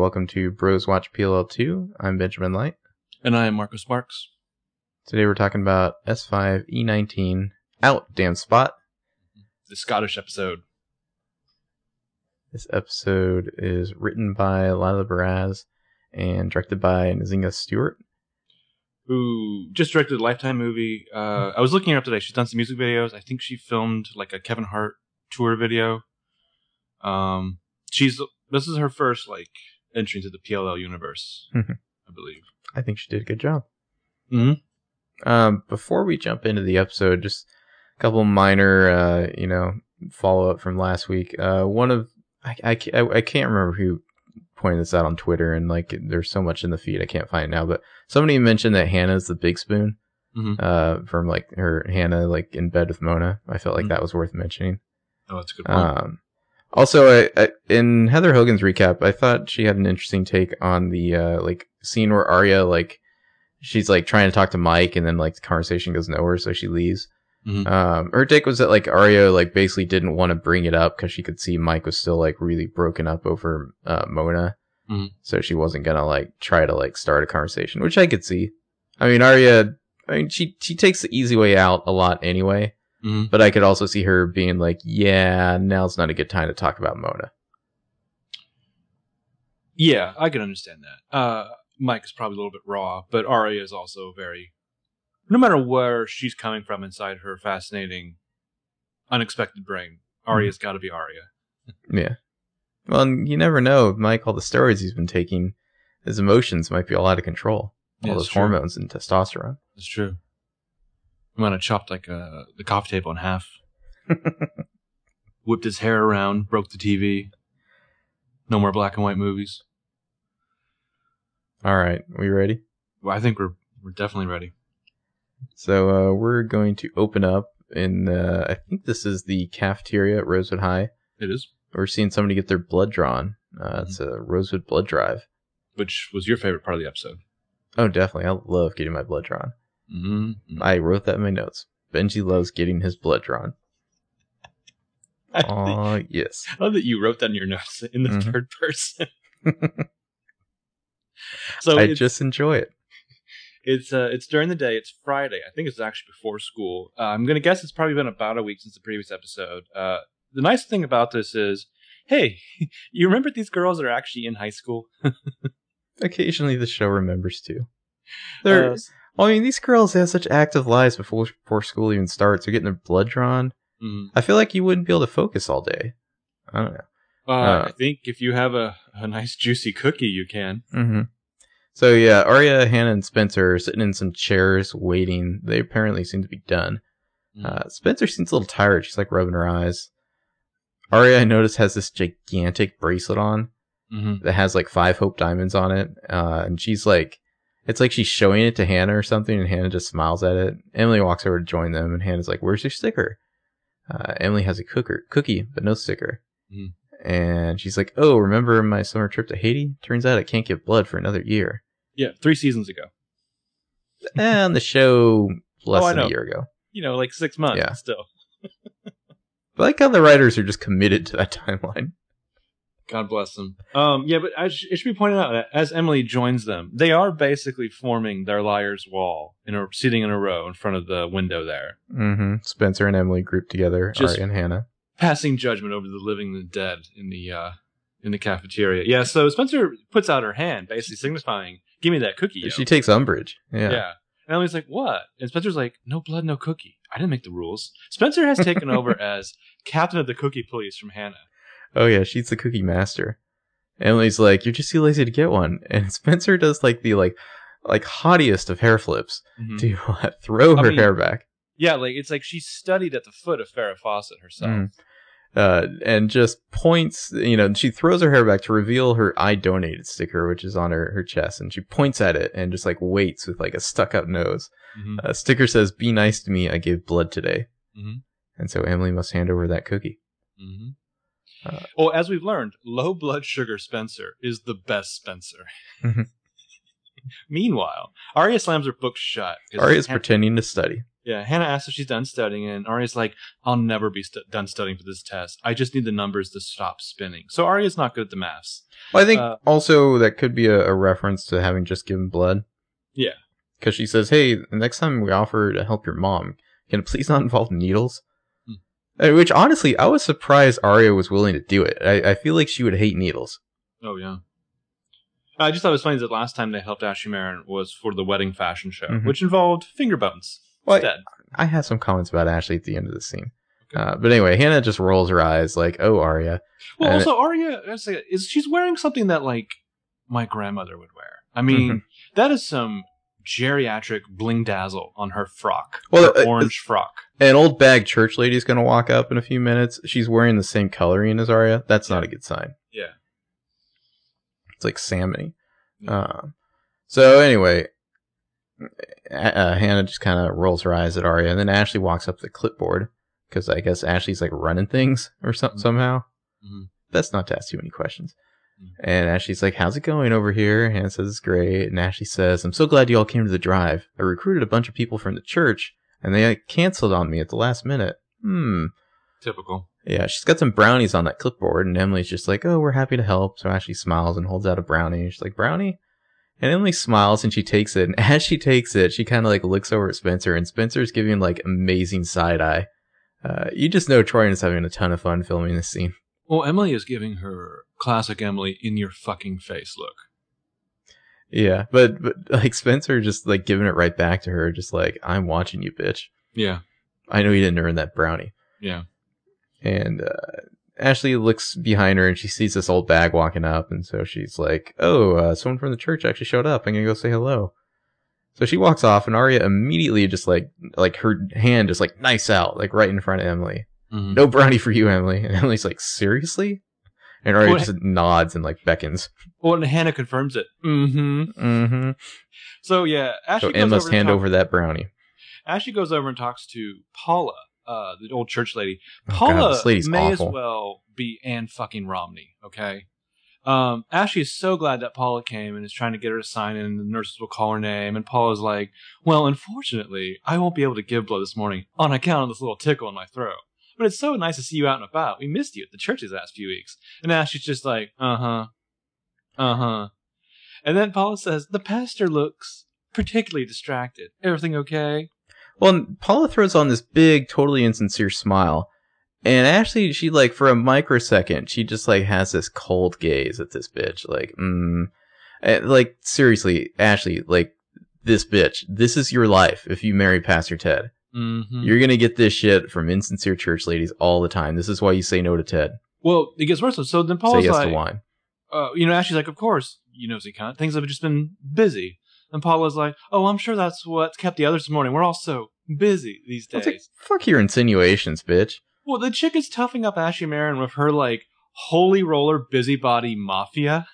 welcome to Bros Watch PLL2. I'm Benjamin Light. And I am Marcus Marks. Today we're talking about S5 E19 out damn spot. The Scottish episode. This episode is written by Lijah Barasz and directed by Nzinga Stewart. Who just directed a Lifetime movie. Uh, I was looking her up today. She's done some music videos. I think she filmed like a Kevin Hart tour video. Um, she's this is her first like entry into the PLL universe, Mhm. I believe. I think she did a good job. Mhm. Um, before we jump into the episode, just a couple minor, uh, you know, follow up from last week. Uh, one of I, I, I can't remember who pointed this out on Twitter, and like there's so much in the feed I can't find it now. But somebody mentioned that Hannah's the big spoon. Mhm. Uh, from like her Hannah like in bed with Mona. I felt like Mhm. that was worth mentioning. Oh, that's a good point. Um, also, I, I, in Heather Hogan's recap, I thought she had an interesting take on the uh, like scene where Arya like she's like trying to talk to Mike, and then like the conversation goes nowhere, so she leaves. Mhm. Um, her take was that like Arya like basically didn't want to bring it up because she could see Mike was still like really broken up over uh, Mona, Mhm. so she wasn't gonna like try to like start a conversation, which I could see. I mean, Arya, I mean, she she takes the easy way out a lot anyway. Mhm. But I could also see her being like, yeah, now's not a good time to talk about Mona. Yeah, I can understand that. Uh, Mike is probably a little bit raw, but Arya is also very. No matter where she's coming from inside her fascinating, unexpected brain, Arya's got to be Arya. Yeah. Well, and you never know. Mike, all the steroids he's been taking, his emotions might be all out of control. All Yeah, those true. hormones and testosterone. That's true. He might have chopped like uh, the coffee table in half, whipped his hair around, broke the TV. No more black and white movies. All right, we ready? Well, I think we're we're definitely ready. So uh, we're going to open up in. Uh, I think this is the cafeteria at Rosewood High. It is, We're seeing somebody get their blood drawn. Uh, Mm-hmm. It's a Rosewood blood drive. which was your favorite part of the episode. Oh, definitely. I love getting my blood drawn. Mm-hmm. I wrote that in my notes. Benji loves getting his blood drawn. Oh yes. I love that you wrote that in your notes in the Mhm. third person. so I just enjoy it. it's uh it's during the day. It's Friday. I think it's actually before school. Uh, I'm gonna guess it's probably been about a week since the previous episode. Uh, the nice thing about this is, hey, you remember these girls are actually in high school? Occasionally, the show remembers too. They're, Uh, I mean, these girls have such active lives before before school even starts. They're getting their blood drawn. mhm. I feel like you wouldn't be able to focus all day. I don't know. Uh, Uh, I think if you have a, a nice juicy cookie, you can. hmm So yeah, Arya, Hannah, and Spencer are sitting in some chairs waiting. They apparently seem to be done. Mhm. Uh, Spencer seems a little tired. She's like rubbing her eyes. Arya, I noticed, has this gigantic bracelet on hmm that has like five hope diamonds on it. Uh, and she's like, it's like she's showing it to Hannah or something, and Hannah just smiles at it. Emily walks over to join them, and Hannah's like, "Where's your sticker?" Uh, Emily has a cooker, cookie, but no sticker. Mhm. And she's like, "Oh, remember my summer trip to Haiti? Turns out I can't give blood for another year." Yeah, three seasons ago. and the show less Oh, than a year ago. You know, like six months. Yeah. Still, I like how the writers are just committed to that timeline. God bless them. Um, yeah, but I sh- it should be pointed out that as Emily joins them, they are basically forming their liar's wall in a sitting in a row in front of the window there, hmm Spencer and Emily grouped together, Just- Arya and Hannah. passing judgment over the living and the dead in the uh, in the cafeteria. Yeah, so Spencer puts out her hand, basically signifying, "Give me that cookie." yo." She takes umbrage. Yeah. yeah. And Emily's like, "What?" And Spencer's like, "No blood, no cookie. I didn't make the rules." Spencer has taken over as captain of the cookie police from Hannah. Oh yeah, she's the cookie master. Emily's like, "You're just too lazy to get one," and Spencer does like the like like haughtiest of hair flips Mhm. to uh, throw I her mean- hair back. Yeah, like it's like she studied at the foot of Farrah Fawcett herself. Mm. Uh, and just points, you know, she throws her hair back to reveal her I donated sticker, which is on her, her chest, and she points at it and just like waits with like a stuck up nose. Mhm. A sticker says, Be nice to me, I gave blood today. Mhm. And so Emily must hand over that cookie. hmm Uh, well, as we've learned, low blood sugar Spencer is the best Spencer. Mhm. Meanwhile, Arya slams her book shut. Arya's Han- pretending to study. Yeah, Hannah asks if she's done studying, and Arya's like, "I'll never be stu- done studying for this test. I just need the numbers to stop spinning." So Arya's not good at the maths. Well, I think Uh, also that could be a, a reference to having just given blood. Yeah. Because she says, "Hey, the next time we offer to help your mom, can it please not involve needles?" Uh, Which honestly, I was surprised Arya was willing to do it. I, I feel like she would hate needles. Oh yeah. I just thought it was funny that last time they helped Ashley Marin was for the wedding fashion show, Mhm. which involved finger bones Well, instead. I had some comments about Ashley at the end of the scene. Okay. Uh, but anyway, Hannah just rolls her eyes like, "Oh, Arya." Well, And- also Arya is she's wearing something that like my grandmother would wear. I mean, Mhm. that is some geriatric bling dazzle on her frock, Well, her uh, orange frock. An old bag church lady's gonna walk up in a few minutes. She's wearing the same coloring as Arya. That's not a good sign. Yeah. It's like salmony. Yeah. Uh, so anyway, uh, Hannah just kind of rolls her eyes at Arya, and then Ashley walks up to the clipboard because I guess Ashley's like running things or some- Mhm. somehow. Mhm. That's not to ask too many questions. And Ashley's like, "How's it going over here?" And Hannah says it's great, and Ashley says, "I'm so glad you all came to the drive. I recruited a bunch of people from the church, and they uh, canceled on me at the last minute." Hmm. Typical. Yeah, she's got some brownies on that clipboard, and Emily's just like, "Oh, we're happy to help." So Ashley smiles and holds out a brownie. She's like, "Brownie," and Emily smiles and she takes it. And as she takes it, she kind of like looks over at Spencer, and Spencer's giving like amazing side eye. Uh, you just know Troian is having a ton of fun filming this scene. Well, Emily is giving her classic Emily in your fucking face look. Yeah, but but like Spencer just like giving it right back to her, just like, "I'm watching you, bitch. Yeah. I know you didn't earn that brownie." Yeah. And uh, Ashley looks behind her and she sees this old bag walking up. And so she's like, Oh, uh, someone from the church actually showed up. I'm going to go say hello. So she walks off and Arya immediately just like, like her hand just like nice out, like right in front of Emily. Mhm. No brownie for you, Emily. And Emily's like, Seriously? And Arya What? just nods and like beckons. Well, and Hannah confirms it. Mm-hmm. Mm-hmm. So yeah, Ashley So goes Em must over hand talk- over that brownie. Ashley goes over and talks to Paula, uh, the old church lady. Oh, Paula God, may awful. as well be Anne fucking Romney. Okay. Um, Ashley is so glad that Paula came and is trying to get her to sign in. The nurses will call her name, and Paula's like, "Well, unfortunately, I won't be able to give blood this morning on account of this little tickle in my throat. But it's so nice to see you out and about. We missed you at the church these last few weeks." And Ashley's just like, "Uh huh, uh huh." And then Paula says, "The pastor looks particularly distracted. Everything okay?" Well, Paula throws on this big, totally insincere smile. And Ashley, she like for a microsecond, she just like has this cold gaze at this bitch. Like, mm, Eh, like seriously, Ashley, like this bitch. This is your life if you marry Pastor Ted. Mm-hmm. You're gonna get this shit from insincere church ladies all the time. This is why you say no to Ted. Well, it gets worse. So then say yes like, to wine. uh, you know, Ashley's like, of course, you nosy cunt. Things have just been busy. And Paula's like, oh, I'm sure that's what kept the others this morning. We're all so busy these days. take- fuck your insinuations, bitch. well, the chick is toughing up Ashley Marin with her like holy roller busybody mafia.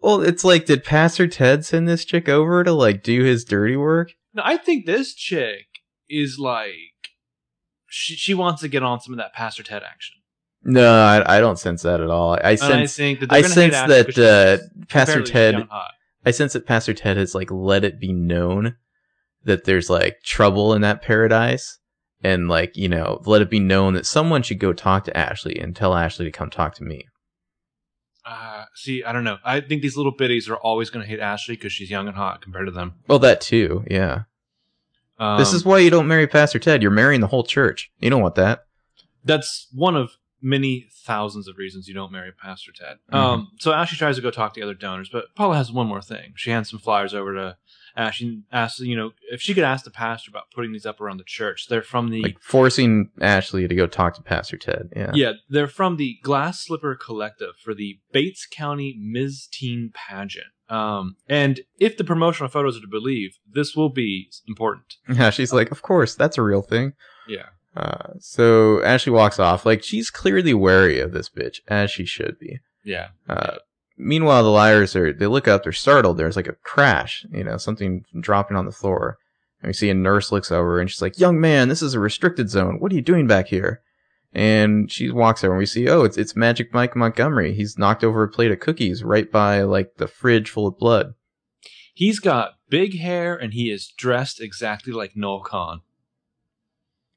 Well, it's like, did Pastor Ted send this chick over to like do his dirty work? No, I think this chick is like, she she wants to get on some of that Pastor Ted action. No, I, I don't sense that at all. I And I sense think that I sense that uh, Pastor Ted. I sense that Pastor Ted has like let it be known that there's like trouble in that paradise, and like you know, let it be known that someone should go talk to Ashley and tell Ashley to come talk to me. Uh, see, I don't know. I think these little biddies are always going to hate Ashley because she's young and hot compared to them. Well, that too, yeah. Um, this is why you don't marry Pastor Ted. You're marrying the whole church. You don't want that. that's one of many thousands of reasons you don't marry Pastor Ted. Mhm. Um, so Ashley tries to go talk to the other donors, but Paula has one more thing. She hands some flyers over to Ashley asks, you know, if she could ask the pastor about putting these up around the church. They're from the Like forcing Ashley to go talk to Pastor Ted. Yeah. yeah, they're from the Glass Slipper Collective for the Bates County Ms. Teen Pageant. Um, and if the promotional photos are to believe, this will be important. Yeah. She's like, of course, that's a real thing. Yeah. Uh, so Ashley walks off. Like she's clearly wary of this bitch, as she should be. Yeah. Uh, meanwhile, the liars are, they look up, they're startled. There's like a crash, you know, something dropping on the floor. And we see a nurse looks over and she's like, young man, this is a restricted zone. What are you doing back here? And she walks over and we see, oh, it's, it's Magic Mike Montgomery. He's knocked over a plate of cookies right by like the fridge full of blood. He's got big hair and he is dressed exactly like Noel Khan.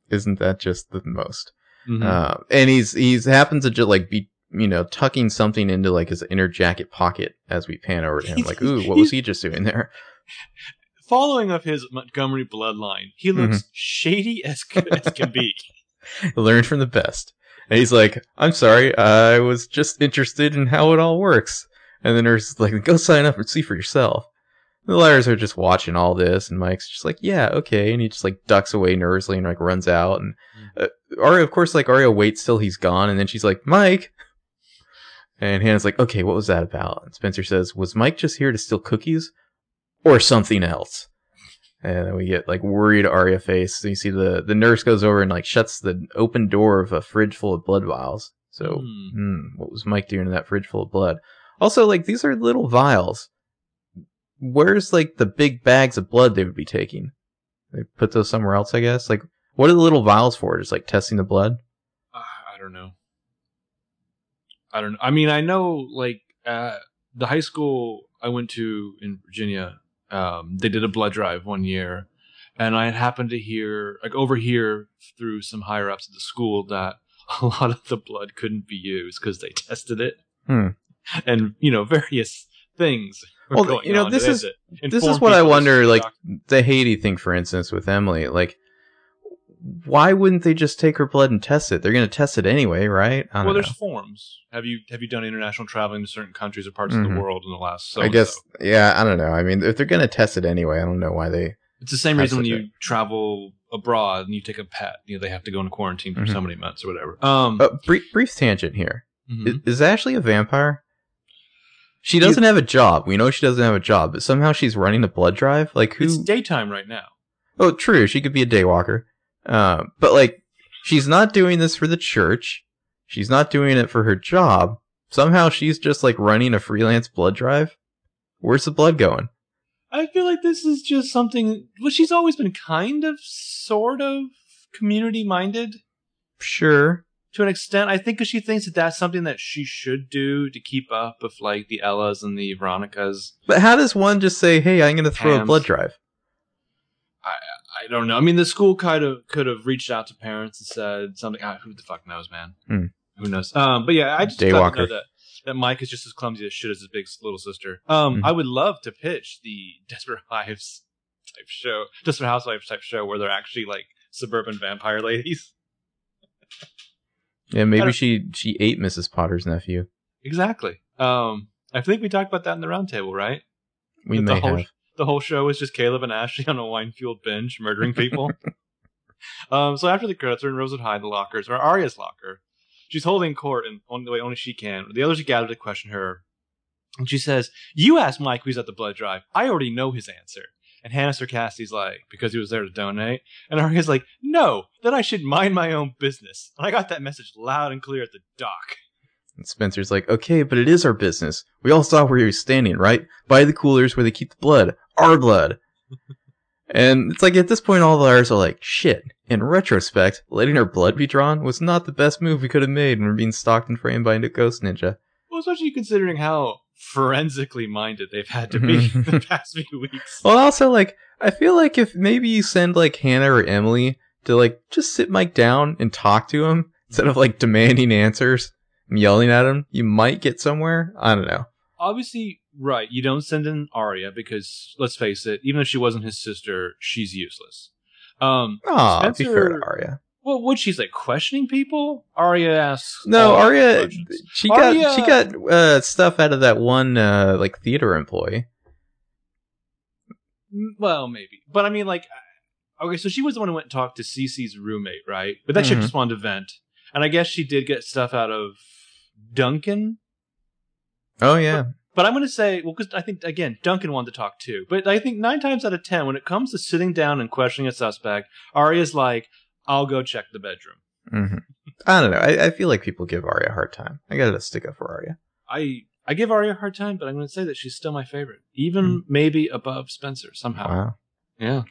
isn't that just the most? Mhm. Uh, and he's he's happens to just like be you know tucking something into like his inner jacket pocket as we pan over to him. Like, ooh, what was he just doing there? Following of his Montgomery bloodline, he looks Mm-hmm. shady as, as can be. Learn from the best. And he's like, I'm sorry, I was just interested in how it all works. And the nurse is like, go sign up and see for yourself. The liars are just watching all this, and Mike's just like, yeah, okay. And he just like ducks away nervously and like runs out. And uh, Arya, of course, like Aria waits till he's gone, and then she's like, Mike. And Hannah's like, okay, what was that about? And Spencer says, was Mike just here to steal cookies or something else? And then we get like worried Arya face. So you see the, the nurse goes over and like shuts the open door of a fridge full of blood vials. So, Hmm. hmm, what was Mike doing in that fridge full of blood? Also, like these are little vials. Where's like the big bags of blood they would be taking? They put those somewhere else, I guess. Like, what are the little vials for? Just like testing the blood? Uh, I don't know. I don't know. I mean, I know like uh, the high school I went to in Virginia, um, they did a blood drive one year, and I had happened to hear, like, over here through some higher ups at the school that a lot of the blood couldn't be used because they tested it, Hmm. and you know various things. Well, going you know, on this is- it. this is what I wonder, like- The Haiti thing, for instance, with Emily, like, why wouldn't they just take her blood and test it? They're going to test it anyway, right? Well, know. there's forms. Have you have you done international traveling to certain countries or parts of Mhm. the world in the last? So I guess, yeah, I don't know. I mean, if they're going to test it anyway, I don't know why they. It's the same reason when you travel abroad and you take a pet, you know, they have to go into quarantine for Mhm. so many months or whatever. Um, Uh, brief, brief tangent here. mhm. Is, is Ashley a vampire? She doesn't have a job. We know she doesn't have a job, but somehow she's running a blood drive. Like who? it's daytime right now. oh, true. She could be a daywalker. Uh, but like, she's not doing this for the church. She's not doing it for her job. Somehow she's just like running a freelance blood drive. Where's the blood going? I feel like this is just something. Well, she's always been kind of, sort of community minded Sure. to an extent. I think because she thinks that that's something that she should do to keep up with like the Ellas and the Veronicas. But how does one just say, "Hey, I'm going to throw a blood drive"? I don't know. I mean, the school kind of could have reached out to parents and said something. Ah, who the fuck knows, man? Hmm. Who knows? Um, but yeah, I just Daywalker. know that that Mike is just as clumsy as shit as his big little sister. Um, Mhm. I would love to pitch the Desperate Wives type show, Desperate Housewives type show, where they're actually like suburban vampire ladies. Yeah, maybe she she ate Mrs. Potter's nephew. Exactly. Um, I think we talked about that in the roundtable, right? We The may whole- have. The whole show is just Caleb and Ashley on a wine fueled binge murdering people. um, so after the credits are in Rosewood High, the lockers, or Arya's locker, she's holding court in on the way only she can. The others are gathered to question her. And she says, You asked Mike who's at the blood drive. I already know his answer. And Hannah Sarkasty's like, because he was there to donate. And Arya's like, no, then I should mind my own business. And I got that message loud and clear at the dock. And Spencer's like, okay, but it is our business. We all saw where he was standing, right? By the coolers where they keep the blood. Our blood. and it's like at this point, all the liars are like, shit. In retrospect, letting our blood be drawn was not the best move we could have made when we're being stalked and framed by a ghost ninja. Well, especially considering how forensically minded they've had to be the past few weeks. Well, also, like, I feel like if maybe you send, like, Hannah or Emily to, like, just sit Mike down and talk to him instead of, like, demanding answers and yelling at him, you might get somewhere. I don't know. Obviously, right, you don't send in Arya because, let's face it, even if she wasn't his sister, she's useless. Um, Aw, be fair to Spencer- Arya. well, what she's like questioning people? Arya asks. No, Arya, she got she got uh, stuff out of that one uh, like theater employee. Well, maybe, but I mean, like, okay, so she was the one who went and talked to Cece's roommate, right? But that chick Mhm. just wanted to vent, and I guess she did get stuff out of Duncan. Oh yeah, But I'm going to say, well, because I think again, Duncan wanted to talk too. But I think nine times out of ten, when it comes to sitting down and questioning a suspect, Arya's like, "I'll go check the bedroom." hmm I don't know. I, I feel like people give Arya a hard time. I gotta stick up for Arya. I I give Arya a hard time, but I'm going to say that she's still my favorite, even maybe above Spencer somehow. Wow. Yeah.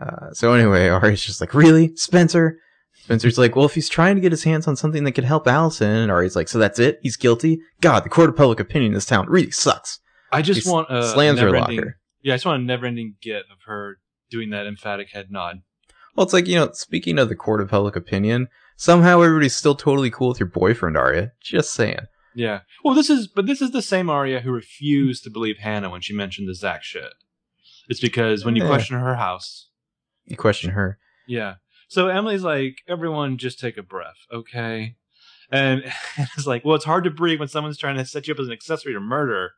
Uh, so anyway, Arya's just like, really, Spencer? Spencer's like, well, if he's trying to get his hands on something that could help Allison, and Arya's like, so that's it? He's guilty? God, the court of public opinion in this town really sucks. I just He want a slams her locker. Yeah, I just want a never-ending get of her doing that emphatic head nod. Well, it's like you know, speaking of the court of public opinion, somehow everybody's still totally cool with your boyfriend, Arya. Just saying. Yeah. Well, this is, but this is the same Arya who refused to believe Hannah when she mentioned the Zach shit. It's because when you Yeah. question her house, You question her. yeah. So Emily's like, everyone just take a breath, okay? And it's like, well, it's hard to breathe when someone's trying to set you up as an accessory to murder.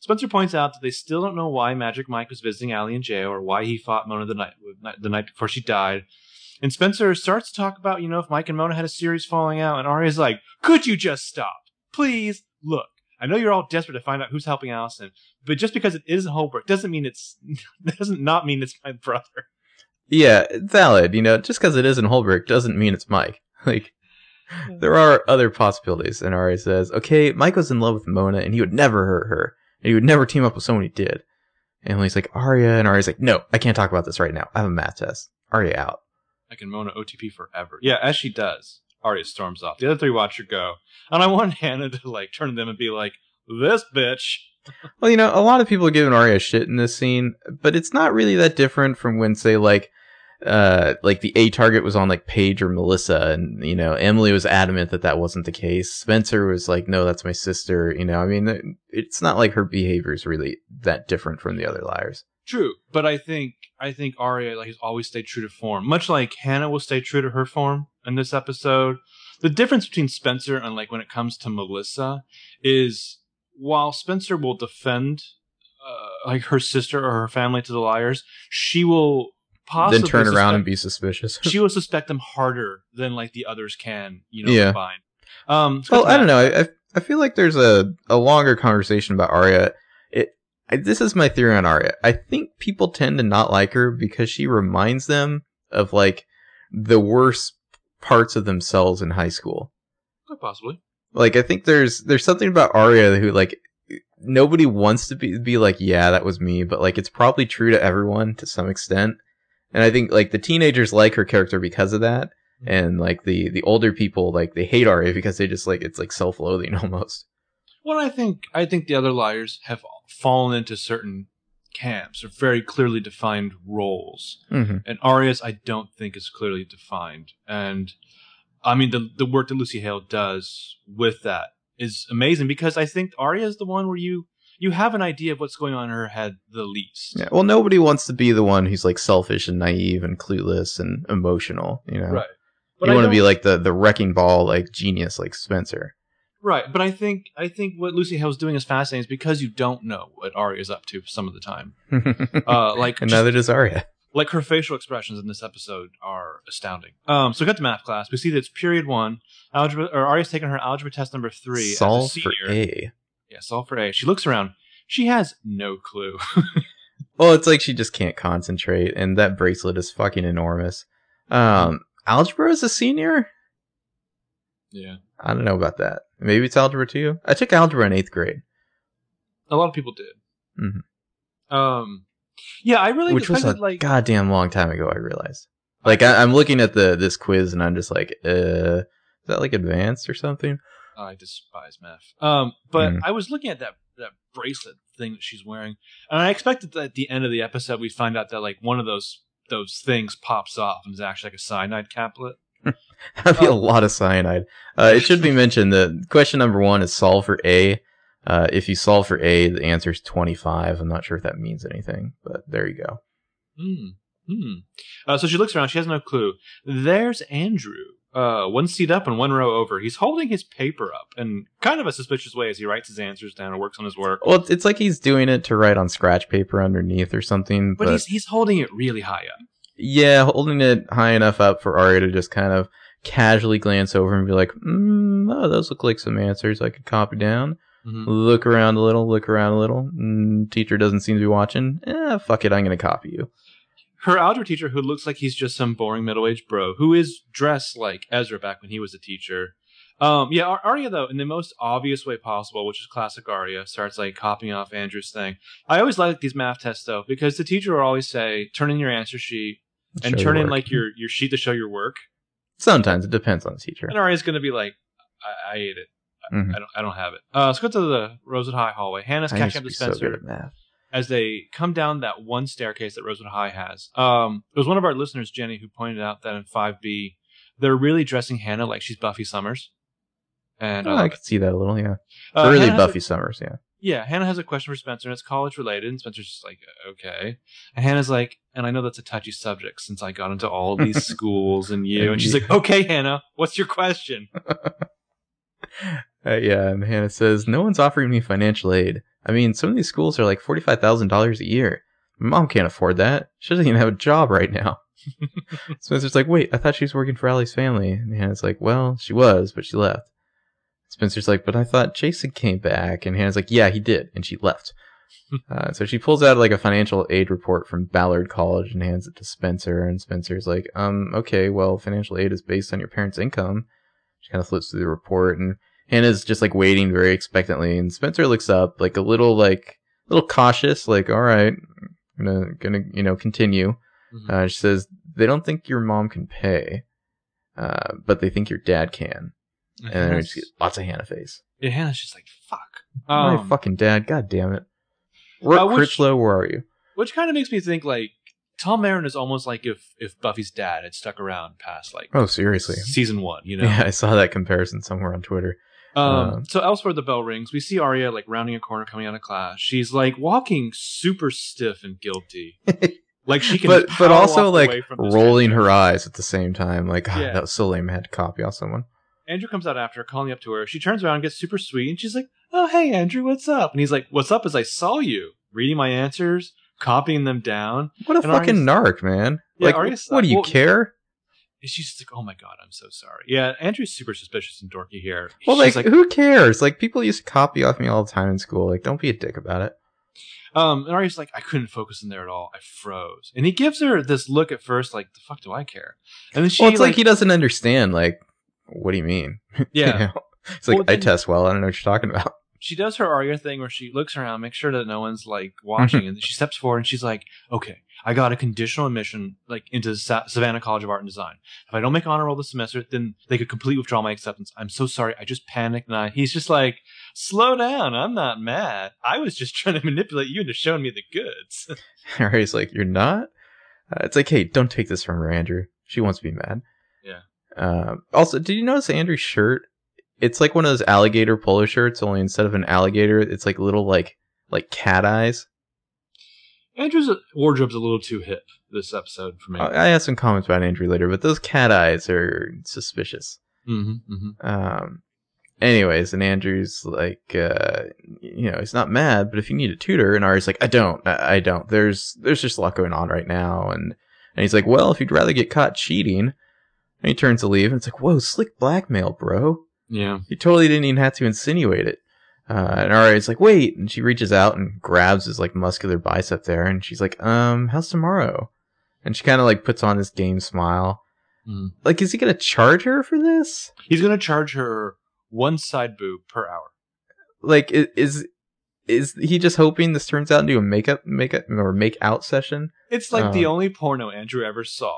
Spencer points out that they still don't know why Magic Mike was visiting Allie in jail or why he fought Mona the night the night before she died. And Spencer starts to talk about, you know, if Mike and Mona had a series falling out, and Arya's like, "Could you just stop, please? Look, I know you're all desperate to find out who's helping Allison, but just because it is Holbrook doesn't mean it's doesn't not mean it's my brother." Yeah, valid. You know, just because it isn't Holbrook doesn't mean it's Mike. Like, hmm. there are other possibilities. And Arya says, okay, Mike was in love with Mona and he would never hurt her. And he would never team up with someone he did. And he's like, Arya. And Arya's like, no, I can't talk about this right now. I have a math test. Arya out. I can Mona OTP forever. Yeah, as she does. Arya storms off. The other three watch her go, and I want Hannah to like turn to them and be like, "This bitch." Well, you know, a lot of people are giving Arya shit in this scene, but it's not really that different from when, say, like, uh, like the A target was on like Paige or Melissa, and you know, Emily was adamant that that wasn't the case. Spencer was like, "No, that's my sister." You know, I mean, it's not like her behavior is really that different from the other liars. True, but I think I think Arya like has always stayed true to form, much like Hannah will stay true to her form in this episode. The difference between Spencer and like when it comes to Melissa is while Spencer will defend uh, like her sister or her family to the liars, she will possibly then turn around and be suspicious. she will suspect them harder than like the others can, you know, Yeah. combined. Um, well, I don't know. I, I I feel like there's a a longer conversation about Arya. It I, this is my theory on Arya. I think people tend to not like her because she reminds them of like the worst parts of themselves in high school. Quite possibly. Like I think there's there's something about Arya who like nobody wants to be be like yeah that was me, but like it's probably true to everyone to some extent. And I think like the teenagers like her character because of that, and like the the older people like they hate Arya because they just like it's like self loathing almost. Well, I think I think the other liars have fallen into certain camps or very clearly defined roles, Mm-hmm. and Arya's I don't think is clearly defined. And I mean the the work that Lucy Hale does with that is amazing because I think Arya is the one where you you have an idea of what's going on in her head the least. Yeah, well, nobody wants to be the one who's like selfish and naive and clueless and emotional. You know, Right. you I want to be like the the wrecking ball, like genius, like Spencer. Right, but I think I think what Lucy Hale's doing is fascinating is because you don't know what Arya is up to some of the time. Uh, like and neither does Arya. Like her facial expressions in this episode are astounding. Um, so we got to math class. We see that it's period one. Algebra or Arya's taking her algebra test number three Solve as a for senior. A. Yeah, solve for A. She looks around. She has no clue. Well, it's like she just can't concentrate, and that bracelet is fucking enormous. Um, algebra as a senior? yeah, I don't know about that. Maybe it's algebra two. I took algebra in eighth grade, a lot of people did. Mhm. Um, yeah, I really which was a like goddamn long time ago. I realized. Like I, I'm looking at the this quiz, and I'm just like, uh, is that like advanced or something? I despise math. Um, but Mhm. I was looking at that that bracelet thing that she's wearing, and I expected that at the end of the episode we'd find out that like one of those those things pops off and is actually like a cyanide caplet. That'd be a Oh. lot of cyanide. Uh, it should be mentioned that question number one is solve for A. Uh, if you solve for A, the answer is 25. I'm not sure if that means anything, but there you go. Hmm. Hmm. Uh, so she looks around. She has no clue. There's Andrew, uh, one seat up and one row over. He's holding his paper up in kind of a suspicious way as he writes his answers down and works on his work. Well, it's like he's doing it to write on scratch paper underneath or something. But, But, he's he's holding it really high up. yeah, holding it high enough up for Arya to just kind of casually glance over and be like, mm, "Oh, those look like some answers I could copy down." Mhm. Look around a little. Look around a little. Mm, teacher doesn't seem to be watching. Eh, fuck it. I'm gonna copy you. Her algebra teacher, who looks like he's just some boring middle-aged bro, who is dressed like Ezra back when he was a teacher. Um, yeah, Ar- Arya though, in the most obvious way possible, which is classic Arya, starts like copying off Andrew's thing. I always like these math tests though, because the teacher will always say, "Turn in your answer sheet and Show turn in like your your sheet to show your work." Sometimes it depends on the teacher. And Arya's going to be like, I, I ate it. I, Mhm. I don't. I don't have it. Uh, let's go to the Rosewood High hallway. Hannah's I catching up to be so Spencer. as they come down that one staircase that Rosewood High has. Um, it was one of our listeners, Jenny, who pointed out that in 5B, they're really dressing Hannah like she's Buffy Summers. And Oh, I I could see that a little, yeah. Uh, Early Hannah has a- Buffy Summers, yeah. yeah, Hannah has a question for Spencer, and it's college related. And Spencer's just like, okay. And Hannah's like, and I know that's a touchy subject since I got into all these schools and you. And she's like, okay, Hannah, what's your question? Uh, yeah, and Hannah says, No one's offering me financial aid. I mean, some of these schools are like $45,000 a year. My mom can't afford that. She doesn't even have a job right now. Spencer's like, Wait, I thought she was working for Allie's family. And Hannah's like, Well, she was, but she left. Spencer's like, But I thought Jason came back. And Hannah's like, Yeah, he did. And she left. uh, so she pulls out like a financial aid report from Ballard College and hands it to Spencer. And Spencer's like, Um, okay, well, financial aid is based on your parents' income. She kind of flips through the report and Hannah's just like waiting very expectantly, and Spencer looks up, like a little like a little cautious, like, all right, I'm gonna gonna you know continue. Mhm. Uh, she says they don't think your mom can pay, uh, but they think your dad can, and then get lots of Hannah face. yeah, Hannah's just like, fuck. My Um, fucking dad, god damn it. Roark Uh, which- Critchlow, where are you? Which kind of makes me think like Tom Marin is almost like if if Buffy's dad had stuck around past like Oh, seriously. season one, you know. Yeah, I saw that comparison somewhere on Twitter. Um, Uh, so elsewhere, the bell rings. We see Arya like rounding a corner, coming out of class. She's like walking super stiff and guilty, like she can. but but also like away from this rolling her eyes at the same time. Like, God, Yeah. that was so lame. I had to copy off someone. Andrew comes out after, calling up to her. She turns around, gets super sweet, and she's like, "Oh, hey, Andrew, what's up?" And he's like, "What's up?" Is I saw you reading my answers, copying them down. What a And fucking Arya's- narc, man. Yeah, like, Arya's- what do you well- care? And she's just like, "Oh my god, I'm so sorry." Yeah, Andrew's super suspicious and dorky here. Well, She's like, who cares? Like, people used to copy off me all the time in school. Like, don't be a dick about it. Um, and Arya's like, I couldn't focus in there at all. I froze. And he gives her this look at first, like, the fuck do I care? And then she, well, it's like, like, he doesn't understand. Like, what do you mean? yeah, You know? It's like, Well, I test well. I don't know what you're talking about. she does her Arya thing where she looks around, makes sure that no one's like watching, and then she steps forward and she's like, "Okay, I got a conditional admission like into Sa- Savannah College of Art and Design. If I don't make honor roll this semester, then they could completely withdraw my acceptance. I'm so sorry. I just panicked." And I, he's just like, "Slow down. I'm not mad. I was just trying to manipulate you into showing me the goods." Harry's like, you're not? Uh, it's like, hey, don't take this from her, Andrew. She wants to be mad. Yeah. Um, also, did you notice Andrew's shirt? It's like one of those alligator polo shirts, only instead of an alligator, it's like little, like, like cat eyes. Andrew's wardrobe's a little too hip this episode for me. I have some comments about Andrew later, but those cat eyes are suspicious. mm-hmm, mm-hmm. Um, anyways, and Andrew's like, uh, you know, he's not mad, but if you need a tutor, and Ari's like, I don't, I, I don't. There's, there's just a lot going on right now, and and he's like, well, if you'd rather get caught cheating, and he turns to leave, and it's like, whoa, slick blackmail, bro. Yeah. You totally didn't even have to insinuate it. Uh, and Ari's like, wait, and she reaches out and grabs his like muscular bicep there, and she's like, um, how's tomorrow? And she kind of like puts on this game smile. Mhm. Like, is he gonna charge her for this? He's gonna charge her one side boob per hour. like is is he just hoping this turns out into a makeup makeup or make out session It's like the Um, only porno Andrew ever saw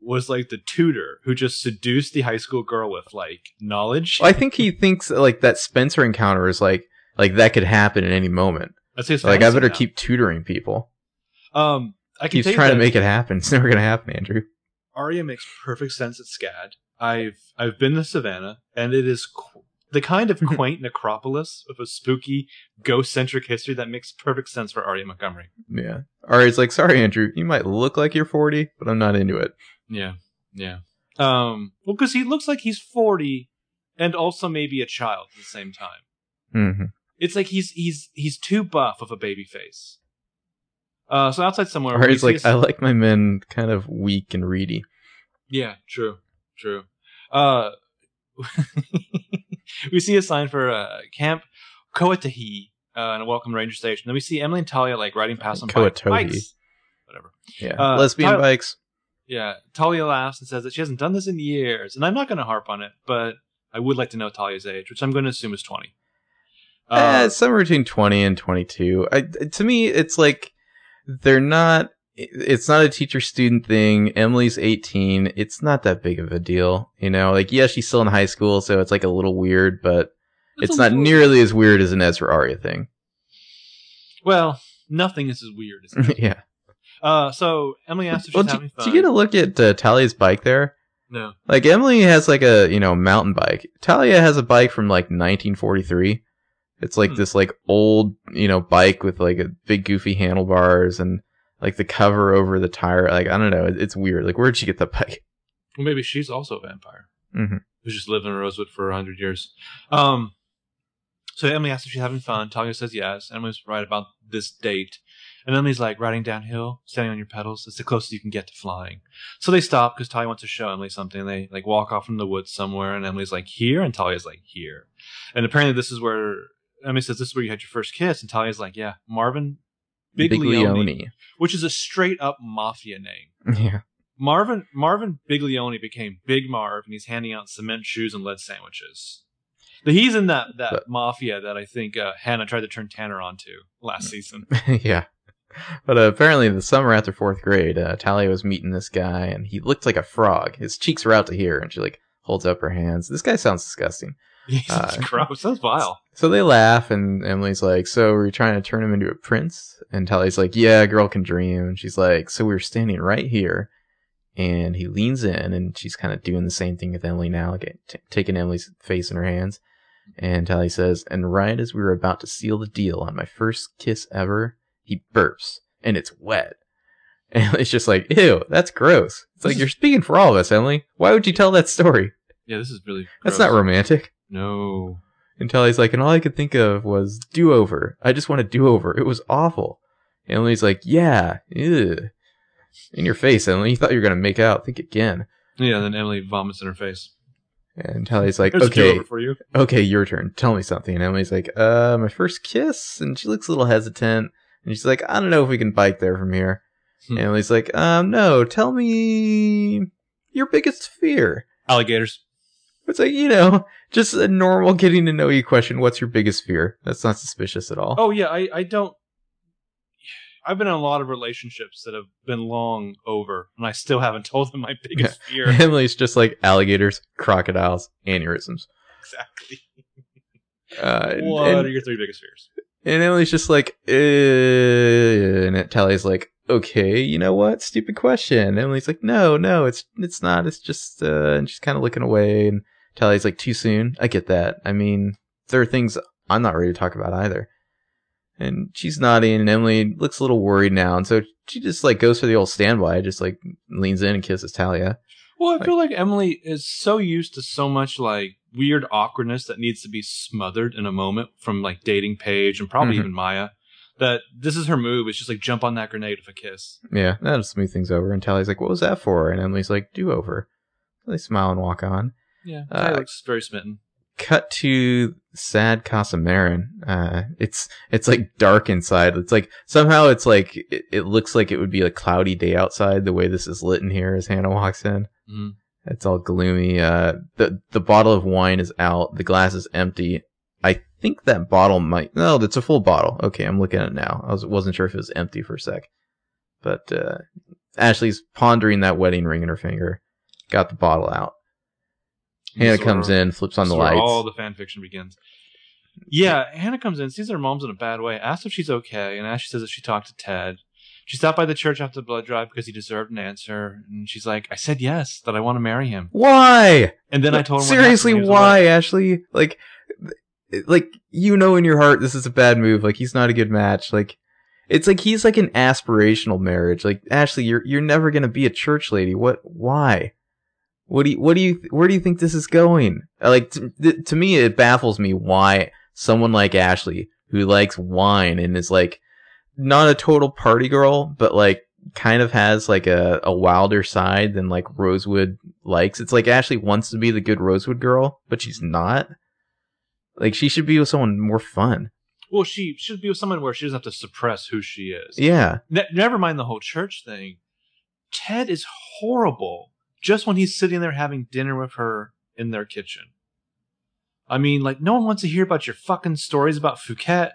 was like the tutor who just seduced the high school girl with like knowledge. i think he thinks like that spencer encounter is like like that could happen at any moment That's his like i better now. keep tutoring people Um, I can he's tell you trying to make it happen it's never gonna happen andrew Arya makes perfect sense at SCAD. I've I've been to Savannah, and it is qu- the kind of quaint necropolis with a spooky ghost centric history that makes perfect sense for Arya Montgomery. yeah it's like sorry andrew you might look like you're 40 but i'm not into it Yeah, yeah. Um, well, because he looks like he's forty, and also maybe a child at the same time. hmm It's like he's he's he's too buff of a baby face. Uh, so outside somewhere, or he's like i like my men kind of weak and reedy yeah, true, true. Uh, we see a sign for uh, Camp Koatahi uh, and a welcome ranger station. Then we see Emily and Talia like riding past on bikes. Whatever. yeah Uh, lesbian bikes Yeah, Talia laughs and says that she hasn't done this in years, and I'm not going to harp on it, but I would like to know Talia's age, which I'm going to assume is 20. Uh, it's somewhere between 20 and 22. I, to me, it's like they're not. It's not a teacher student thing. Emily's 18. It's not that big of a deal, you know. Like, yeah, she's still in high school, so it's like a little weird, but it's a not nearly as weird as an Ezra Aria thing. Well, Nothing is as weird as that. yeah. Uh, so Emily asked if she's Well, having fun. you get a look at uh, Talia's bike there? no. Like Emily has like a you know mountain bike. Talia has a bike from like 1943. It's like Hmm. this like old you know bike with like a big goofy handlebars and like the cover over the tire. Like I don't know, it's weird. Like where'd she get the bike? Well, maybe she's also a vampire Mhm. who's just lived in Rosewood for a hundred years. Um, so Emily asks if she's having fun. Talia says yes. Emily's right about this date. And Emily's like, riding downhill, standing on your pedals, it's the closest you can get to flying. So they stop because Talia wants to show Emily something. They like walk off in the woods somewhere, and Emily's like, here, and Talia's like, here. And apparently this is where Emily says, this is where you had your first kiss, and Talia's like, yeah, Marvin Biglione, which is a straight up mafia name. Yeah. Marvin Marvin Biglione became Big Marv, and he's handing out cement shoes and lead sandwiches. But he's in that that But- mafia that I think uh, Hannah tried to turn Tanner onto last season. yeah. But uh, apparently, the summer after fourth grade, uh, Talia was meeting this guy, and he looked like a frog. His cheeks were out to here, and she like holds up her hands. This guy sounds disgusting. He's Uh, gross. That's vile. So they laugh, and Emily's like, "So we're trying to turn him into a prince?" And Talia's like, "Yeah, a girl can dream." And she's like, "So we were standing right here." And he leans in, and she's kind of doing the same thing with Emily now, like t- taking Emily's face in her hands. And Talia says, "And right as we were about to seal the deal on my first kiss ever, he burps, and it's wet." And it's just like, "Ew, that's gross." It's like you're speaking for all of us, Emily. Why would you tell that story? Yeah, this is really. That's not romantic. No. Until he's like, and all I could think of was do over. I just want a do over. It was awful. And Emily's like, yeah, ew. In your face, Emily. You thought you were gonna make out. Think again. Yeah. Then Emily vomits in her face. And Tally's like, There's okay, for you. okay, your turn. Tell me something. And Emily's like, uh, my first kiss. And she looks a little hesitant. And she's like, I don't know if we can bike there from here. Hmm. And Emily's like, um, no. Tell me your biggest fear. Alligators. It's like, you know, just a normal getting to know you question. What's your biggest fear? That's not suspicious at all. Oh yeah, I I don't. I've been in a lot of relationships that have been long over, and I still haven't told them my biggest fear. Emily's just like alligators, crocodiles, aneurysms. exactly. Uh, What and, are your three biggest fears? and Emily's just like, uh, and Tally's like, okay, you know what? Stupid question. And Emily's like, no, no, it's it's not. It's just, uh, and she's kind of looking away. And Tally's like, too soon. I get that. I mean, there are things I'm not ready to talk about either. And she's nodding, and Emily looks a little worried now, and so she just like goes for the old standby, just like leans in and kisses Talia. Well, I feel like Emily is so used to so much like weird awkwardness that needs to be smothered in a moment from like dating Paige and probably Mhm. even Maya. That this is her move. It's just like jump on that grenade with a kiss. Yeah, that'll smooth things over. And Tally's like, "What was that for?" And Emily's like, "Do over." They smile and walk on. Yeah, Uh, looks very smitten. Cut to sad Casa Marin. Uh, it's it's like dark inside. It's like somehow it's like it, it looks like it would be a cloudy day outside. The way this is lit in here as Hannah walks in, Mhm. it's all gloomy. Uh, the the bottle of wine is out. The glass is empty. I think that bottle might. No, that's a full bottle. Okay, I'm looking at it now. I was wasn't sure if it was empty for a sec, but uh, Ashley's pondering that wedding ring in her finger. Got the bottle out. Hannah comes in, flips on the lights. All the fan fiction begins. Yeah, Hannah comes in, sees her mom's in a bad way, asks if she's okay, and Ashley says that she talked to Ted. She stopped by the church after the blood drive because he deserved an answer, and she's like, "I said yes, that I want to marry him." Why? And then I told him seriously, happened when he was why. Ashley? Like, like you know in your heart this is a bad move. Like he's not a good match. Like it's like he's like an aspirational marriage. Like Ashley, you're you're never gonna be a church lady. What? Why? What do you? What do you? Where do you think this is going? Uh, Like to, to me, it baffles me why someone like Ashley, who likes wine and is like not a total party girl, but like kind of has like a, a wilder side than like Rosewood likes. It's like Ashley wants to be the good Rosewood girl, but she's not. Like she should be with someone more fun. Well, she should be with someone where she doesn't have to suppress who she is. Yeah. Ne- never mind the whole church thing. Ted is horrible just when he's sitting there having dinner with her in their kitchen. I mean, like, no one wants to hear about your fucking stories about Phuket.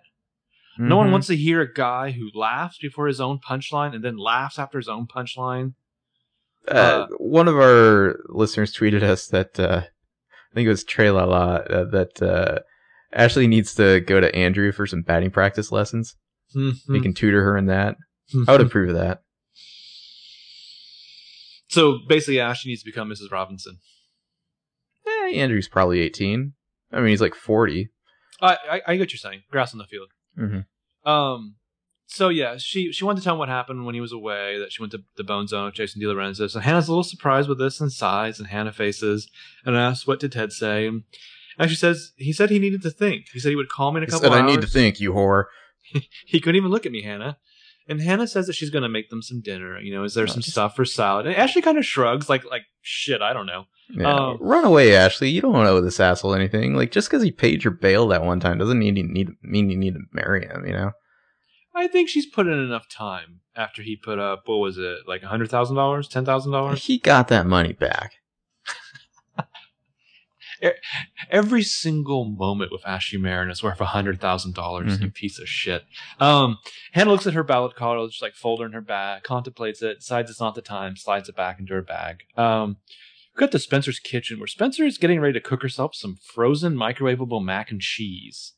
No one Mhm. wants to hear a guy who laughs before his own punchline and then laughs after his own punchline. Uh, uh, one of our listeners tweeted us that uh, I think it was Trey Lala uh, that uh, Ashley needs to go to Andrew for some batting practice lessons. Mhm. He can tutor her in that. I would approve of that. So basically, Ashley needs to become Mrs. Robinson. Eh, Andrew's probably 18. I mean, he's like 40. I, I, I get what you're saying. Grass on the field. Mm-hmm. Um. So yeah, she she wanted to tell him what happened when he was away. That she went to the Bone Zone with Jason DeLorenzo. So Hannah's a little surprised with this and sighs, and Hannah faces and asks, "What did Ted say?" And she says he said he needed to think. He said he would call me in a He couple said, I need to think, you whore. He couldn't even look at me, Hannah. And Hannah says that she's going to make them some dinner. You know, is there some stuff for salad? And Ashley kind of shrugs, like like shit. I don't know. Yeah. Um, Run away, Ashley. You don't owe this asshole anything. Like, just because he paid your bail that one time doesn't mean you need mean you need to marry him. You know? I think she's put in enough time after he put up what was it like a hundred thousand dollars, ten thousand dollars? He got that money back. Every single moment with Ashley Marin is worth a hundred thousand dollars. Mhm. You piece of shit. Um, Hannah looks at her ballot card, just like folder in her bag, contemplates it, decides it's not the time, slides it back into her bag. Um, we got to Spencer's kitchen where Spencer is getting ready to cook herself some frozen microwavable mac and cheese.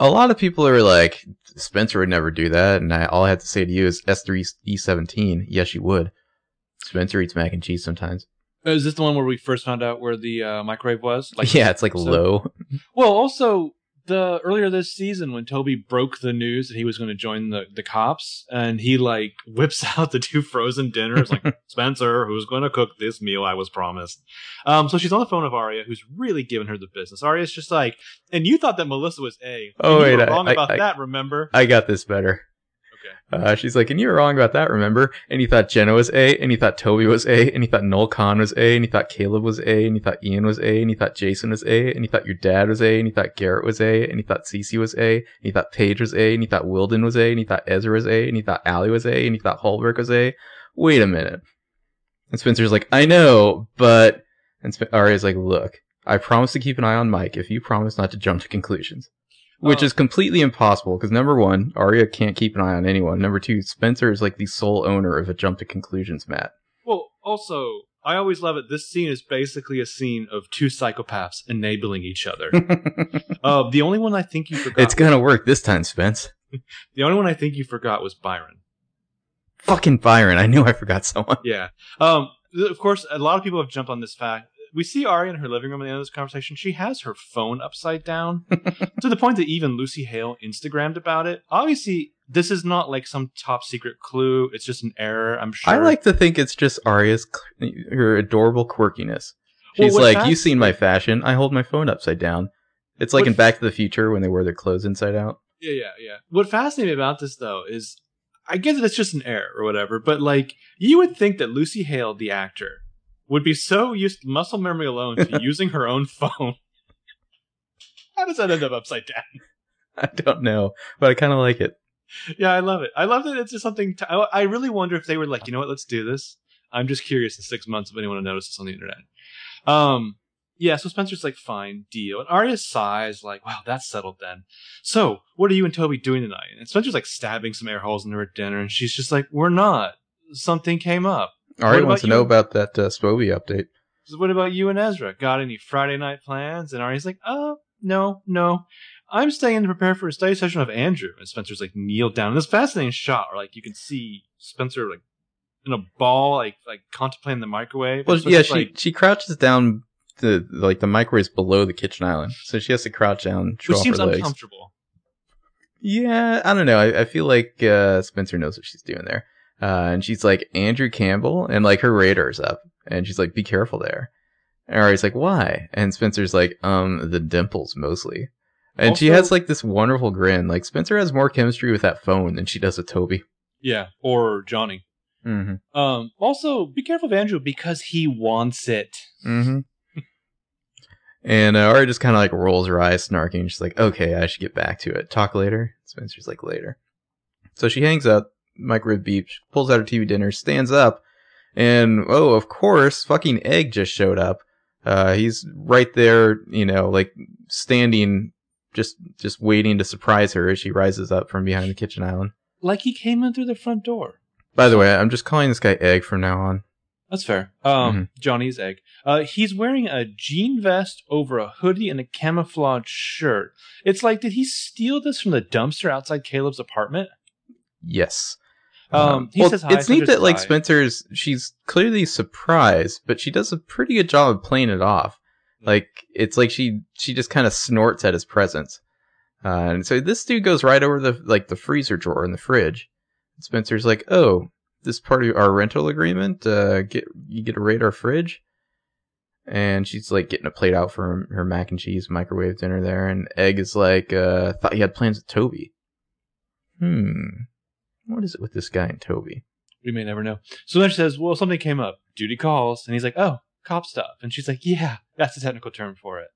A lot of people are like, Spencer would never do that, and I, all I have to say to you is S3E17. Yes, you would. Spencer eats mac and cheese sometimes. Uh, Is this the one where we first found out where the uh, microwave was? Like, yeah, it's like so- low. Well, also the earlier this season when Toby broke the news that he was going to join the the cops, and he like whips out the two frozen dinners, like Spencer, who's going to cook this meal I was promised. Um, so she's on the phone with Aria, who's really giving her the business. Aria's just like, and you thought that Melissa was A. Oh, wait, I- wrong I- about I- that. Remember? I got this better. Uh, she's like, and you were wrong about that, remember? And you thought Jenna was A, and you thought Toby was A, and you thought Noel Kahn was A, and you thought Caleb was A, and you thought Ian was A, and you thought Jason was A, and you thought your dad was A, and you thought Garrett was A, and you thought Cece was A, and you thought Paige was A, and you thought Wilden was A, and you thought Ezra was A, and you thought Ali was A, and you thought Holbrook was A. Wait a minute. And Spencer's like, I know, but... And Sp- Aria's like, look, I promise to keep an eye on Mike if you promise not to jump to conclusions. Which Oh. is completely impossible because number one, Aria can't keep an eye on anyone. Number two, Spencer is like the sole owner of a jump to conclusions mat. Well, also. I always love it. This scene is basically a scene of two psychopaths enabling each other. uh, the only one I think you forgot. it's gonna work this time, Spence. the only one I think you forgot was Byron. Fucking Byron. I knew I forgot someone. Yeah. Um. Of course, a lot of people have jumped on this fact. We see Aria in her living room at the end of this conversation. She has her phone upside down to the point that even Lucy Hale Instagrammed about it. Obviously, this is not like some top secret clue. It's just an error. I'm sure. I like to think it's just Aria's her adorable quirkiness. She's what like, fas- you seen my fashion? I hold my phone upside down. It's like What in Back to the Future when they wear their clothes inside out. Yeah, yeah, yeah. What fascinates me about this though is, I guess that it's just an error or whatever, but like you would think that Lucy Hale, the actor, would be so used muscle memory alone to using her own phone. How does that end up upside down? I don't know, but I kind of like it. Yeah, I love it. I love that it's just something. T- I really wonder if they were like, you know what, let's do this. I'm just curious in six months if anyone will notice this on the internet. Um, yeah. So Spencer's like, fine, deal. And Aria sighs, like, wow, that's settled then. So, what are you and Toby doing tonight? And Spencer's like stabbing some air holes into her dinner, and she's just like, we're not. Something came up. About wants to know about that uh, update. So what about you and Ezra? Got any Friday night plans? And Aria's like, oh, no, no. I'm staying to prepare for a study session of Andrew. And Spencer's like kneeled down. And this fascinating shot where like you can see Spencer like in a ball, like like contemplating the microwave. Well, yeah, she like, she crouches down the like the microwave's below the kitchen island, so she has to crouch down, which seems uncomfortable. Yeah, I don't know. I, I feel like uh, Spencer knows what she's doing there, uh, and she's like Andrew Campbell, and like her radar's up, and she's like, "Be careful there." And Ari's like, "Why?" And Spencer's like, "Um, the dimples mostly." And she has like this wonderful grin. Like Spencer has more chemistry with that phone than she does with Toby. Yeah, or Johnny. Mm-hmm. Um, also, be careful of Andrew because he wants it. Mm-hmm. and uh, Ari just kind of like rolls her eyes, snarking. She's like, "Okay, I should get back to it. Talk later." Spencer's like, "Later." So she hangs up. Microwave beeps. Pulls out her TV dinner. Stands up, and oh, of course, fucking Egg just showed up. Uh, he's right there, you know, like standing, just just waiting to surprise her as she rises up from behind the kitchen island. Like he came in through the front door. By the way, I'm just calling this guy Egg from now on. That's fair. Um, Mm-hmm. Johnny's egg. Uh, he's wearing a jean vest over a hoodie and a camouflage shirt. It's like, did he steal this from the dumpster outside Caleb's apartment? Yes. Um, he well, says hi. it's neat Spencer that like hi. Spencer's she's clearly surprised, but she does a pretty good job of playing it off. Like it's like she she just kind of snorts at his presence. Uh, and so this dude goes right over the like the freezer drawer in the fridge. And Spencer's like, "Oh, this part of our rental agreement, uh, get you get to raid our fridge." And she's like getting a plate out for her mac and cheese microwave dinner there, and Egg is like, uh, "Thought you had plans with Toby." Hmm, what is it with this guy and Toby? we may never know. So then she says, "Well, something came up. Duty calls," and he's like, "Oh, cop stuff." And she's like, "Yeah, that's the technical term for it."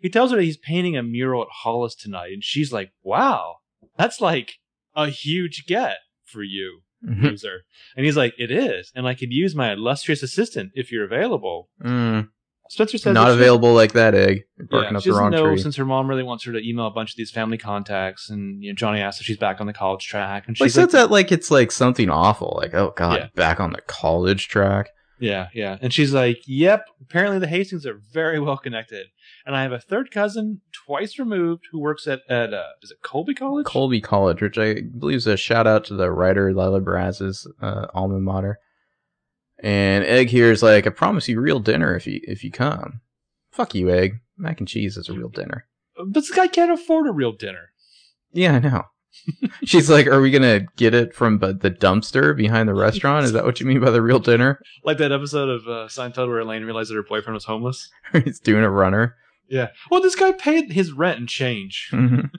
He tells her that he's painting a mural at Hollis tonight, and she's like, "Wow, that's like a huge get for you, loser." and he's like, "It is, and I could use my illustrious assistant if you're available." Mm, Spencer says not that she- available like that, Egg. You're barking Yeah, up she the wrong know tree. since her mom really wants her to email a bunch of these family contacts, and you know Johnny asks if she's back on the college track, and Like she's says like, that like it's like something awful. Like, oh god, Yeah. back on the college track. Yeah, yeah. And she's like, Yep, apparently the Hastings are very well connected. And I have a third cousin, twice removed, who works at, at uh, is it Colby College? Colby College, which I believe is a shout out to the writer Lijah Barasz's uh, alma mater. And Egg here is like, I promise you real dinner if you if you come. Fuck you, Egg. Mac and cheese is a real dinner. but this guy can't afford a real dinner. Yeah, I know. She's like, are we gonna get it from the the dumpster behind the restaurant? Is that what you mean by the real dinner? Like that episode of uh, Seinfeld where Elaine realized that her boyfriend was homeless. He's doing a runner. Yeah. Well, this guy paid his rent and change. Mhm.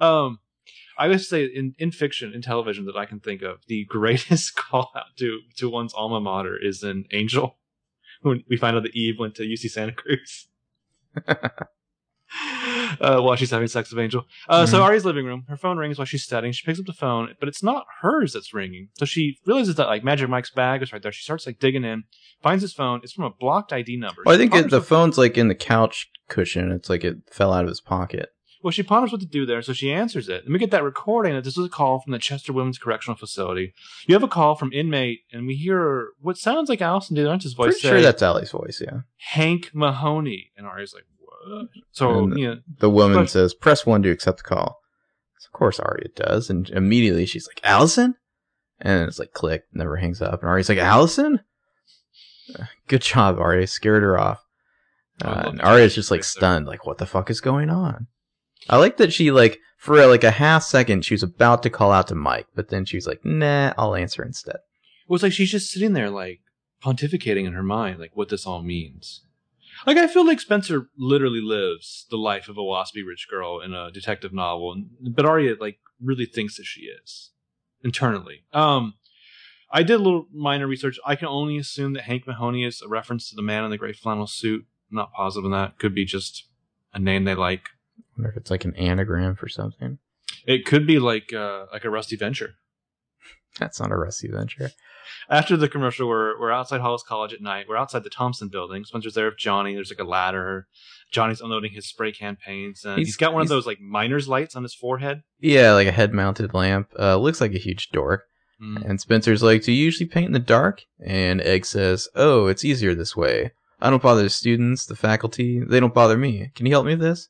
Um, I would say in, in fiction, in television that I can think of, the greatest call out to, to one's alma mater is in Angel. When we find out that Eve went to UC Santa Cruz. uh, while she's having sex with Angel. Uh, So Mhm. Ari's living room, her phone rings while she's studying. She picks up the phone, but it's not hers that's ringing. So she realizes that like Magic Mike's bag is right there. She starts like digging in, finds his phone. It's from a blocked ID number. Well, I think it, the phone's like in the couch cushion. It's like it fell out of his pocket. Well, she ponders what to do there, so she answers it. And we get that recording that this was a call from the Chester Women's Correctional Facility. You have a call from inmate, and we hear what sounds like Alison DiLaurentis' voice Pretty say, sure that's Ali's voice. Yeah. Hank Mahoney. And Ari's like, what? So, And- you know, The woman But- says, "Press one to accept the call." So of course, Aria does, and immediately she's like, "Alison," and it's like click, never hangs up. And Aria's like, "Alison." Good job, Aria. Scared her off. Uh, and the Aria's just like there. stunned, like, "What the fuck is going on?" I like that she like for like a half second she was about to call out to Mike, but then she was like, "Nah, I'll answer instead." Well, it's like she's just sitting there, like pontificating in her mind, like what this all means. Like I feel like Spencer literally lives the life of a waspy rich girl in a detective novel, but Aria like really thinks that she is internally. Um, I did a little minor research. I can only assume that Hank Mahoney is a reference to the man in the gray flannel suit. Not positive on that. Could be just a name they like. Wonder if it's like an anagram for something. It could be like uh, like a Rusty Venture. That's not a Rusty Venture. after the commercial, we're we're outside Hollis College at night. We're outside the Thompson building. Spencer's there with Johnny. There's like a ladder. Johnny's unloading his spray can paints, and He's- he's got one of those like miner's lights on his forehead. Yeah, like a head mounted lamp. Uh, looks like a huge dork. Mm. And Spencer's like, Do you usually paint in the dark? And Egg says, Oh, it's easier this way. I don't bother the students, the faculty. They don't bother me. Can you help me with this?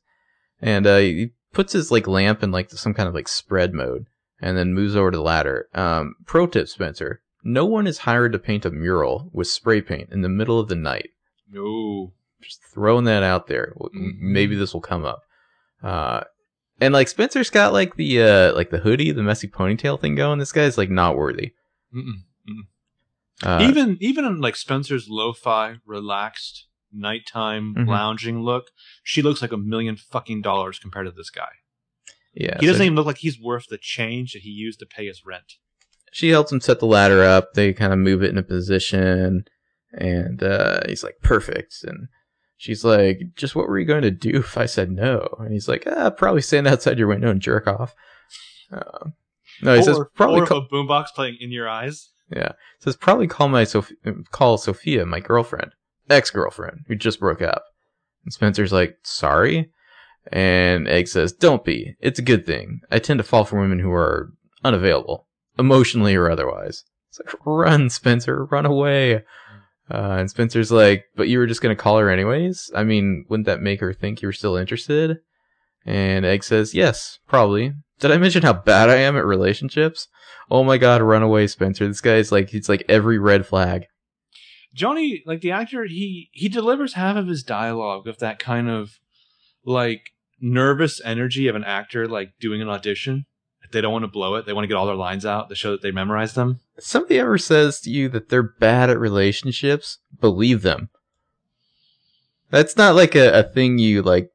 And uh, he puts his like lamp in like some kind of like spread mode and then moves over to the ladder. Um, pro tip, Spencer. No one is hired to paint a mural with spray paint in the middle of the night. No. Just throwing that out there. Mhm. Maybe this will come up. Uh, and like Spencer's got like the uh like the hoodie, the messy ponytail thing going. This guy's like not worthy. Mm-mm. Uh, even even in like Spencer's lo-fi, relaxed nighttime Mhm. lounging look, she looks like a million fucking dollars compared to this guy. yeah, he doesn't so even look like he's worth the change that he used to pay his rent. she helps him set the ladder up. They kind of move it in a position, and uh, he's like, "Perfect." And she's like, "Just what were you going to do if I said no?" And he's like, ah, "Probably stand outside your window and jerk off." Uh, no, he or, says probably or call, a boombox playing in your eyes. yeah. Says probably call my Soph- call Sophia, my girlfriend, ex girlfriend, who just broke up. And Spencer's like, "Sorry," and Egg says, "Don't be. It's a good thing. I tend to fall for women who are unavailable, emotionally or otherwise." It's like, "Run, Spencer, run away." Uh, and Spencer's like, "But you were just gonna call her anyways. I mean, wouldn't that make her think you were still interested?" And Egg says, Yes, probably. Did I mention how bad I am at relationships? Oh my god, run away, Spencer. This guy is like, he's like every red flag. Johnny, like the actor, he he delivers half of his dialogue with that kind of like nervous energy of an actor like doing an audition. They don't want to blow it. They want to get all their lines out to show that they memorized them. Somebody ever says to you that they're bad at relationships, believe them. That's not like a, a thing you like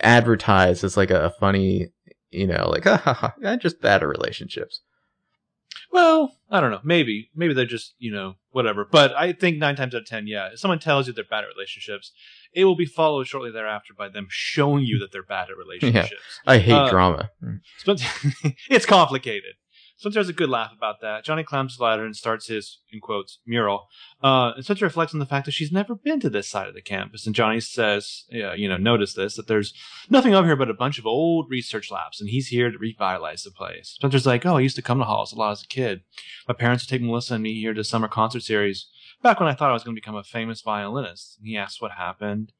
advertise as like a, a funny, you know, like, ha ha ha, I'm just bad at relationships. Well, I don't know. Maybe, maybe they're just you know whatever. But I think nine times out of ten, yeah, if someone tells you they're bad at relationships, it will be followed shortly thereafter by them showing you that they're bad at relationships. I hate Uh, drama. It's complicated. Spencer has a good laugh about that. Johnny climbs the ladder and starts his, in quotes, mural. Uh, and Spencer reflects on the fact that she's never been to this side of the campus. And Johnny says, yeah, you know, notice this, that there's nothing up here but a bunch of old research labs, and he's here to revitalize the place. Spencer's like, oh, I used to come to Hollis a lot as a kid. My parents would take Melissa and me here to summer concert series back when I thought I was going to become a famous violinist. And he asks what happened.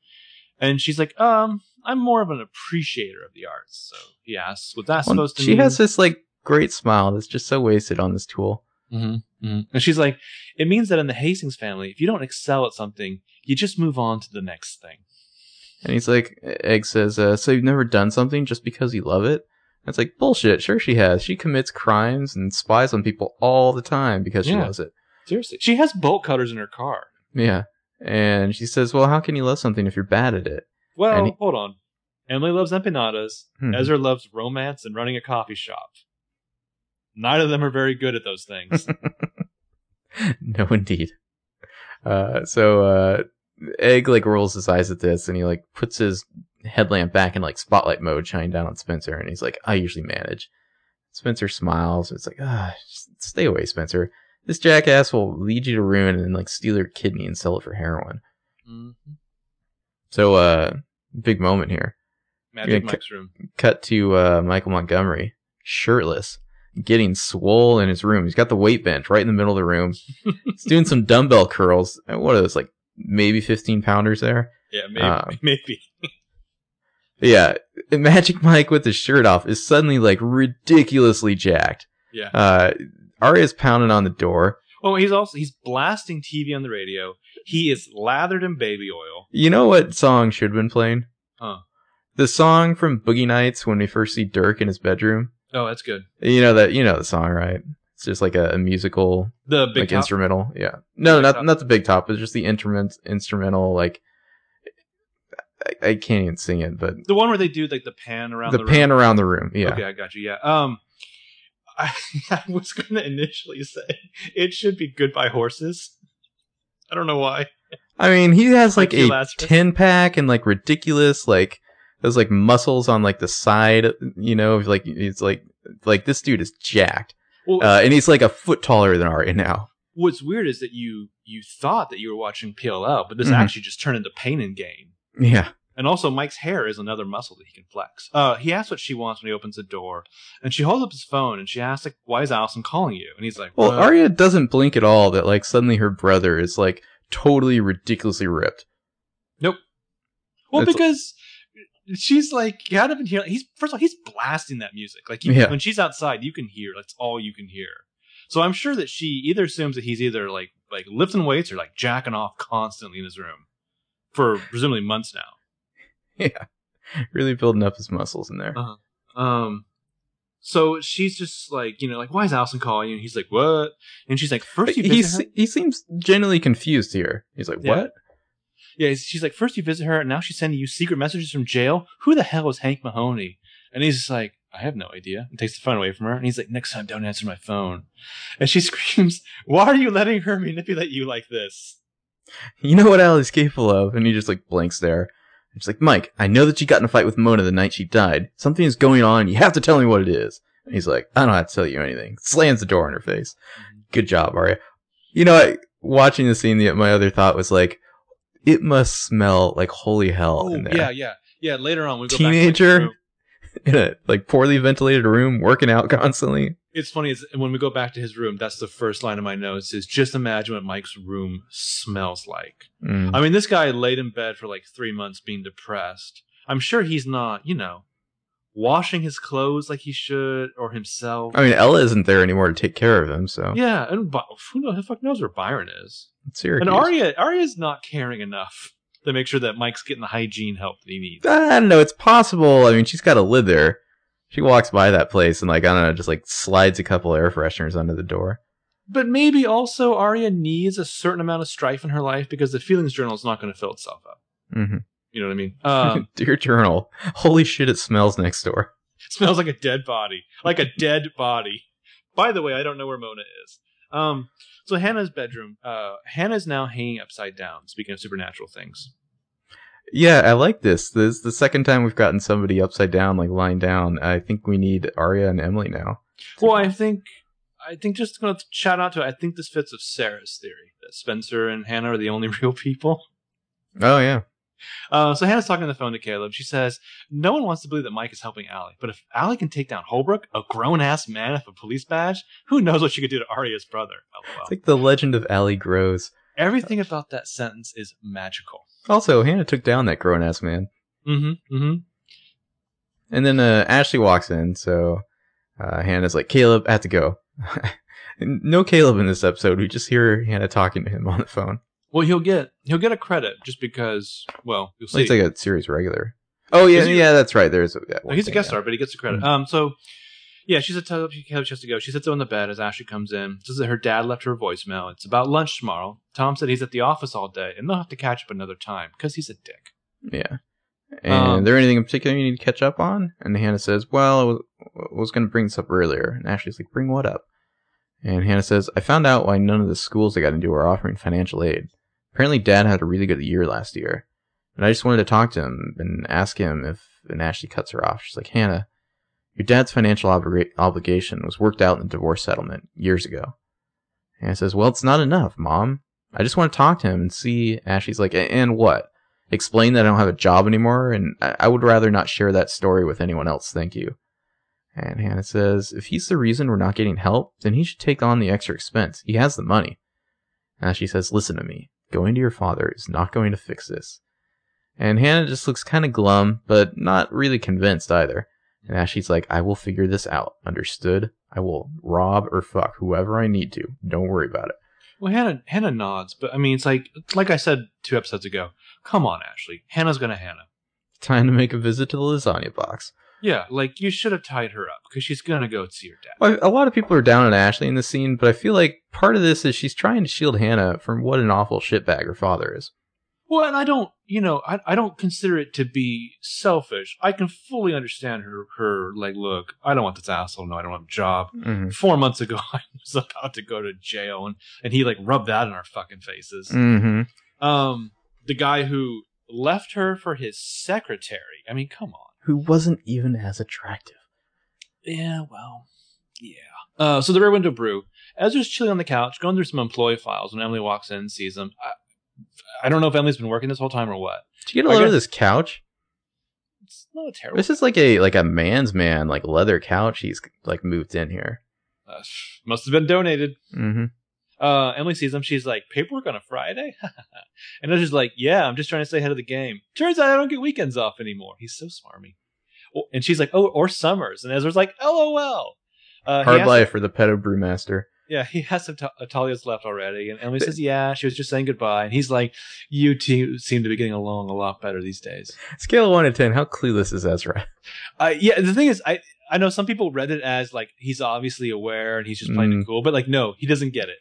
And she's like, um, I'm more of an appreciator of the arts. So he asks, what's that Well, supposed to mean she mean? has this like great smile that's just so wasted on this tool. Mm-hmm, mm-hmm. And she's like, it means that in the Hastings family, if you don't excel at something, you just move on to the next thing. And he's like, Egg says, uh, so you've never done something just because you love it? And it's like, bullshit. Sure she has. She commits crimes and spies on people all the time because she Yeah. loves it. Seriously. She has bolt cutters in her car. Yeah. And she says, well, how can you love something if you're bad at it? Well, he- hold on. Emily loves empanadas. Hmm. Ezra loves romance and running a coffee shop. Neither of them are very good at those things. no, indeed. Uh, so, uh, Egg, like, rolls his eyes at this and he, like, puts his headlamp back in, like, spotlight mode, shining down on Spencer. And he's like, I usually manage. Spencer smiles. It's like, ah, stay away, Spencer. This jackass will lead you to ruin and, like, steal your kidney and sell it for heroin. Mhm. So, uh, big moment here. Magic Mike's room. Cut to, uh, Michael Montgomery, shirtless, getting swole in his room. He's got the weight bench right in the middle of the room. He's doing some dumbbell curls. What are those, like, maybe 15 pounders there? Yeah, maybe. Um, maybe. Yeah, Magic Mike with his shirt off is suddenly like ridiculously jacked. Yeah. Uh, Aria's pounding on the door. Well, he's also he's blasting TV on the radio. He is lathered in baby oil. You know what song should have been playing? Huh. The song from Boogie Nights when we first see Dirk in his bedroom. Oh, that's good. You know that you know the song, right? It's just like a, a musical, The big like top- instrumental. Yeah. No, not Top. not the big top. It's just the instrument instrumental. Like I, I can't even sing it, but the one where they do like the pan around the, the, pan room. around the room. Yeah. Okay, I got you. Yeah. Um, I, I was going to initially say it should be Goodbye Horses. I don't know why. I mean, he has like Like a ten pack and like ridiculous like those like muscles on like the side. You know, like it's like like this dude is jacked, Well, uh, and he's like a foot taller than Aria now. what's weird is that you you thought that you were watching PLL, but this Mhm. actually just turned into Pain and Gain. Yeah. And also, Mike's hair is another muscle that he can flex. Uh, he asks what she wants when he opens the door, and she holds up his phone and she asks, like, "Why is Alison calling you?" And he's like, Well? Aria doesn't blink at all. That like suddenly her brother is like totally ridiculously ripped. Nope. Well, It's- because she's like kind of in here. He's first of all, he's blasting that music. Like you, Yeah. when she's outside, you can hear. That's all you can hear. So I'm sure that she either assumes that he's either like like lifting weights or like jacking off constantly in his room for presumably months now. Yeah. Really building up his muscles in there. Uh, Um, so she's just like you know like why is Alison calling you? And he's like what? And she's like first you he visit her. se- he seems genuinely confused here. He's like, Yeah. "What?" Yeah, she's like, first you visit her, and now she's sending you secret messages from jail. Who the hell is Hank Mahoney? And he's just like, I have no idea. And takes the phone away from her. And he's like, next time, don't answer my phone. And she screams, Why are you letting her manipulate you like this? You know what Ali's capable of? And he just like blinks there. And she's like, Mike, I know that you got in a fight with Mona the night she died. Something is going on. You have to tell me what it is. And he's like, I don't have to tell you anything. Slams the door in her face. Mm-hmm. Good job, Aria. You know, I, watching the scene, the, my other thought was like, it must smell like holy hell Oh, in there. yeah, yeah. Yeah, later on, we go Teenager? back to Mike's room. In a like poorly ventilated room, working out constantly. It's funny, is when we go back to his room, that's the first line of my notes is just imagine what Mike's room smells like. Mm. I mean, this guy laid in bed for like three months being depressed. I'm sure he's not, you know, washing his clothes like he should or himself. I mean, Ella isn't there anymore to take care of him, so yeah, and who knows? Who the fuck knows where Byron is? it's Syracuse. And Aria, Aria's not caring enough to make sure that Mike's getting the hygiene help that he needs. I don't know. It's possible. I mean, she's got to live there. She walks by that place and like I don't know, just like slides a couple air fresheners under the door. But maybe also Aria needs a certain amount of strife in her life because the feelings journal is not going to fill itself up. hmm You know what I mean? Um, Dear journal, holy shit, it smells next door. smells like a dead body, like a dead body. By the way, I don't know where Mona is. Um, so Hannah's bedroom. Uh, Hannah's now hanging upside down. Speaking of supernatural things, Yeah, I like this. This is the second time we've gotten somebody upside down, like lying down. I think we need Aria and Emily now. well, I think, I think just going to shout out to. it, I think this fits with Sarah's theory that Spencer and Hannah are the only real people. Oh yeah. Uh, so Hannah's talking on the phone to Caleb. She says, No one wants to believe that Mike is helping Ali, but if Ali can take down Holbrook, a grown ass man with a police badge, who knows what she could do to Aria's brother? LOL. It's like the legend of Ali grows. Everything about that sentence is magical. Also, Hannah took down that grown ass man. Mm-hmm. Mm-hmm. And then uh, Ashley walks in, so uh, Hannah's like, Caleb, I have to go. no Caleb in this episode. We just hear Hannah talking to him on the phone. Well, he'll get he'll get a credit just because. Well, you'll see. He's like a series regular. Oh yeah, he- yeah, that's right. There's a, yeah, No, he's a guest thing, star, but he gets the credit. Mhm. Um, so yeah, she said tell Caleb she has to go. She sits on the bed as Ashley comes in. Says that her dad left her a voicemail. It's about lunch tomorrow. Tom said he's at the office all day, and they'll have to catch up another time because he's a dick. Yeah. yeah. And Um, there anything in particular you need to catch up on? And Hannah says, "Well, I was, I was going to bring this up earlier." And Ashley's like, "Bring what up?" And Hannah says, "I found out why none of the schools I got into are offering financial aid. Apparently, Dad had a really good year last year, and I just wanted to talk to him and ask him if." And Ashley cuts her off. She's like, "Hannah, your dad's financial obliga- obligation was worked out in the divorce settlement years ago." Hannah says, "Well, it's not enough, Mom. I just want to talk to him and see." Ashley's like, "And what?" explain that I don't have a job anymore, and I, I would rather not share that story with anyone else. Thank you. And Hannah says, if he's the reason we're not getting help, then he should take on the extra expense. He has the money. And she says, listen to me. Going to your father is not going to fix this. And Hannah just looks kind of glum, but not really convinced either. And Ashley's like, I will figure this out. Understood? I will rob or fuck whoever I need to. Don't worry about it. Well, Hannah Hannah nods, but I mean, it's like like I said two episodes ago. Come on, Ashley. Hannah's gonna Hannah. Time to make a visit to the lasagna box. Yeah, like you should have tied her up because she's gonna go see her dad. Well, a lot of people are down on Ashley in this scene, but I feel like part of this is she's trying to shield Hannah from what an awful shitbag her father is. Well, and I don't, you know, I, I don't consider it to be selfish. I can fully understand her, her, like, look, I don't want this asshole No, I don't have a job. Mm-hmm. Four months ago, I was about to go to jail, and, and he, like, rubbed that in our fucking faces. Mm-hmm. Um, the guy who left her for his secretary. I mean, come on. Who wasn't even as attractive. Yeah, well, yeah. Uh, so the Rear Window Brew. Ezra's chilling on the couch, going through some employee files when Emily walks in and sees him. I, I don't know if Emily's been working this whole time or what. Did you get a load of this couch? It's not a terrible. This is like a like a man's man, like leather couch. He's like moved in here. Uh, must have been donated. Mm-hmm. Uh, Emily sees him. She's like, paperwork on a Friday? and Ezra's like, yeah, I'm just trying to stay ahead of the game. Turns out I don't get weekends off anymore. He's so smarmy. Oh, and she's like, oh, or summers. And Ezra's like, lol. Uh, Hard life for the pedo brewmaster. Yeah, he has some Talia's left already. And Emily says, yeah, she was just saying goodbye. And he's like, you two seem to be getting along a lot better these days. Scale of one to ten. How clueless is Ezra? Uh, yeah, the thing is, I, I know some people read it as like, he's obviously aware and he's just playing Mm. it cool. But like, no, he doesn't get it.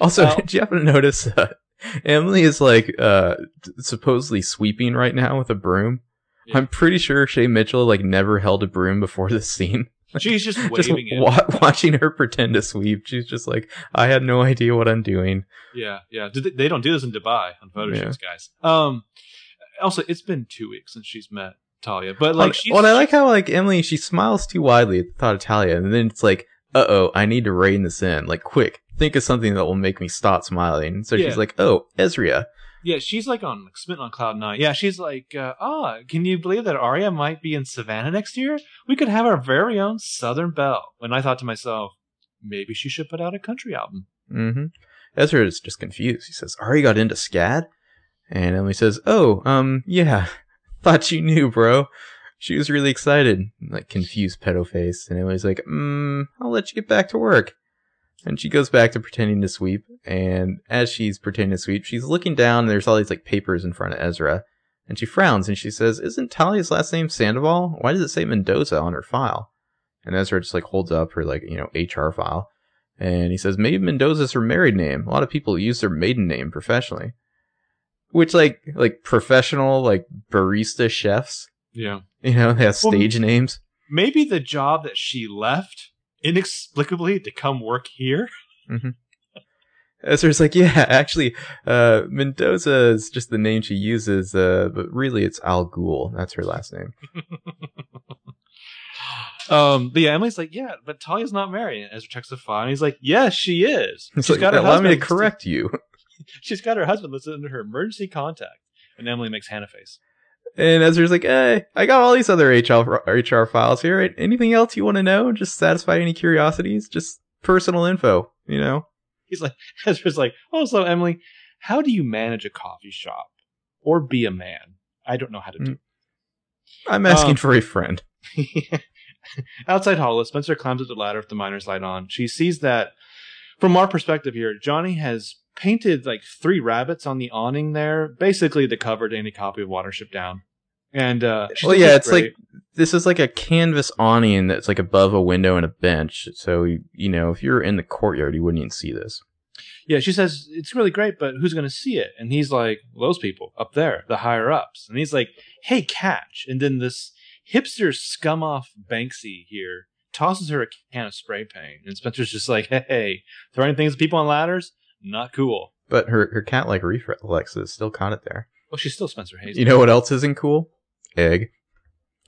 Also, Well- did you happen to notice uh, Emily is like uh, supposedly sweeping right now with a broom? Yeah. I'm pretty sure Shay Mitchell like never held a broom before this scene. She's just just waving it. wa- watching her pretend to sweep. She's just like, I had no idea what I'm doing. Yeah, yeah. They, they don't do this in Dubai on photo Yeah. shoots, guys. Um. Also, it's been two weeks since she's met Talia, but like, Well, she's, well, I like how like Emily she smiles too widely at the thought of Talia, and then it's like, uh oh, I need to rein this in. Like, quick, think of something that will make me stop smiling. So Yeah. she's like, oh, Ezria. yeah, she's like on like, smitten on cloud nine. Yeah, she's like, uh, ah, can you believe that Aria might be in Savannah next year? We could have our very own Southern Belle. And I thought to myself, maybe she should put out a country album. Mm-hmm. Ezra is just confused. He says, Ari got into SCAD? And Emily says, oh, um, yeah. Thought you knew, bro. She was really excited, like confused pedo face, and Emily's like, mm, I'll let you get back to work. And she goes back to pretending to sweep, and as she's pretending to sweep, she's looking down, and there's all these like papers in front of Ezra, and she frowns and she says, Isn't Talia's last name Sandoval? Why does it say Mendoza on her file? And Ezra just like holds up her like, you know, HR file. And he says, maybe Mendoza's her married name. A lot of people use their maiden name professionally. Which like like professional like barista chefs, Yeah. you know, they have Well, stage names. Maybe the job that she left inexplicably to come work here. Ezra's like, yeah, actually, uh, Mendoza is just the name she uses, uh, but really it's Al Ghul. That's her last name. Um, but yeah, Emily's like, yeah, but Talia's not married. And Ezra checks the file, and he's like, yes, she is. It's She's like, got her allow me to correct you. She's got her husband listed under her emergency contact. And Emily makes Hannah face. And Ezra's like, hey, I got all these other HR, HR files here. Anything else you want to know? Just satisfy any curiosities? Just personal info, you know? He's like, Ezra's like, also, Emily, how do you manage a coffee shop or be a man? I don't know how to do. I'm asking Um, for a friend. Outside Hollis, Spencer climbs up the ladder with the miner's light on. She sees that, from our perspective here, Johnny has painted like three rabbits on the awning there, basically the cover to any copy of Watership Down. And uh, Well, yeah, it's it's like this is like a canvas awning that's like above a window and a bench. So, you know, if you're in the courtyard, you wouldn't even see this. yeah. She says it's really great, but who's going to see it? And he's like, those people up there, the higher ups. And he's like, hey, catch. And then this hipster scum off Banksy here tosses her a can of spray paint, and Spencer's just like, hey, throwing things at people on ladders, not cool. But her, her cat like reflexes still caught it there. Well, she's still Spencer Hayes. You know what else isn't cool? Egg.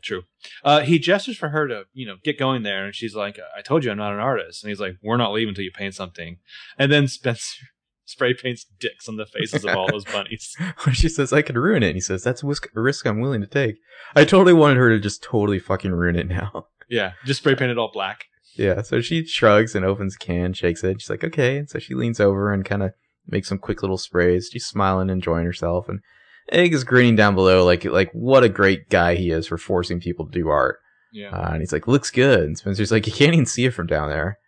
True. Uh, he gestures for her to, you know, get going there, and she's like, "I told you I'm not an artist." And he's like, "We're not leaving until you paint something." And then Spencer spray paints dicks on the faces of all those bunnies. she says, I could ruin it. And he says, that's a whisk- risk I'm willing to take. I totally wanted her to just totally fucking ruin it now. Yeah, just spray paint it all black. yeah, so she shrugs and opens can, shakes it. She's like, okay. And so she leans over and kind of makes some quick little sprays. She's smiling, enjoying herself. And Egg is grinning down below, like, like what a great guy he is for forcing people to do art. Yeah. Uh, and he's like, looks good. And Spencer's like, you can't even see it from down there.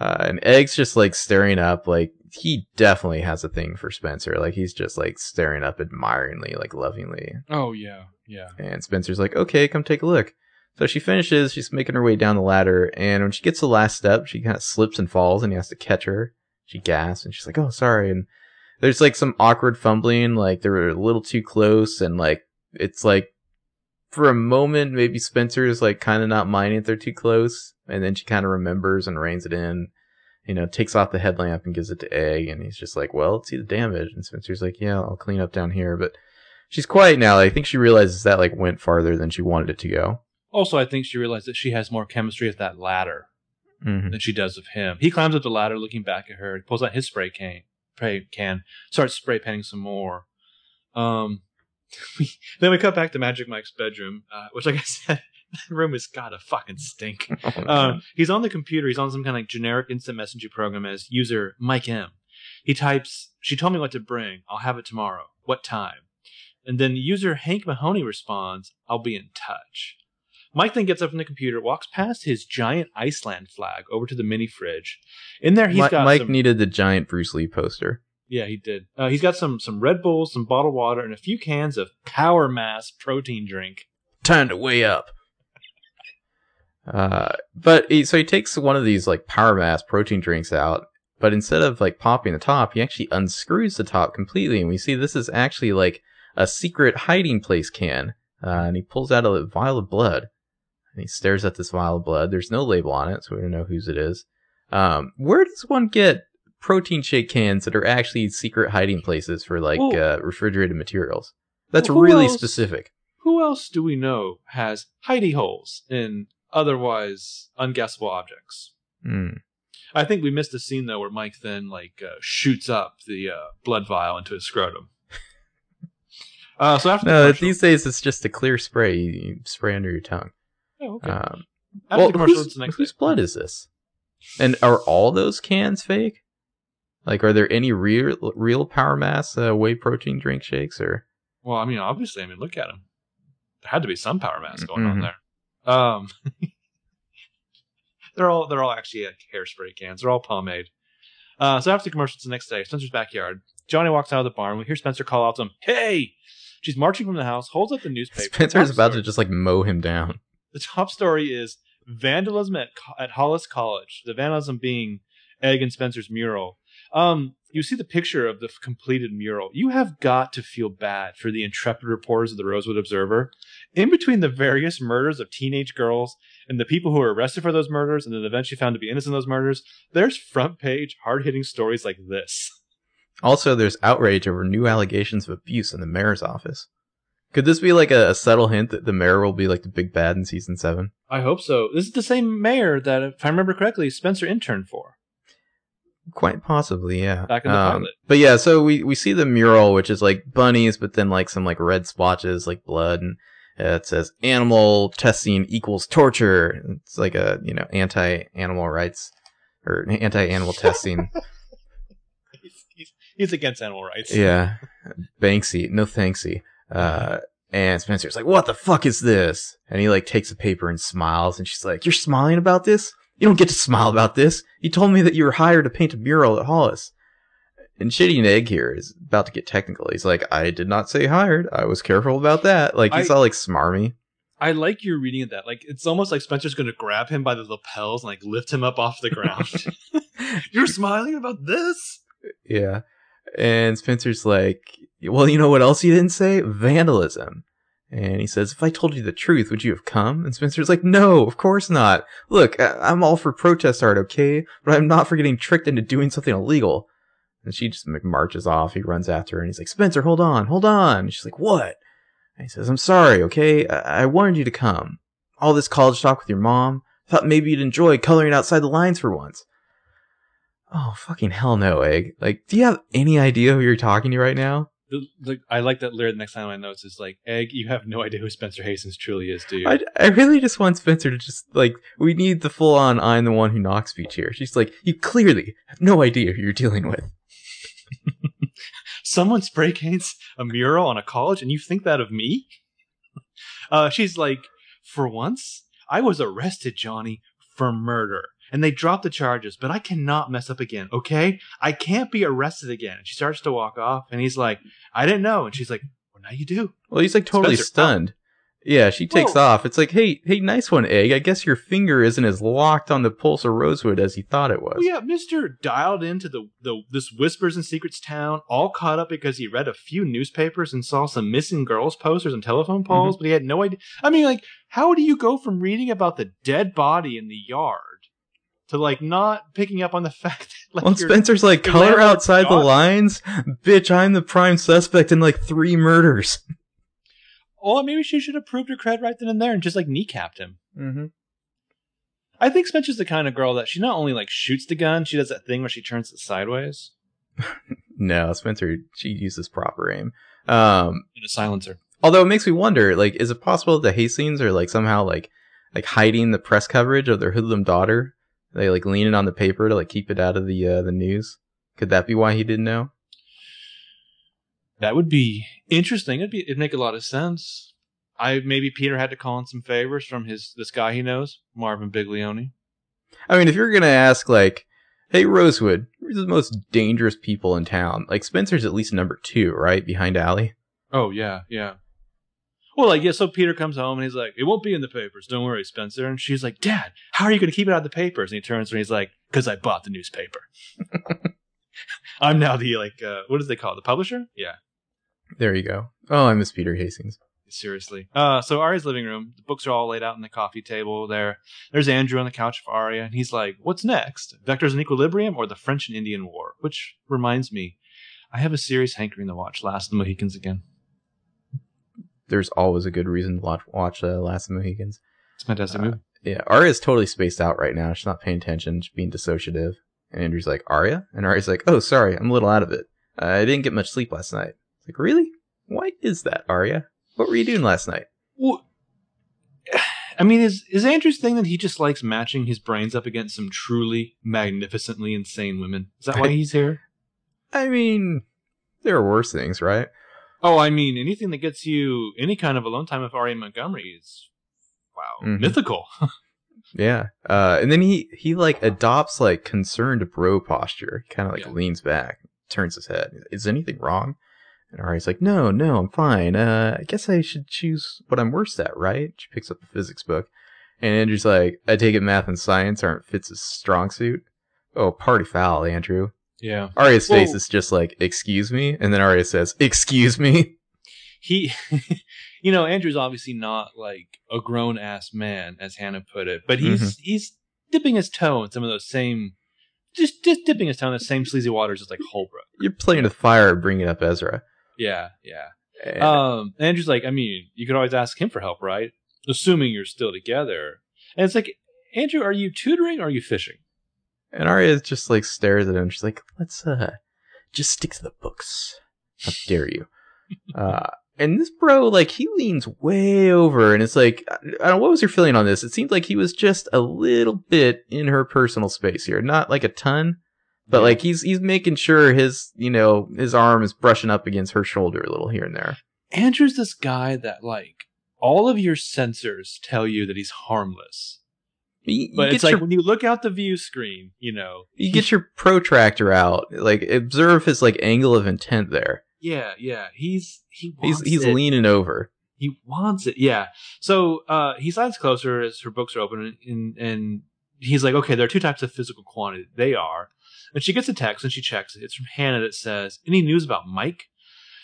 Uh, and Egg's just like staring up, like he definitely has a thing for Spencer. Like he's just like staring up admiringly, like lovingly. oh yeah, yeah. And Spencer's like, okay, come take a look. So she finishes, she's making her way down the ladder, and when she gets to the last step, she kind of slips and falls, and he has to catch her. She gasps, and she's like, oh, sorry. And there's like some awkward fumbling, like they were a little too close, and like it's like for a moment, maybe Spencer is like kind of not minding if they're too close, and then she kind of remembers and reins it in. You know, takes off the headlamp and gives it to Egg, and he's just like, "Well, see the damage." And Spencer's like, "Yeah, I'll clean up down here." But she's quiet now. I think she realizes that like went farther than she wanted it to go. Also, I think she realized that she has more chemistry with that ladder Mm-hmm. than she does with him. He climbs up the ladder, looking back at her. Pulls out his spray can, spray can, starts spray painting some more. Um, we, then we cut back to Magic Mike's bedroom, uh, which, like I said, that room has gotta fucking stink. Uh, he's on the computer. He's on some kind of like generic instant messaging program as user Mike M. He types, "She told me what to bring. I'll have it tomorrow. What time?" And then user Hank Mahoney responds, "I'll be in touch." Mike then gets up from the computer, walks past his giant Iceland flag over to the mini fridge. In there, he's Mi- got Mike some, needed the giant Bruce Lee poster. yeah, he did. Uh, he's got some some Red Bulls, some bottled water, and a few cans of Power Mass protein drink. Time to weigh up. Uh, but he, so he takes one of these like power mass protein drinks out, but instead of like popping the top, he actually unscrews the top completely, and we see this is actually like a secret hiding place can. Uh, and he pulls out a vial of blood, and he stares at this vial of blood. There's no label on it, so we don't know whose it is. Um, where does one get protein shake cans that are actually secret hiding places for like Well- uh, refrigerated materials? That's Well, really else- specific. Who else do we know has hidey holes in otherwise unguessable objects? Hmm. I think we missed a scene though where Mike then like uh, shoots up the uh, blood vial into his scrotum. uh, so after No, commercial, these days it's just a clear spray you you spray under your tongue. Oh, okay. Um, after well, commercial, whose, the next whose day. blood is this? And are all those cans fake? Like, are there any real real power mass uh, whey protein drink shakes or? Well, I mean, obviously, I mean, look at them. there had to be some power Mass going on Mhm. there. Um, they're all they're all actually like hairspray cans. They're all pomade. Uh, so after the commercials the next day, Spencer's backyard. Johnny walks out of the barn. We hear Spencer call out to him, "Hey!" She's marching from the house, holds up the newspaper. Spencer's Top about to just like mow him down. The top story is vandalism at at Hollis College. The vandalism being Egg and Spencer's mural. Um, you see the picture of the completed mural. You have got to feel bad for the intrepid reporters of the Rosewood Observer. In between the various murders of teenage girls and the people who were arrested for those murders and then eventually found to be innocent of those murders, there's front page, hard hitting stories like this. Also, there's outrage over new allegations of abuse in the mayor's office. Could this be like a, a subtle hint that the mayor will be like the big bad in season seven? I hope so. This is the same mayor that, if I remember correctly, Spencer interned for. Quite possibly, yeah. Back in the Um, pilot. But yeah, so we, we see the mural, which is like bunnies, but then like some like red splotches, like blood, and uh, it says animal testing equals torture. It's like a you know anti animal rights or anti animal testing. He's, he's, he's against animal rights. yeah, Banksy, no thanksy. Uh, and Spencer's like, "What the fuck is this?" And he like takes a paper and smiles, and she's like, "You're smiling about this? You don't get to smile about this. You told me that you were hired to paint a mural at Hollis." And Shitty and Egg here is about to get technical. He's like, "I did not say hired. I was careful about that." Like he's I- all like smarmy. I like your reading of that. Like it's almost like Spencer's going to grab him by the lapels and like lift him up off the ground. You're smiling about this? Yeah. And Spencer's like, well, you know what else he didn't say? Vandalism. And he says, if I told you the truth, would you have come? And Spencer's like, no, of course not. Look, I- I'm all for protest art, okay? But I'm not for getting tricked into doing something illegal. And she just marches off. He runs after her and he's like, Spencer, hold on, hold on. And she's like, what? And he says, I'm sorry, okay? I, I wanted you to come. All this college talk with your mom. I Thought maybe you'd enjoy coloring outside the lines for once. Oh, fucking hell no, Egg. Like, do you have any idea who you're talking to right now? The, I like that lyric. The next time I notes is like, "Egg, you have no idea who Spencer Hastings truly is, do you?" I, I really just want Spencer to just, like, we need the full on I'm the one who knocks speech here. She's like, you clearly have no idea who you're dealing with. Someone spray paints a mural on a college, and you think that of me? Uh, she's like, "For once, I was arrested, Johnny, for murder." And they dropped the charges, but I cannot mess up again, okay? I can't be arrested again. And she starts to walk off, and he's like, I didn't know. And she's like, Well, now you do. Well, he's like totally Spencer, oh. stunned. Yeah, she takes Whoa. off. It's like, hey, hey, nice one, Egg. I guess your finger isn't as locked on the pulse of Rosewood as you thought it was. Well, yeah, Mister dialed into the the this whispers and secrets town, all caught up because he read a few newspapers and saw some missing girls posters and telephone poles, mm-hmm. but he had no idea. I mean, like, how do you go from reading about the dead body in the yard to like not picking up on the fact that like Well, Spencer's like, color outside the lines? Bitch, I'm the prime suspect in like three murders. oh, maybe she should have proved her cred right then and there and just like kneecapped him. Mm-hmm. I think Spencer's the kind of girl that she not only like shoots the gun, she does that thing where she turns it sideways No, Spencer, she uses proper aim. Um, in a silencer. although it makes me wonder, like, is it possible that the Hastings are like somehow like like hiding the press coverage of their hoodlum daughter? They like leaning on the paper to like keep it out of the uh, the news. Could that be why he didn't know? That would be interesting. It'd be it'd make a lot of sense. I maybe Peter had to call in some favors from his this guy he knows, Marvin Biglione. I mean, if you're gonna ask like, hey Rosewood, who's the most dangerous people in town? Like Spencer's at least number two, right behind Ali. Oh yeah, yeah. Well, like yeah. So Peter comes home and he's like, "It won't be in the papers. Don't worry, Spencer." And she's like, "Dad, how are you going to keep it out of the papers?" And he turns and he's like, "Cause I bought the newspaper. I'm now the like uh, what do they call it? The publisher? Yeah." There you go. Oh, I miss Peter Hastings. Seriously. Uh, so Aria's living room. The books are all laid out on the coffee table there. There's Andrew on the couch for Aria, and he's like, "What's next? Vectors in Equilibrium or the French and Indian War?" Which reminds me, I have a serious hankering to watch Last of the Mohicans again. There's always a good reason to watch, watch uh, Last of the Mohicans. It's a fantastic Uh, movie. Yeah, Aria's totally spaced out right now. She's not paying attention. She's being dissociative. And Andrew's like, Aria? And Aria's like, oh, sorry, I'm a little out of it. Uh, I didn't get much sleep last night. It's like, really? Why is that, Aria? What were you doing last night? Well, I mean, is is Andrew's thing that he just likes matching his brains up against some truly magnificently insane women? Is that why he's here? I mean, there are worse things, right? Oh, I mean, anything that gets you any kind of alone time with Aria Montgomery is wow, Mhm. mythical. Yeah. Uh, and then he he like adopts like concerned bro posture. He Kind of like Yeah. leans back, turns his head. Is anything wrong? And Ari's like, no, no, I'm fine. Uh, I guess I should choose what I'm worst at, right? She picks up the physics book, and Andrew's like, I take it math and science aren't Fitz's strong suit. Oh, party foul, Andrew. Yeah, Aria's face Well- is just like, excuse me, and then Aria says, excuse me. he, you know, Andrew's obviously not like a grown ass man, as Hannah put it, but he's Mm-hmm. he's dipping his toe in some of those same, just just dipping his toe in the same sleazy waters as like Holbrook. You're playing with fire, bringing up Ezra. Yeah, yeah. And- Um, Andrew's like, I mean, you could always ask him for help, right? Assuming you're still together. And it's like, Andrew, are you tutoring or are you fishing? And Aria just like stares at him. She's like, "Let's uh, just stick to the books. How dare you?" uh, and this bro, like, he leans way over, and it's like, I I don't. Know, What was your feeling on this? It seemed like he was just a little bit in her personal space here, not like a ton, but Yeah. like he's he's making sure his you know his arm is brushing up against her shoulder a little here and there. Andrew's this guy that like all of your sensors tell you that he's harmless. You, you But get it's like your, when you look out the view screen, you know. you get your protractor out, like observe his like angle of intent there. Yeah, yeah. He's he He's wants he's it. leaning over. He wants it. Yeah. So uh he slides closer as her books are open and and he's like, okay, there are two types of physical quantity. They are. And she gets a text and she checks it. It's from Hannah that says, Any news about Mike?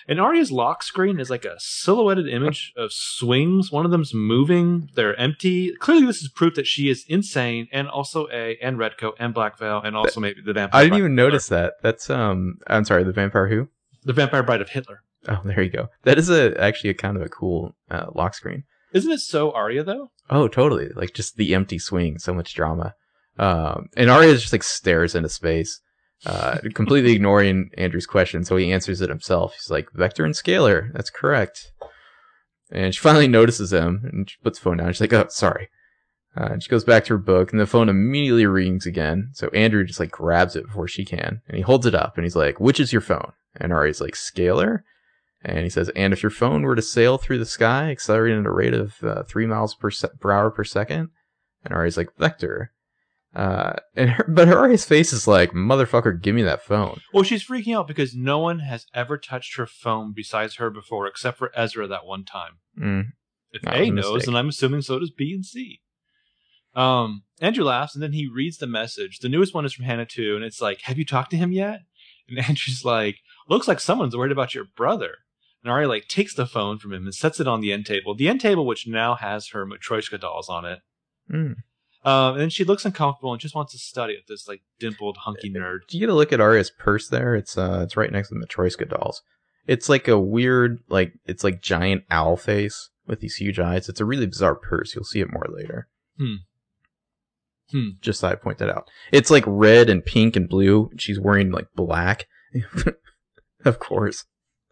And Aria's lock screen is like a silhouetted image of swings. One of them's moving. They're empty. Clearly, this is proof that she is insane, and also a and Redcoat and Black Veil, and also maybe the vampire. I didn't even notice that. That's um. I'm sorry. The vampire who? the Vampire Bride of Hitler. Oh, there you go. That is a actually a kind of a cool uh, lock screen. Isn't it so Aria though? Oh, totally. Like just the empty swing. So much drama. Um, and Aria just like stares into space, uh, completely ignoring Andrew's question. So he answers it himself. He's like, "Vector and scalar. That's correct." And she finally notices him and she puts the phone down. She's like, "Oh, sorry." Uh, and she goes back to her book, and the phone immediately rings again. So Andrew just like grabs it before she can, and he holds it up, and he's like, "Which is your phone?" And Aria's like, "Scalar." And he says, "And if your phone were to sail through the sky, accelerating at a rate of uh, three miles per, se- per hour per second, and Ari's like, "Vector." Uh, and her, but Ari's face is like, "Motherfucker, give me that phone." Well, she's freaking out because no one has ever touched her phone besides her before, except for Ezra that one time. Mm. If That A knows, and I'm assuming so does B and C. Um, Andrew laughs, and then he reads the message. The newest one is from Hannah too, and it's like, "Have you talked to him yet?" And Andrew's like, "Looks like someone's worried about your brother." And Ari like takes the phone from him and sets it on the end table. The end table, which now has her Matryoshka dolls on it. Mm. Um, and she looks uncomfortable and just wants to study at this like dimpled, hunky nerd. Do you get a look at Aria's purse there? It's uh, it's right next to the Matryoshka dolls. It's like a weird, like it's like giant owl face with these huge eyes. It's a really bizarre purse. You'll see it more later. Hmm. Hmm. Just thought I'd point that out. It's like red and pink and blue. She's wearing like black. of course.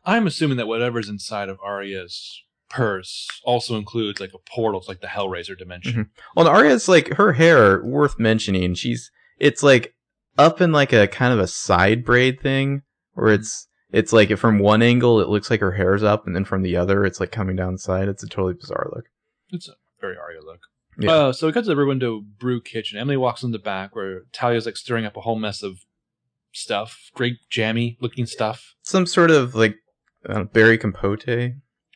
I'm assuming that whatever's inside of Aria's purse also includes like a portal to like the Hellraiser dimension. Mhm. Well, Aria's like her hair worth mentioning. She's it's like up in like a kind of a side braid thing where it's it's like from one angle it looks like her hair's up, and then from the other it's like coming down the side. It's a totally bizarre look. It's a very Aria look. Yeah. Uh, so we cut to the rear window brew kitchen. Emily walks in the back where Talia's like stirring up a whole mess of stuff, great jammy looking stuff. Some sort of like uh, berry compote.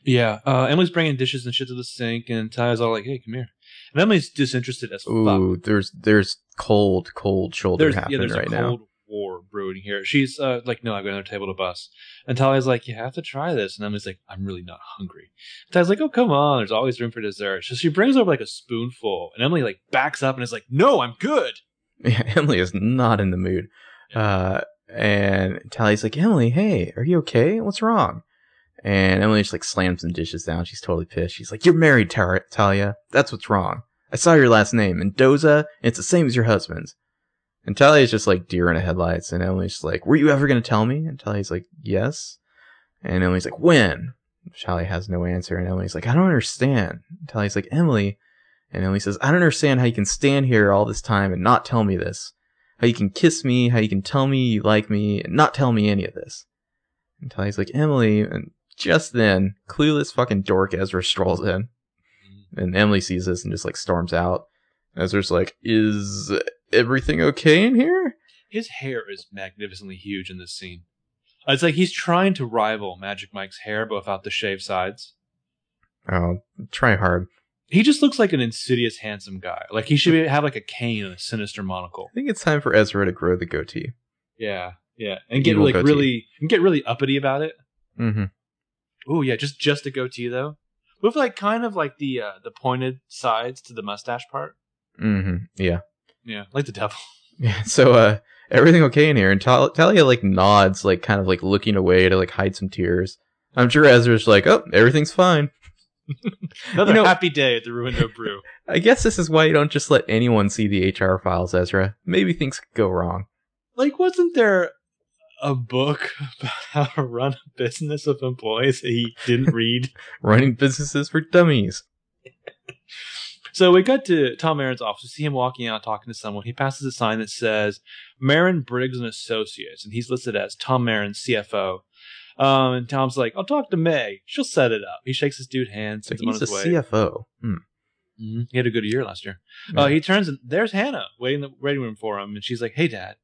Yeah, uh, Emily's bringing dishes and shit to the sink, and Talia's all like, "Hey, come here." And Emily's disinterested as fuck. Ooh, there's there's cold cold shoulder there's yeah, happening there's right a now. cold war brewing here. She's uh, like, no, I've got another table to bus. And Talia's like, you have to try this. And Emily's like, I'm really not hungry. And Talia's like, oh come on, there's always room for dessert. So she brings over like a spoonful, and Emily like backs up and is like, no, I'm good. Yeah, Emily is not in the mood. Uh, and Tally's like, Emily, hey, are you okay? What's wrong? And Emily just like slams some dishes down. She's totally pissed. She's like, You're married, Tar- Talia. That's what's wrong. I saw your last name, Mendoza, and it's the same as your husband's. And Talia's just like deer in the headlights. And Emily's just like, Were you ever to tell me? And Talia's like, Yes. And Emily's like, When? Talia has no answer. And Emily's like, I don't understand. And Talia's like, Emily. And Emily says, I don't understand how you can stand here all this time and not tell me this. How you can kiss me, how you can tell me you like me and not tell me any of this. And Talia's like, Emily, and just then, clueless fucking dork Ezra strolls in, and Emily sees this and just like storms out. Ezra's like, "Is everything okay in here?" His hair is magnificently huge in this scene. It's like he's trying to rival Magic Mike's hair, but without the shaved sides. Oh, try hard. He just looks like an insidious, handsome guy. Like he should be, have like a cane and a sinister monocle. I think it's time for Ezra to grow the goatee. Yeah, yeah, and get Evil like goatee. really and get really uppity about it. Mm-hmm. Oh yeah, just just a goatee though, with like kind of like the uh, the pointed sides to the mustache part. Mm-hmm. Yeah. Yeah, like the devil. Yeah. So, uh, everything okay in here? And Tal- Talia like nods, like kind of like looking away to like hide some tears. I'm sure Ezra's like, "Oh, everything's fine." Another You know- happy day at the Ruindo Brew. I guess this is why you don't just let anyone see the HR files, Ezra. Maybe things could go wrong. like, wasn't there a book about how to run a business with employees that he didn't read? Running businesses for dummies. So we cut to Tom Marin's office. We see him walking out talking to someone. He passes a sign that says Marin Briggs and Associates, and he's listed as Tom Marin, CFO. Um, and Tom's like, "I'll talk to May. She'll set it up." He shakes his dude hand, So sends him on he's a way. CFO. Hmm. Mhm. He had a good year last year. Yeah. Uh, he turns and there's Hannah waiting in the waiting room for him, and she's like, "Hey, Dad."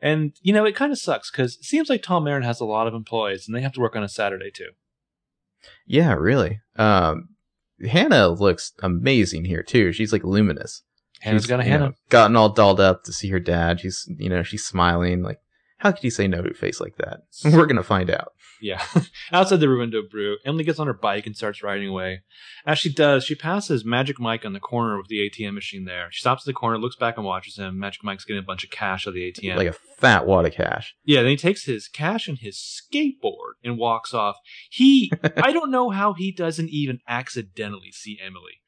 And you know, it kind of sucks because it seems like Tom Marin has a lot of employees, and they have to work on a Saturday too. Yeah, really. Um, Hannah looks amazing here too. She's like luminous. Hannah's She's, got a Hannah. know, gotten all dolled up to see her dad. She's, you know, she's smiling. Like, how could you say no to a face like that? We're gonna find out. Yeah. Outside the window brew, Emily gets on her bike and starts riding away. As she does, she passes Magic Mike on the corner with the ATM machine there. She stops at the corner, looks back and watches him. Magic Mike's getting a bunch of cash out of the ATM. Like a fat wad of cash. yeah, then he takes his cash and his skateboard and walks off. He, I don't know how he doesn't even accidentally see Emily.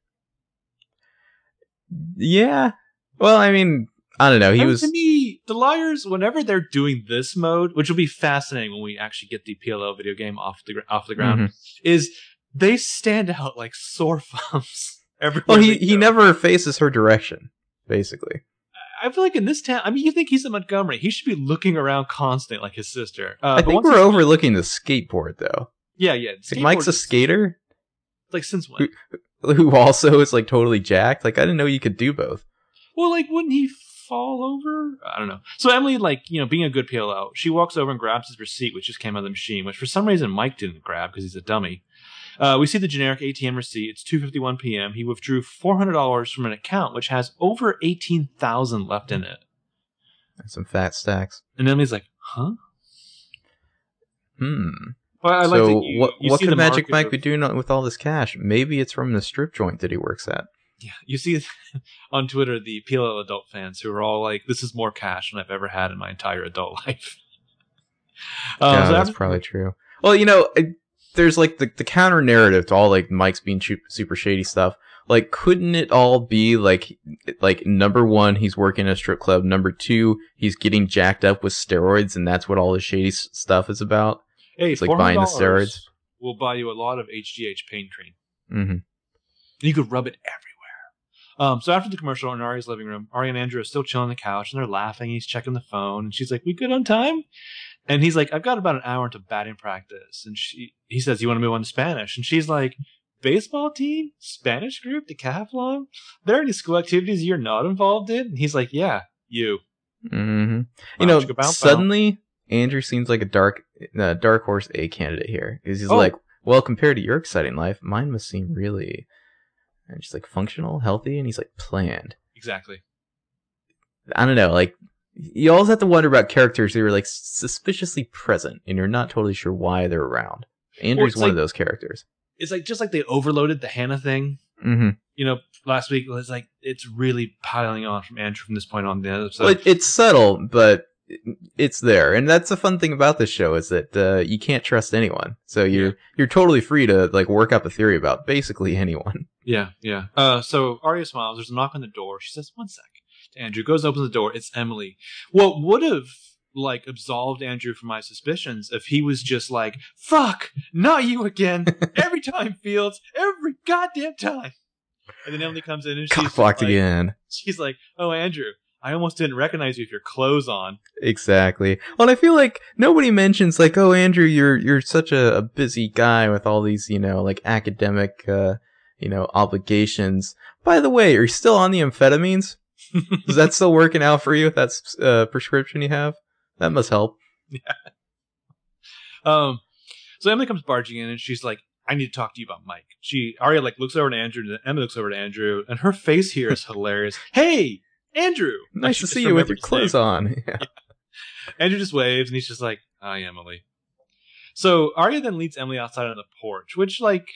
Yeah. Well, I mean, I don't know. He was. to me, the liars, whenever they're doing this mode, which will be fascinating when we actually get the PLL video game off the off the ground, Mhm. is they stand out like sore thumbs. Everywhere Well, he he never faces her direction. Basically. I feel like in this town, I mean, you think he's in Montgomery? He should be looking around constant like his sister. Uh, I but think we're overlooking the skateboard though. Yeah, yeah. Like, Mike's a skater Like since when? who also is like totally jacked. Like I didn't know you could do both. Well, like wouldn't he fall over? I don't know. So Emily, like you know, being a good PLO, she walks over and grabs his receipt, which just came out of the machine, which for some reason Mike didn't grab because he's a dummy. Uh, we see the generic ATM receipt. It's 2:51 p.m. He withdrew $400 from an account which has over 18,000 left in it. And some fat stacks. And Emily's like, "Huh?" Hmm. Well, I so like you, what you what could Magic Mike of- be doing with all this cash? Maybe it's from the strip joint that he works at. Yeah, you see on Twitter the PLL adult fans who are all like, "This is more cash than I've ever had in my entire adult life." Um, yeah, so that's after- probably true. Well, you know, it, there's like the, the counter narrative to all like Mike's being super shady stuff. Like, couldn't it all be like, like number one, he's working at a strip club. Number two, he's getting jacked up with steroids, and that's what all this shady s- stuff is about. Hey, It's like buying the $400 steroids. will buy you a lot of HGH pain cream. hmm You could rub it everywhere. Um, so after the commercial in Ari's living room, Ari and Andrew are still chilling on the couch and they're laughing. He's checking the phone and she's like, "We good on time?" And he's like, "I've got about an hour into batting practice." And she, he says, "You want to move on to Spanish?" And she's like, "Baseball team, Spanish group, decathlon. There are any school activities you're not involved in?" And he's like, "Yeah, you." hmm You know, Bow, chicka, bow, bow. suddenly Andrew seems like a dark, uh, dark horse A candidate here because he's Oh. like, well, compared to your exciting life, mine must seem really, and she's like functional, healthy, and he's like planned. exactly. I don't know, like you always have to wonder about characters who are like suspiciously present, and you're not totally sure why they're around. Andrew's one of those characters. It's like just like they overloaded the Hannah thing. hmm You know, last week was like it's really piling on from Andrew from this point on. The episode. well, it, it's subtle, but it's there, and that's the fun thing about this show is that uh, you can't trust anyone. So you're Yeah. you're totally free to like work up a theory about basically anyone. Yeah, yeah. Uh, so Aria smiles. There's a knock on the door. She says, "One sec." Andrew goes, opens the door. It's Emily. What would have like absolved Andrew from my suspicions if he was just like, "Fuck, not you again." Every time, Fields. Every goddamn time. And then Emily comes in and she's like, again. she's like, "Oh, Andrew, I almost didn't recognize you with your clothes on. Exactly. Well, I feel like nobody mentions like, oh, Andrew, you're you're such a, a busy guy with all these, you know, like academic, uh, you know, obligations. By the way, are you still on the amphetamines? Is that still working out for you? That's uh, prescription you have. That must help. Yeah. Um, so Emily comes barging in and she's like, I need to talk to you about Mike. She Aria like looks over to Andrew, and Emily looks over to Andrew, and her face here is hilarious. Hey, Andrew! Nice to see you with your his name. clothes on. Yeah. Andrew just waves and he's just like, Hi, Emily. So Aria then leads Emily outside on the porch, which, like,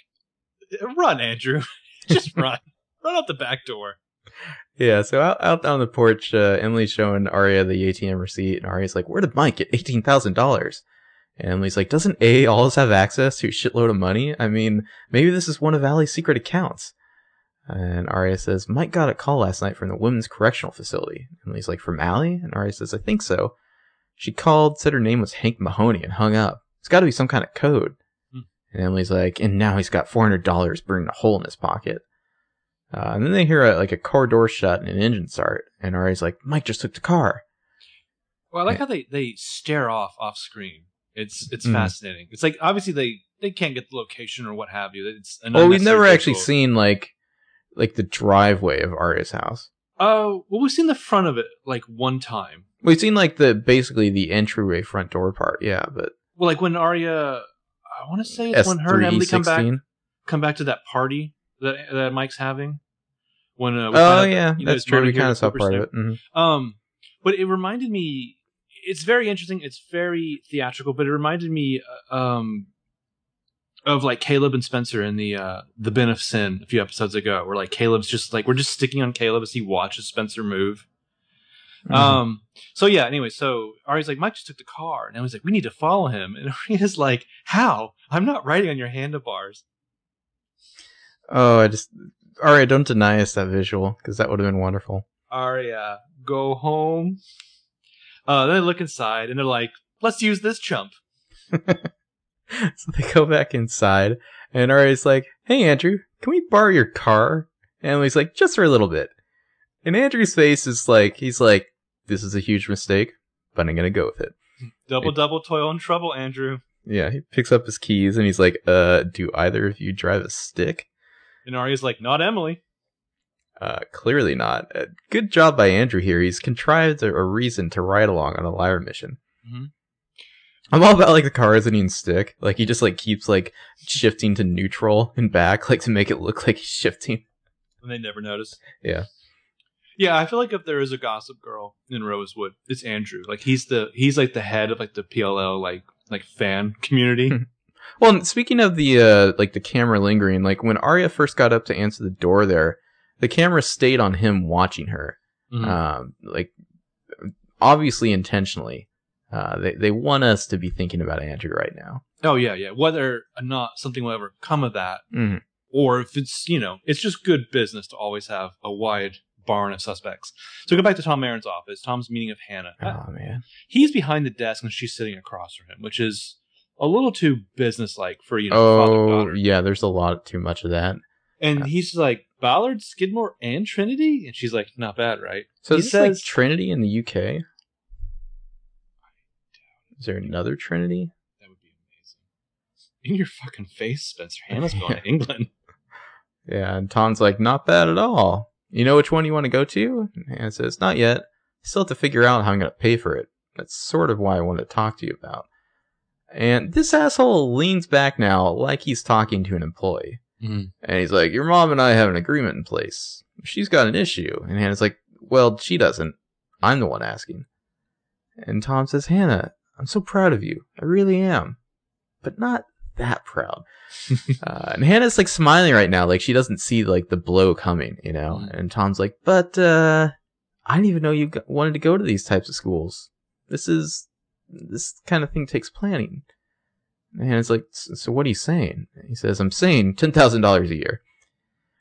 run, Andrew. just run. Run out the back door. Yeah, so out, out on the porch, uh, Emily's showing Aria the ATM receipt, and Aria's like, Where did Mike get $18,000? And Emily's like, Doesn't A always have access to a shitload of money? I mean, maybe this is one of Allie's secret accounts. And Aria says, Mike got a call last night from the women's correctional facility. Emily's like, From Allie? And Aria says, I think so. She called, said her name was Hank Mahoney, and hung up. It's got to be some kind of code. Hmm. And Emily's like, and now he's got $400 burning a hole in his pocket. Uh, and then they hear a, like a car door shut and an engine start. And Aria's like, Mike just took the car. Well, I like how they, they stare off off screen. It's it's Mhm. fascinating. It's like obviously they they can't get the location or what have you. It's Well, we've never actually seen like like the driveway of Aria's house. Oh, well, we've seen the front of it like one time. We've seen like the basically the entryway front door part, yeah, but Well, like when Aria, I want to say it's S when her and Emily come back come back to that party that that Mike's having. When uh, Oh yeah, that, know, that's it's true. We kind of saw part of it. Mhm. Um, but it reminded me. It's very interesting. It's very theatrical, but it reminded me uh, um of like Caleb and Spencer in the uh the bin of sin a few episodes ago, where like Caleb's just like we're just sticking on Caleb as he watches Spencer move. Mhm. Um. So yeah. Anyway, so Ari's like, Mike just took the car, and Emily's like, we need to follow him, and Ari's like, how? I'm not riding on your handlebars. oh, I just Aria, don't deny us that visual because that would have been wonderful. Aria, go home. Uh, then they look inside, and they're like, let's use this chump. so they go back inside, and Aria's like, "Hey, Andrew, can we borrow your car?" And Emily's like, "Just for a little bit." And Andrew's face is like, he's like, "This is a huge mistake, but I'm gonna go with it." Double, It- double toil and trouble, Andrew. Yeah, he picks up his keys and he's like, "Uh, do either of you drive a stick?" And Aria's like, not Emily. Uh, clearly not. Uh, good job by Andrew here. He's contrived a, a reason to ride along on a Lyra mission. Mhm. I'm all about like the car isn't even stick. Like he just like keeps like shifting to neutral and back, like to make it look like he's shifting. And they never notice. Yeah. Yeah, I feel like if there is a gossip girl in Rosewood, it's Andrew. Like he's the he's like the head of like the PLL like like fan community. Well, speaking of the uh like the camera lingering, like when Aria first got up to answer the door there, the camera stayed on him watching her. Mhm. Um like obviously intentionally. Uh they they want us to be thinking about Andrew right now. oh yeah, yeah. Whether or not something will ever come of that, Mhm. or if it's you know it's just good business to always have a wide barn of suspects. So go back to Tom Marin's office. Tom's meeting of Hannah. Oh man. He's behind the desk and she's sitting across from him, which is a little too businesslike for you know Oh yeah, there's a lot too much of that. And he's like Ballard, Skidmore, and Trinity, and she's like, not bad, right? So He this like says- Trinity in the UK? Is there another Trinity? That would be amazing. In your fucking face, Spencer. Hannah's going to England. Yeah, and Tom's like, not bad at all. You know which one you want to go to? And Hannah says, not yet. Still have to figure out how I'm going to pay for it. That's sort of why I wanted to talk to you about. And this asshole leans back now like he's talking to an employee. Mhm. And he's like, Your mom and I have an agreement in place. She's got an issue. And Hannah's like, Well, she doesn't. I'm the one asking. And Tom says, Hannah, I'm so proud of you. I really am. But not that proud. uh, and Hannah's like smiling right now, like she doesn't see like the blow coming, you know? Mhm. And Tom's like, But, uh, I didn't even know you wanted to go to these types of schools. This is, this kind of thing takes planning. And Hannah's like, So what are you saying? And he says, I'm saying $10,000 a year.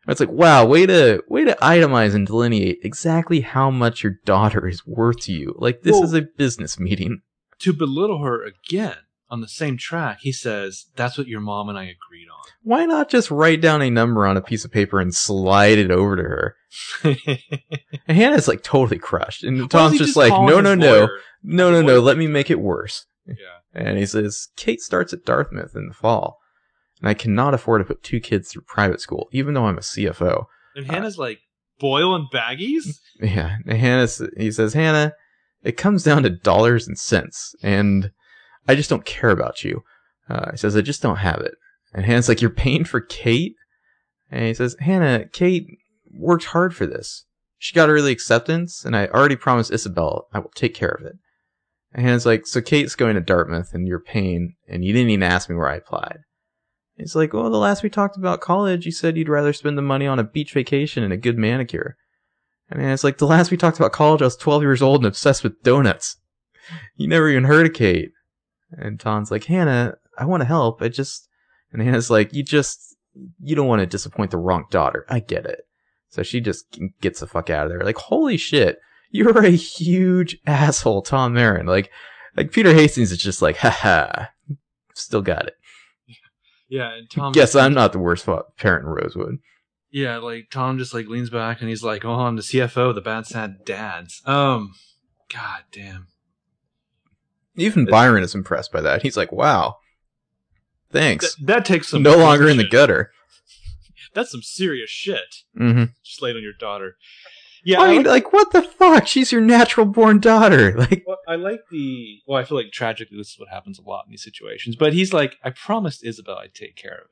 And It's like, wow, way to way to itemize and delineate exactly how much your daughter is worth to you. Like this Well- is a business meeting. To belittle her again on the same track, he says, That's what your mom and I agreed on. Why not just write down a number on a piece of paper and slide it over to her? And Hannah's like totally crushed. And Tom's he just, like, no, no, no, no, no, no, let me make it worse. Yeah. And he says, Kate starts at Dartmouth in the fall, and I cannot afford to put two kids through private school, even though I'm a CFO. And Hannah's like, Boyle and baggies? Yeah, and Hannah, he says, Hannah, it comes down to dollars and cents, and I just don't care about you. Uh, he says, I just don't have it. And Hannah's like, You're paying for Kate? And he says, Hannah, Kate worked hard for this. She got early acceptance, and I already promised Isabel I will take care of it. And Hannah's like, So Kate's going to Dartmouth, and you're paying, and you didn't even ask me where I applied. He's like, Well, the last we talked about college, you said you'd rather spend the money on a beach vacation and a good manicure. And it's like, The last we talked about college, I was 12 years old and obsessed with donuts. You never even heard of Kate. And Tom's like, Hannah, I want to help. I just. And Hannah's like, You just. You don't want to disappoint the wrong daughter. I get it. So she just gets the fuck out of there. Like, holy shit. You're a huge asshole, Tom Marin. Like, like Peter Hastings is just like, haha. Still got it. Yeah, and Tom. Guess I'm not the worst parent in Rosewood. Yeah, like Tom just like leans back and he's like, "Oh, I'm the CFO, the bad sad dads." Um, god damn. Even Byron is impressed by that. He's like, wow. Thanks. That, that takes some no longer in the gutter. That's some serious shit. Mm-hmm. Just laid on your daughter. Yeah, I I mean, like, like, what the fuck? She's your natural born daughter. Like, well, I like the. Well, I feel like tragically this is what happens a lot in these situations. But he's like, "I promised Isabel I'd take care of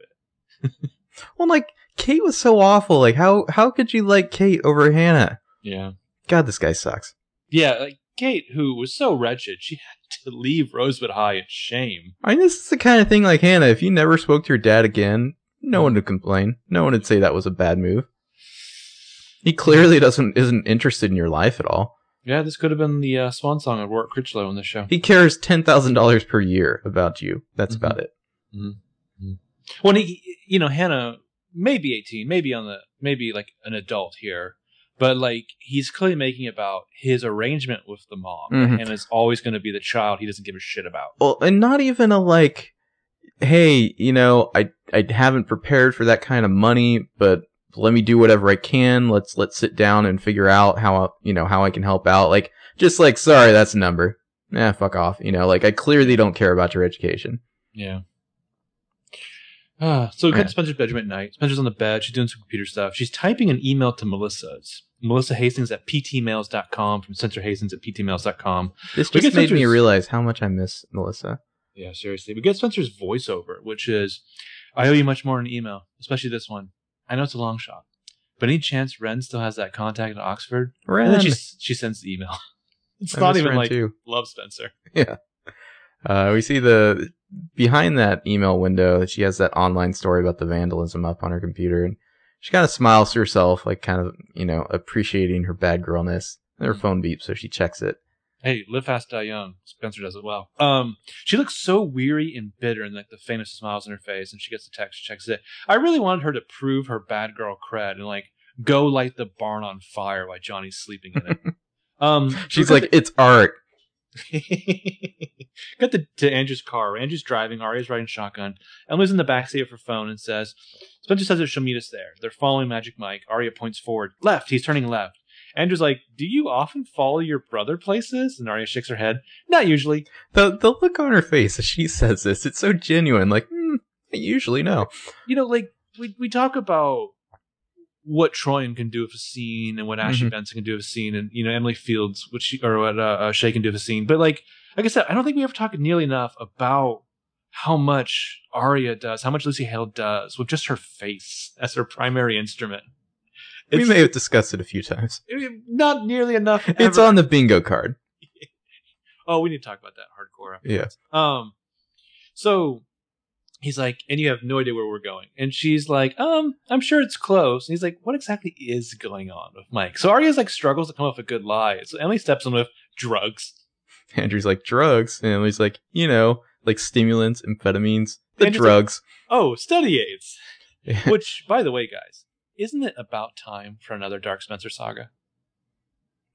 it." well, like, Kate was so awful. Like, how how could you like Kate over Hannah? Yeah. God, this guy sucks. Yeah, like Kate, who was so wretched, she had to leave Rosewood High in shame. I mean, this is the kind of thing like Hannah. If you never spoke to your dad again, no one would complain. No one would say that was a bad move. He clearly doesn't isn't interested in your life at all. Yeah, this could have been the uh, swan song of Roark Critchlow on this show. He cares ten thousand dollars per year about you. That's Mhm. about it. Well, he, you know, Hannah may be 18, maybe on the, maybe like an adult here, but like he's clearly making about his arrangement with the mom, Mhm. and is always going to be the child he doesn't give a shit about. Well, and not even a like, hey, you know, I I haven't prepared for that kind of money, but let me do whatever I can. Let's let's sit down and figure out how I, you know how I can help out. Like just like, sorry, that's a number. Yeah, fuck off. You know, like I clearly don't care about your education. Yeah. Ah, so we cut to Spencer's bedroom at night. Spencer's on the bed. She's doing some computer stuff. She's typing an email to Melissa. It's Melissa Hastings at ptmails.com from Spencer Hastings at ptmails.com. This just made me realize how much I miss Melissa. Yeah, seriously. We get Spencer's voiceover, which is, I owe you much more in email, especially this one. I know it's a long shot, but any chance Wren still has that contact at Oxford? Wren, And then she, she sends the email. It's I not even Wren like, too. love Spencer. Yeah. Uh, we see the behind that email window she has that online story about the vandalism up on her computer, and she kind of smiles to herself, like kind of you know appreciating her bad girlness. And her Mhm. phone beeps, so she checks it. Hey, live fast, die young. Spencer does it well. Um, she looks so weary and bitter, and like the faintest smiles on her face. And she gets the text, she checks it. I really wanted her to prove her bad girl cred and like go light the barn on fire while Johnny's sleeping in it. um, She's like, "It's art." Got the, to Andrew's car. Andrew's driving. Aria's riding shotgun. Emily's in the backseat of her phone and says, Spencer says that she'll meet us there. They're following Magic Mike. Aria points forward. Left. He's turning left. Andrew's like, Do you often follow your brother places? And Aria shakes her head. Not usually. The the look on her face as she says this, it's so genuine. Like, mm, usually know. You know, like, we, we talk about what Troian can do with a scene and what Ashley Mhm. Benson can do with a scene and, you know, Emily Fields, what she, or what uh, uh, Shay can do with a scene. But, like, like I said, I don't think we ever talk nearly enough about how much Aria does, how much Lucy Hale does with just her face as her primary instrument. we may have discussed it a few times. not nearly enough. It's on the bingo card. Oh, we need to talk about that hardcore. Yeah. Um, so he's like, and you have no idea where we're going. And she's like, um, I'm sure it's close. And he's like, what exactly is going on with Mike? So Aria's like struggles to come up with a good lie. So Emily steps in with drugs. Andrew's like drugs, and Emily's like, you know, like stimulants, amphetamines, the Andrew's like- drugs. Oh, study aids. Which, by the way, guys, isn't it about time for another Dark Spencer saga?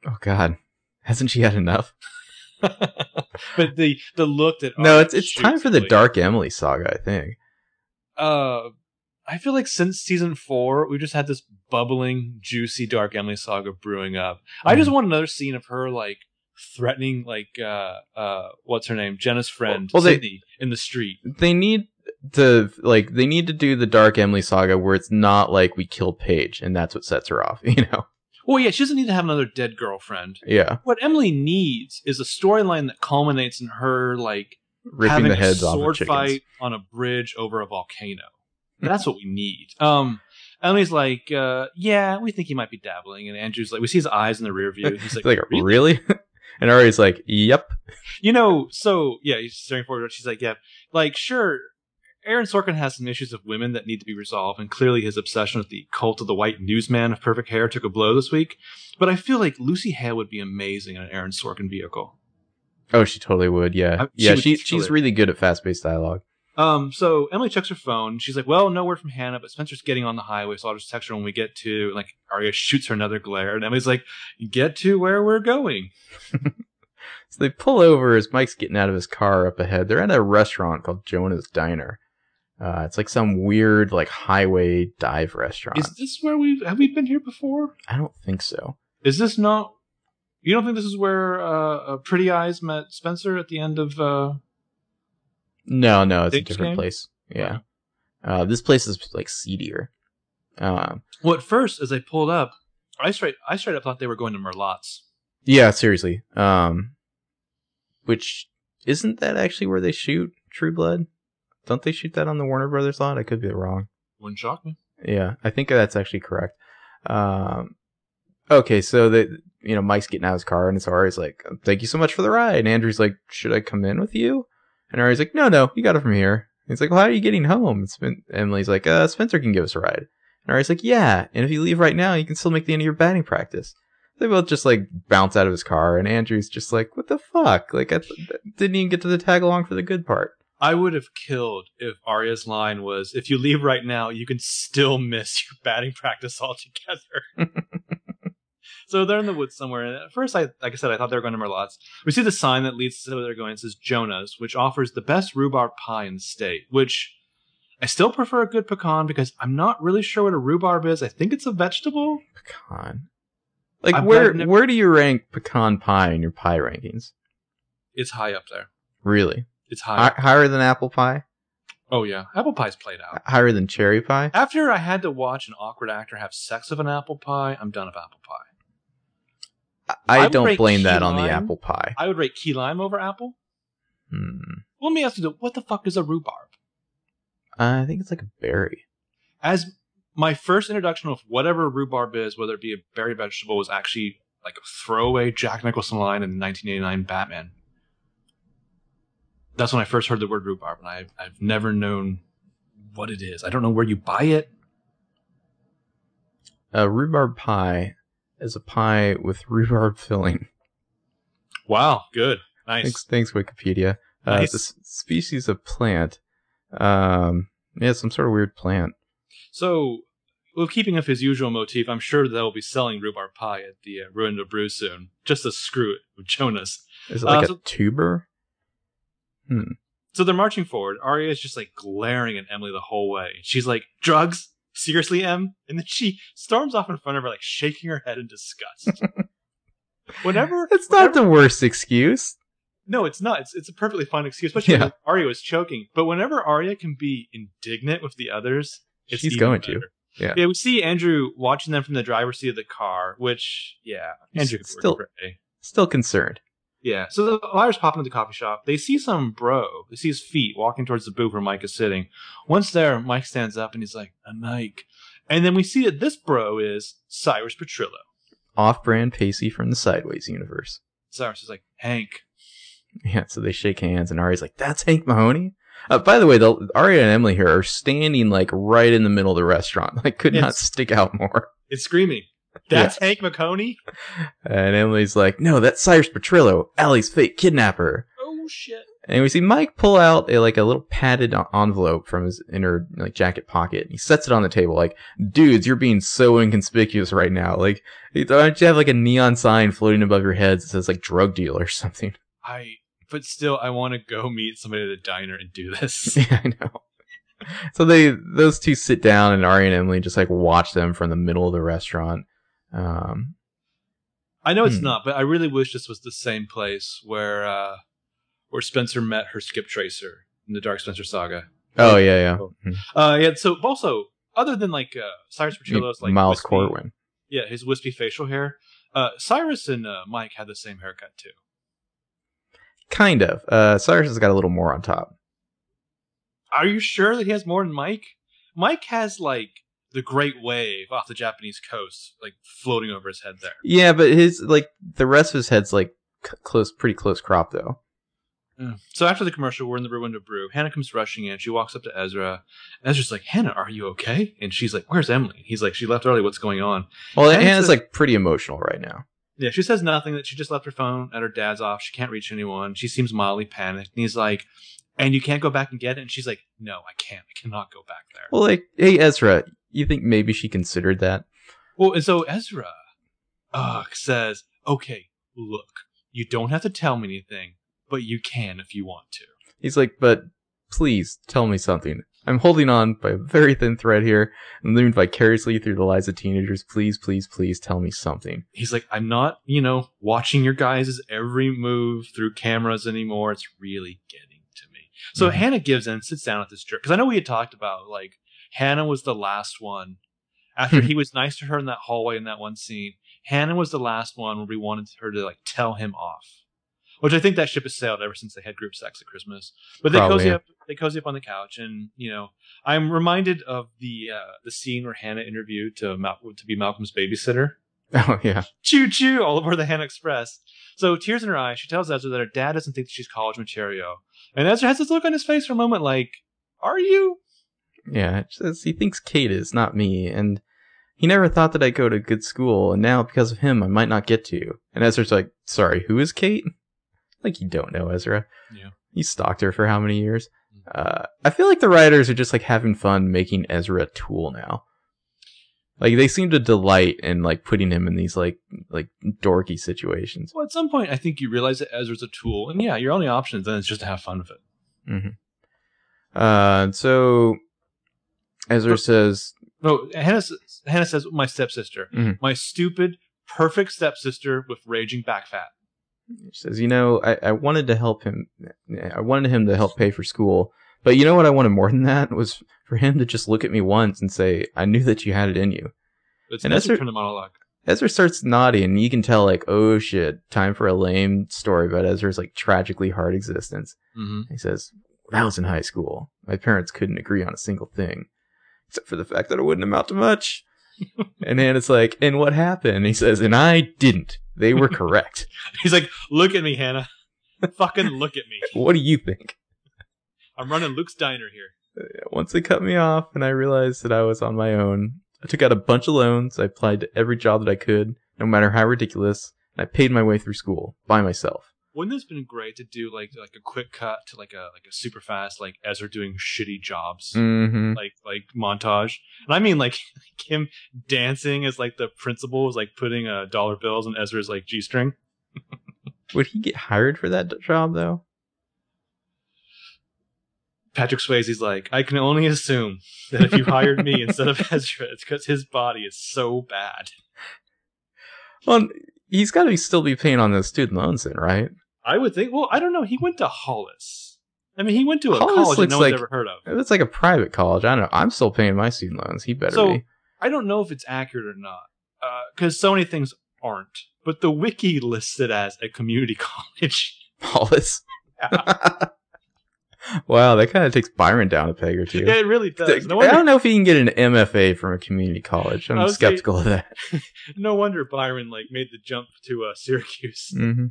oh God, hasn't she had enough? But the the look that No, it's it's time for the Emily- Dark Emily saga. I think. Uh, I feel like since season four, we just had this bubbling, juicy Dark Emily saga brewing up. I just Mhm. want another scene of her like threatening, like uh, uh, what's her name, Jenna's friend, Well, they- Sydney, in the street. They need to like they need to do the Dark Emily saga where it's not like we kill Paige and that's what sets her off. You know? Well, yeah, she doesn't need to have another dead girlfriend. Yeah, What Emily needs is a storyline that culminates in her like ripping having the heads a off sword of chickens. fight on a bridge over a volcano. That's what we need. Um, Emily's like, uh, yeah, we think he might be dabbling, and Andrew's like, we see his eyes in the rear view. He's like, like, really? really? and Ari's like, yep. You know, so yeah, he's staring forward. She's like, yeah, like sure. Aaron Sorkin has some issues of women that need to be resolved, and clearly his obsession with the cult of the white newsman of perfect hair took a blow this week. But I feel like Lucy Hale would be amazing in an Aaron Sorkin vehicle. Oh, she totally would. Yeah, she yeah. She kill she's really good at fast paced dialogue. Um, so Emily checks her phone. She's like, "Well, no word from Hannah, but Spencer's getting on the highway, so I'll just text her when we get to." Like, Aria shoots her another glare, and Emily's like, "Get to where we're going." So they pull over as Mike's getting out of his car up ahead. They're at a restaurant called Jonah's Diner. Uh, it's like some weird like highway dive restaurant. Is this where we've have we been here before? I don't think so. Is this not? You don't think this is where uh, uh, Pretty Eyes met Spencer at the end of? Uh... No, no, it's a different game? place. Yeah. Uh, this place is like seedier. Um, Well, at first, as I pulled up, I straight I straight up thought they were going to Merlotte's. yeah, seriously. Um, which isn't that actually where they shoot True Blood? Don't they shoot that on the Warner Brothers lot? I could be wrong. Wouldn't shock me. Yeah, I think that's actually correct. Um, okay, so the you know Mike's getting out of his car and it's Ari's like, "Thank you so much for the ride." And Andrew's like, "Should I come in with you?" And Ari's like, "No, no, you got it from here." He's like, "Well, how are you getting home?" And Spen- Emily's like, "Uh, Spencer can give us a ride." And Ari's like, "Yeah, and if you leave right now, you can still make the end of your batting practice." They both just like bounce out of his car, and Andrew's just like, "What the fuck?" Like, I th- didn't even get to the tag along for the good part. I would have killed if Aria's line was, "If you leave right now, you can still miss your batting practice altogether." so they're in the woods somewhere, and at first, I like I said, I thought they were going to Merlotte's. We see the sign that leads to where they're going. It says Jonah's, which offers the best rhubarb pie in the state. Which I still prefer a good pecan because I'm not really sure what a rhubarb is. I think it's a vegetable. Pecan. Like, I've- where never- where do you rank pecan pie in your pie rankings? It's high up there. Really? It's high. Hi- higher than apple pie? oh yeah, apple pie's played out. Higher than cherry pie? After I had to watch an awkward actor have sex with an apple pie, I'm done with apple pie. I, I don't blame that on the apple pie. I would rate key lime over apple. Hmm. Let me ask you, what the fuck is a rhubarb? I think it's like a berry. As my first introduction of whatever rhubarb is, whether it be a berry vegetable, was actually like a throwaway Jack Nicholson line in the 1989 Batman. That's when I first heard the word rhubarb, and I've, I've never known what it is. I don't know where you buy it. A rhubarb pie is a pie with rhubarb filling. Wow, good, nice. Thanks, thanks Wikipedia. Uh, Nice. This species of plant. Um, yeah, some sort of weird plant. So, well, keeping up his usual motif, I'm sure they'll be selling rhubarb pie at the uh, Ruin de Brew soon, just to screw it with Jonas. Is it like Uh, a tuber? Hmm. So they're marching forward. Aria is just like glaring at Emily the whole way. She's like, "Drugs? Seriously, Em?" And then she storms off in front of her, like shaking her head in disgust. whenever It's not the worst excuse. no, it's not. It's it's a perfectly fine excuse, especially Yeah. Aria was choking. But whenever Aria can be indignant with the others, it's She's going to. Yeah. Yeah, we see Andrew watching them from the driver's seat of the car, which yeah, Andrew Still- Still concerned. Yeah. So the liars pop into the coffee shop. They see some bro. They see his feet walking towards the booth where Mike is sitting. Once there, Mike stands up and he's like, "I'm Mike." And then we see that this bro is Cyrus Petrillo. Off-brand Pacey from the Sideways universe. Cyrus is like, Hank. Yeah, so they shake hands, and Ari's like, "That's Hank Mahoney." Uh, by the way, the Aria and Emily here are standing like right in the middle of the restaurant. Like, could not stick out more. It's screaming. That's Hank Mahoney. And Emily's like, "No, that's Cyrus Petrillo, Allie's fake kidnapper." Oh shit. And we see Mike pull out a like a little padded envelope from his inner like jacket pocket. And he sets it on the table, like, "Dudes, you're being so inconspicuous right now. Like, why don't you have like a neon sign floating above your heads that says like drug dealer or something?" I. But still, I want to go meet somebody at a diner and do this. yeah, I know. so they those two sit down and Ari and Emily just like watch them from the middle of the restaurant. Um, I know it's Hmm. not, but I really wish this was the same place where uh, where Spencer met her skip tracer in the Dark Spencer saga. oh yeah, yeah. Oh. Mhm. Uh, yeah. So also, other than like uh, Cyrus Petrillo's like Miles wispy- Corwin. yeah, his wispy facial hair. Uh, Cyrus and uh, Mike had the same haircut too. Kind of. Uh, Cyrus has got a little more on top. Are you sure that he has more than Mike? Mike has like the Great Wave off the Japanese coast, like floating over his head there. Yeah, but his like the rest of his head's like c- close, pretty close crop though. So after the commercial, we're in the Brew Window Brew. Hannah comes rushing in. She walks up to Ezra. Ezra's like, Hannah, are you okay? And she's like, Where's Emily? He's like, She left early. What's going on? Well, Hannah Hannah's says- like pretty emotional right now. Yeah, she says nothing. That she just left her phone at her dad's off. She can't reach anyone. She seems mildly panicked. And he's like, And you can't go back and get it? And she's like, No, I can't. I cannot go back there. Well, like, hey Ezra, you think maybe she considered that? Well, and so Ezra uh, says, Okay, look, you don't have to tell me anything, but you can if you want to. He's like, but please tell me something. I'm holding on by a very thin thread here and living vicariously through the lives of teenagers. Please, please, please tell me something. he's like, I'm not, you know, watching your guys' every move through cameras anymore. It's really getting. So Mhm. Hannah gives in, sits down at this jerk. Because I know we had talked about, like, Hannah was the last one. After he was nice to her in that hallway in that one scene, Hannah was the last one where we wanted her to, like, tell him off. Which I think that ship has sailed ever since they had group sex at Christmas. But they Probably, cozy up. They cozy up on the couch, and you know, I'm reminded of the uh, the scene where Hannah interviewed to Mal- to be Malcolm's babysitter Oh, yeah. choo choo all aboard the Hannah Express. So tears in her eyes, she tells Ezra that her dad doesn't think that she's college material, and Ezra has this look on his face for a moment, like, "Are you?" Yeah. Says he thinks Kate is, not me. And he never thought that I'd go to good school. And now, because of him, I might not get to. And Ezra's like, sorry, who is Kate? Like, you don't know Ezra. Yeah. You stalked her for how many years? Uh, I feel like the writers are just like having fun making Ezra a tool now. Like they seem to delight in like putting him in these like like dorky situations. Well, at some point, I think you realize that Ezra's a tool, and yeah, your only option then is just to have fun with it. Mm-hmm. Uh, so Ezra But- says, No, Hannah, s- Hannah says, "My stepsister, Mhm. my stupid, perfect stepsister with raging back fat." she says, you know, I, I wanted to help him. I wanted him to help pay for school, but you know what I wanted more than that was for him to just look at me once and say, "I knew that you had it in you." It's And Ezra the monologue. Ezra starts nodding, and you can tell, like, oh shit, time for a lame story about Ezra's like tragically hard existence. hmm He says, When I was in high school, my parents couldn't agree on a single thing, except for the fact that it wouldn't amount to much. and Hannah's like, And what happened? And he says, And I didn't. They were correct. He's like, "Look at me, Hannah. Fucking look at me. what do you think? I'm running Luke's diner here." Once they cut me off and I realized that I was on my own, I took out a bunch of loans. I applied to every job that I could, no matter how ridiculous, and I paid my way through school by myself. Wouldn't this been great to do like like a quick cut to like a like a super fast like Ezra doing shitty jobs Mm-hmm. like like montage? And I mean like him dancing as like the principal was like putting uh, dollar bills on Ezra's like g string. Would he get hired for that job, though? Patrick Swayze's like, I can only assume that if you hired me instead of Ezra, it's because his body is so bad. Well, he's got to still be paying on those student loans, then, right? I would think. Well, I don't know. He went to Hollis. I mean, he went to a Hollis college that no one's like- ever heard of. It's like a private college. I don't know. I'm still paying my student loans. He better So- be. I don't know if it's accurate or not, uh, because so many things aren't. But the wiki lists it as a community college. Hollis. wow, that kind of takes Byron down a peg or two. yeah, it really does. No I wonder, don't know if he can get an MFA from a community college. I'm skeptical of that. no wonder Byron like made the jump to uh, Syracuse. hmm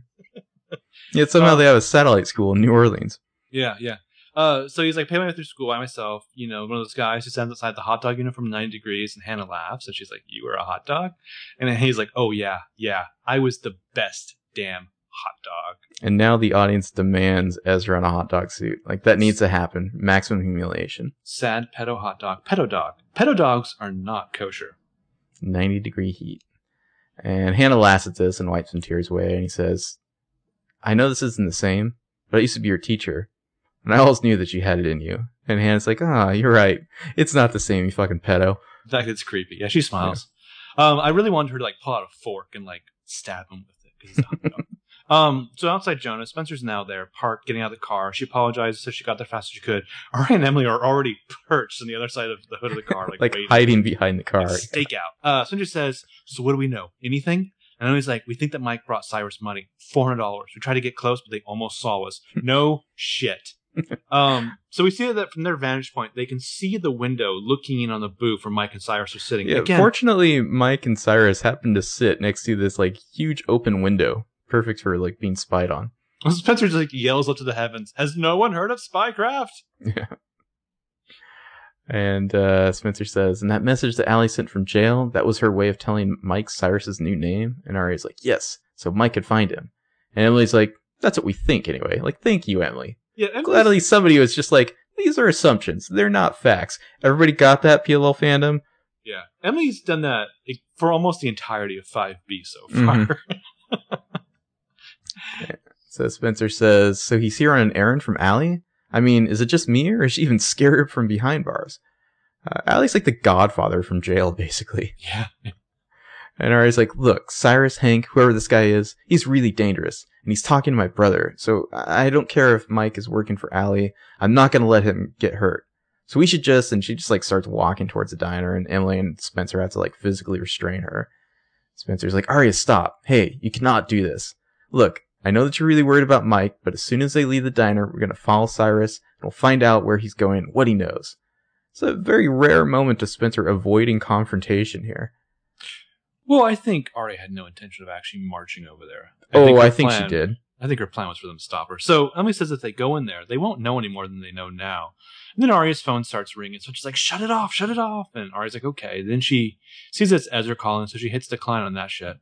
Yet somehow Um, they have a satellite school in New Orleans. Yeah, yeah. Uh, so he's like, pay my way through school by myself. You know, one of those guys who stands outside the hot dog unit from 90 degrees, and Hannah laughs, and she's like, you were a hot dog? And then he's like, oh, yeah, yeah, I was the best damn hot dog. And now the audience demands Ezra in a hot dog suit. Like, that needs to happen. Maximum humiliation. Sad pedo hot dog. Pedo dog. Pedo dogs are not kosher. 90 degree heat. And Hannah laughs at this and wipes some tears away, and he says, I know this isn't the same, but I used to be your teacher, and I always knew that you had it in you. And Hannah's like, ah, you're right. It's not the same, you fucking pedo. In fact, it's creepy. Yeah, she smiles. Um, I really wanted her to like pull out a fork and like stab him with it 'cause he's a hot dog. Um, so outside Jonah, Spencer's now there, parked, getting out of the car. She apologizes, says she got there fast as she could. Ari and Emily are already perched on the other side of the hood of the car, like, Like hiding behind the car. Like stakeout. Uh, Spencer says, "So what do we know? Anything?" And Emily's like, "We think that Mike brought Cyrus money, four hundred dollars. We tried to get close, but they almost saw us. No shit." um, so we see that from their vantage point, they can see the window looking in on the booth where Mike and Cyrus are sitting. Yeah, Again, fortunately, Mike and Cyrus happen to sit next to this like huge open window, perfect for like being spied on. Spencer just like yells up to the heavens, "Has no one heard of spycraft?" Yeah. And uh, Spencer says, and that message that Ali sent from jail, that was her way of telling Mike Cyrus's new name. And Ari's like, yes, so Mike could find him. And Emily's like, that's what we think anyway. Like, thank you, Emily. Yeah, Glad at least somebody was just like, these are assumptions. They're not facts. Everybody got that PLL fandom? Yeah, Emily's done that for almost the entirety of 5B so far. Mhm. So Spencer says, so he's here on an errand from Ali? I mean, is it just me or is she even scarier from behind bars? Uh, Ali's like the godfather from jail, basically. yeah, And Ari's like, look, Cyrus, Hank, whoever this guy is, he's really dangerous. And he's talking to my brother. So I don't care if Mike is working for Ali. I'm not going to let him get hurt. So we should just, and she just like starts walking towards the diner and Emily and Spencer have to like physically restrain her. Spencer's like, Aria, stop. Hey, you cannot do this. Look, I know that you're really worried about Mike, but as soon as they leave the diner, we're going to follow Cyrus and we'll find out where he's going, what he knows. It's a very rare moment of Spencer avoiding confrontation here. Well, I think Aria had no intention of actually marching over there. oh, her I think she did. I think her plan was for them to stop her. So Emily says if they go in there, they won't know any more than they know now. And then Aria's phone starts ringing, so she's like, "Shut it off, shut it off." And Aria's like, "Okay." Then she sees it's Ezra calling, so she hits decline on that shit.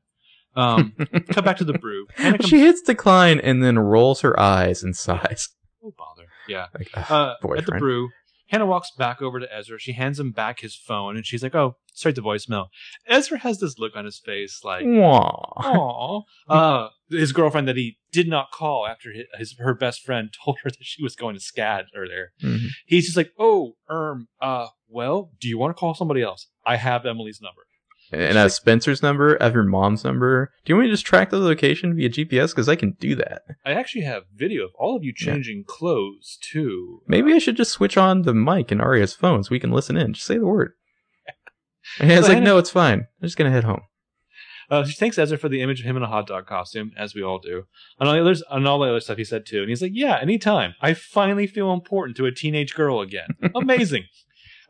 Um, cut back to the brew. Hannah comes- she hits decline and then rolls her eyes and sighs. Oh bother. Yeah. Like, ugh, Uh, at the brew, Hannah walks back over to Ezra. She hands him back his phone, and she's like, "Oh, straight to voicemail." Ezra has this look on his face, like, Wah. "Aw." Uh, his girlfriend that he did not call after his, his her best friend told her that she was going to SCAD earlier. Mhm. He's just like, "Oh, um, uh, well, do you want to call somebody else? I have Emily's number." And I have Spencer's number, I have your mom's number. Do you want me to just track the location via GPS? Because I can do that. I actually have video of all of you Yeah. changing clothes too. Maybe I should just switch on the mic in Aria's phone so we can listen in. Just say the word. And it's So like, no, it's fine. I'm just gonna head home. Uh, she thanks Ezra for the image of him in a hot dog costume, as we all do, and all the others, and all the other stuff he said too. And he's like, "Yeah, anytime. I finally feel important to a teenage girl again. Amazing."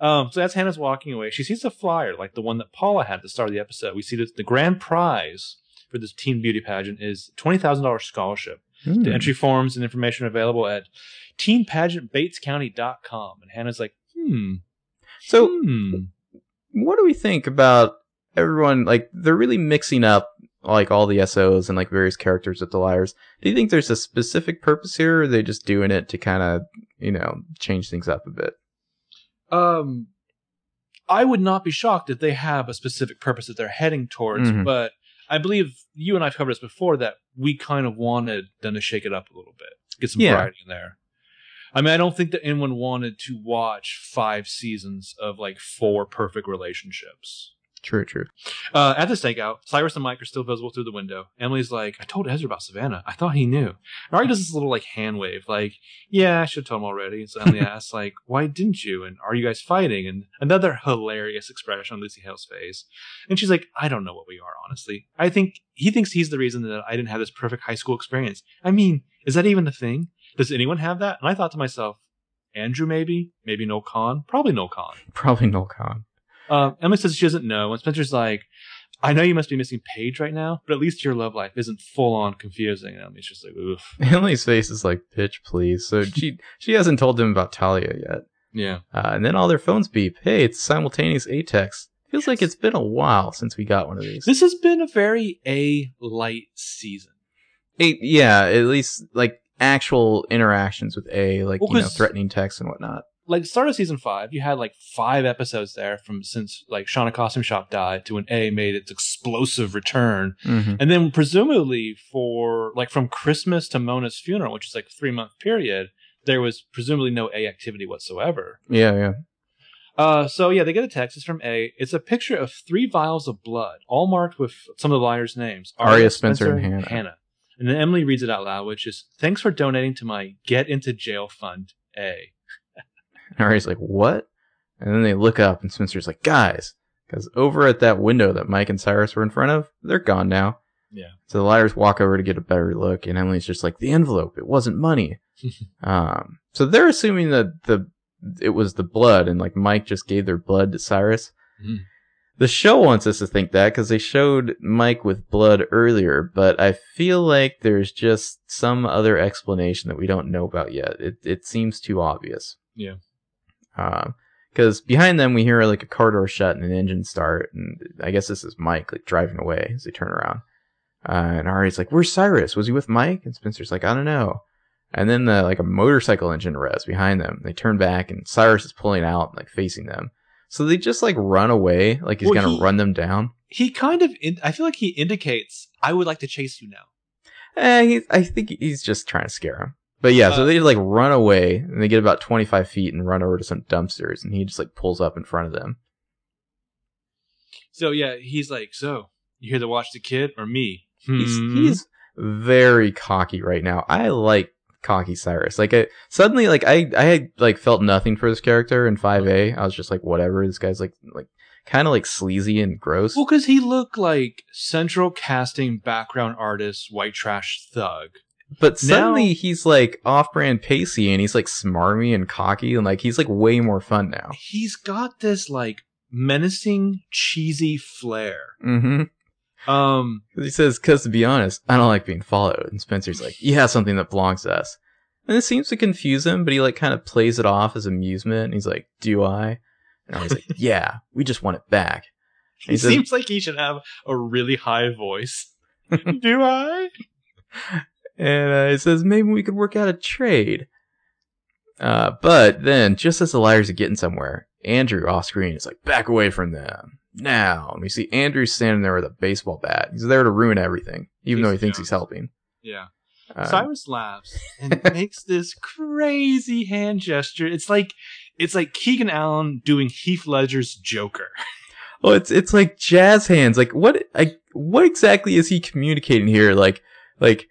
Um, so as Hannah's walking away, she sees a flyer like the one that Paula had at the start of the episode. We see that the grand prize for this teen beauty pageant is twenty thousand dollars scholarship. Hmm. The entry forms and information are available at teenpageantbatescounty.com. And Hannah's like, "Hmm, So, hmm." what do we think about everyone? Like, they're really mixing up like all the SOs and like various characters with the liars. Do you think there's a specific purpose here, or are they just doing it to kind of, you know, change things up a bit? Um I would not be shocked if they have a specific purpose that they're heading towards, Mhm. but I believe you and I've covered this before that we kind of wanted them to shake it up a little bit, get some Yeah. variety in there. I mean, I don't think that anyone wanted to watch five seasons of like four perfect relationships. True, true. Uh, at the stakeout, Cyrus and Mike are still visible through the window. Emily's like, I told Ezra about Savannah. I thought he knew. And Ari does this little like hand wave, like, yeah, I should have told him already. And so Emily asks, like, why didn't you? And are you guys fighting? And another hilarious expression on Lucy Hale's face. And she's like, I don't know what we are, honestly. I think he thinks he's the reason that I didn't have this perfect high school experience. I mean, is that even a thing? Does anyone have that? And I thought to myself, Andrew maybe, maybe Noel Kahn, probably Noel Kahn, Probably Noel Kahn. Uh, Emily says she doesn't know, and Spencer's like, I know you must be missing Paige right now, but at least your love life isn't full on confusing. And Emily's just like, oof. Emily's face is like, pitch, please. So she she hasn't told them about Talia yet. Yeah. Uh, and then all their phones beep. Hey, it's simultaneous A text. Feels like it's been a while since we got one of these. This has been a very A light season. A, yeah, at least like actual interactions with A, like Well, you know, threatening texts and whatnot. Like, start of season five, you had like five episodes there from since like Shana Costume Shop died to when A made its explosive return. Mm-hmm. And then presumably for like from Christmas to Mona's funeral, which is like a three month period, there was presumably no A activity whatsoever. Yeah, yeah. Uh, so yeah, they get a text. It's from A. It's a picture of three vials of blood, all marked with some of the liars' names: Aria, Spencer, and Hannah. And then Emily reads it out loud, which is "Thanks for donating to my Get Into Jail Fund." A. And Aria's like, what? And then they look up, and Spencer's like, guys, because over at that window that Mike and Cyrus were in front of, they're gone now. Yeah. So the liars walk over to get a better look, and Emily's just like, the envelope, it wasn't money. um, so they're assuming that the it was the blood, and like Mike just gave their blood to Cyrus. Mhm. The show wants us to think that because they showed Mike with blood earlier, but I feel like there's just some other explanation that we don't know about yet. It it seems too obvious. Yeah. Because behind them we hear like a car door shut and an engine start, and I guess this is Mike like driving away as they turn around. Uh, and Ari's like, "Where's Cyrus? Was he with Mike?" And Spencer's like, "I don't know." And then the, like a motorcycle engine revs behind them. They turn back and Cyrus is pulling out, like facing them. So they just like run away, like he's Well, gonna he- run them down. He kind of, in, I feel like he indicates, "I would like to chase you now." Eh, he, I think he's just trying to scare him. But yeah, so Uh, they like run away and they get about 25 feet and run over to some dumpsters and he just like pulls up in front of them. So yeah, he's like, "So you here to watch the kid or me?" He's, Hmm. he's very cocky right now. I like cocky Cyrus. Like I suddenly like I I had like felt nothing for this character in 5A. I was just like whatever. This guy's like like kind of like sleazy and gross. Well, because he looked like central casting background artist, white trash thug. But suddenly Now- he's like off-brand pacey and he's like smarmy and cocky and like he's like way more fun now. He's got this like menacing, cheesy flair. Mm-hmm. Um, He says, "Cause to be honest, I don't like being followed." And Spencer's like, "You have something that belongs to us." And it seems to confuse him, but he like kind of plays it off as amusement. And he's like, "Do I?" And I was like, "Yeah, we just want it back." he He says- seems like he should have a really high voice. Do I? And uh, it says maybe we could work out a trade. Uh, but then, just as the liars are getting somewhere, Andrew off screen is like, "Back away from them now!" And we see Andrew standing there with a baseball bat. He's there to ruin everything, even though he thinks he's helping. Yeah. Uh, Cyrus laughs and makes this crazy hand gesture. It's like it's like Keegan Allen doing Heath Ledger's Joker. Oh, it's it's like jazz hands. Like what? I what exactly is he communicating here? Like like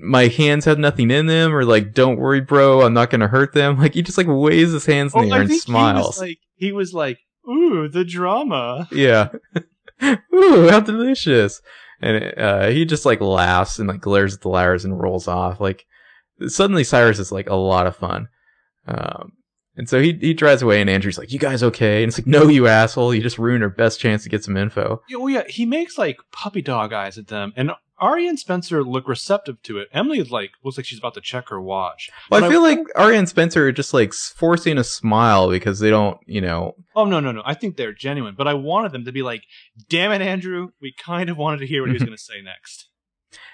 my hands have nothing in them, or like don't worry, bro, I'm not gonna hurt them. Like he just like waves his hands in the air and He was smiles. like he was like, "Ooh, the drama." yeah. Ooh, how delicious! And uh, he just like laughs and like glares at the liars and rolls off. Like suddenly, Cyrus is like a lot of fun. Um, and so he he drives away, and Andrew's like, "You guys okay?" And it's like, "No, you asshole! You just ruined our best chance to get some info." Yeah, well, yeah, he makes like puppy dog eyes at them, and Aria and Spencer look receptive to it. Emily is like looks like she's about to check her watch. Well, But I I feel like Aria and Spencer are just like forcing a smile because they don't, you know. Oh no, no, no! I think they're genuine, but I wanted them to be like, "Damn it, Andrew! We kind of wanted to hear what he was mm-hmm. going to say next."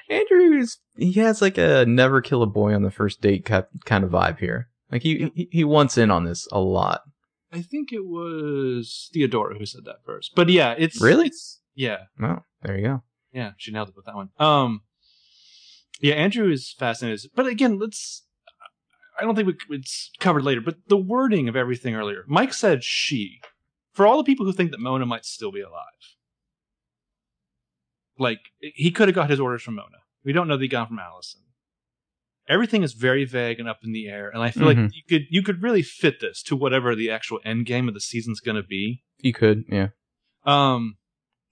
Andrew's he has like a never kill a boy on the first date kind of vibe here. Like he he, he wants in on this a lot. I think it was Theodora who said that first, but yeah, it's Really? it's, yeah, Well, there you go. Yeah, she nailed it with that one. Um, yeah, Andrew is fascinated, but again, let's. I don't think we, it's covered later, but the wording of everything earlier. Mike said she. For all the people who think that Mona might still be alive, like he could have got his orders from Mona. We don't know that he got them from Alison. Everything is very vague and up in the air, and I feel Mhm. like you could you could really fit this to whatever the actual end game of the season's going to be. You could, yeah. Um,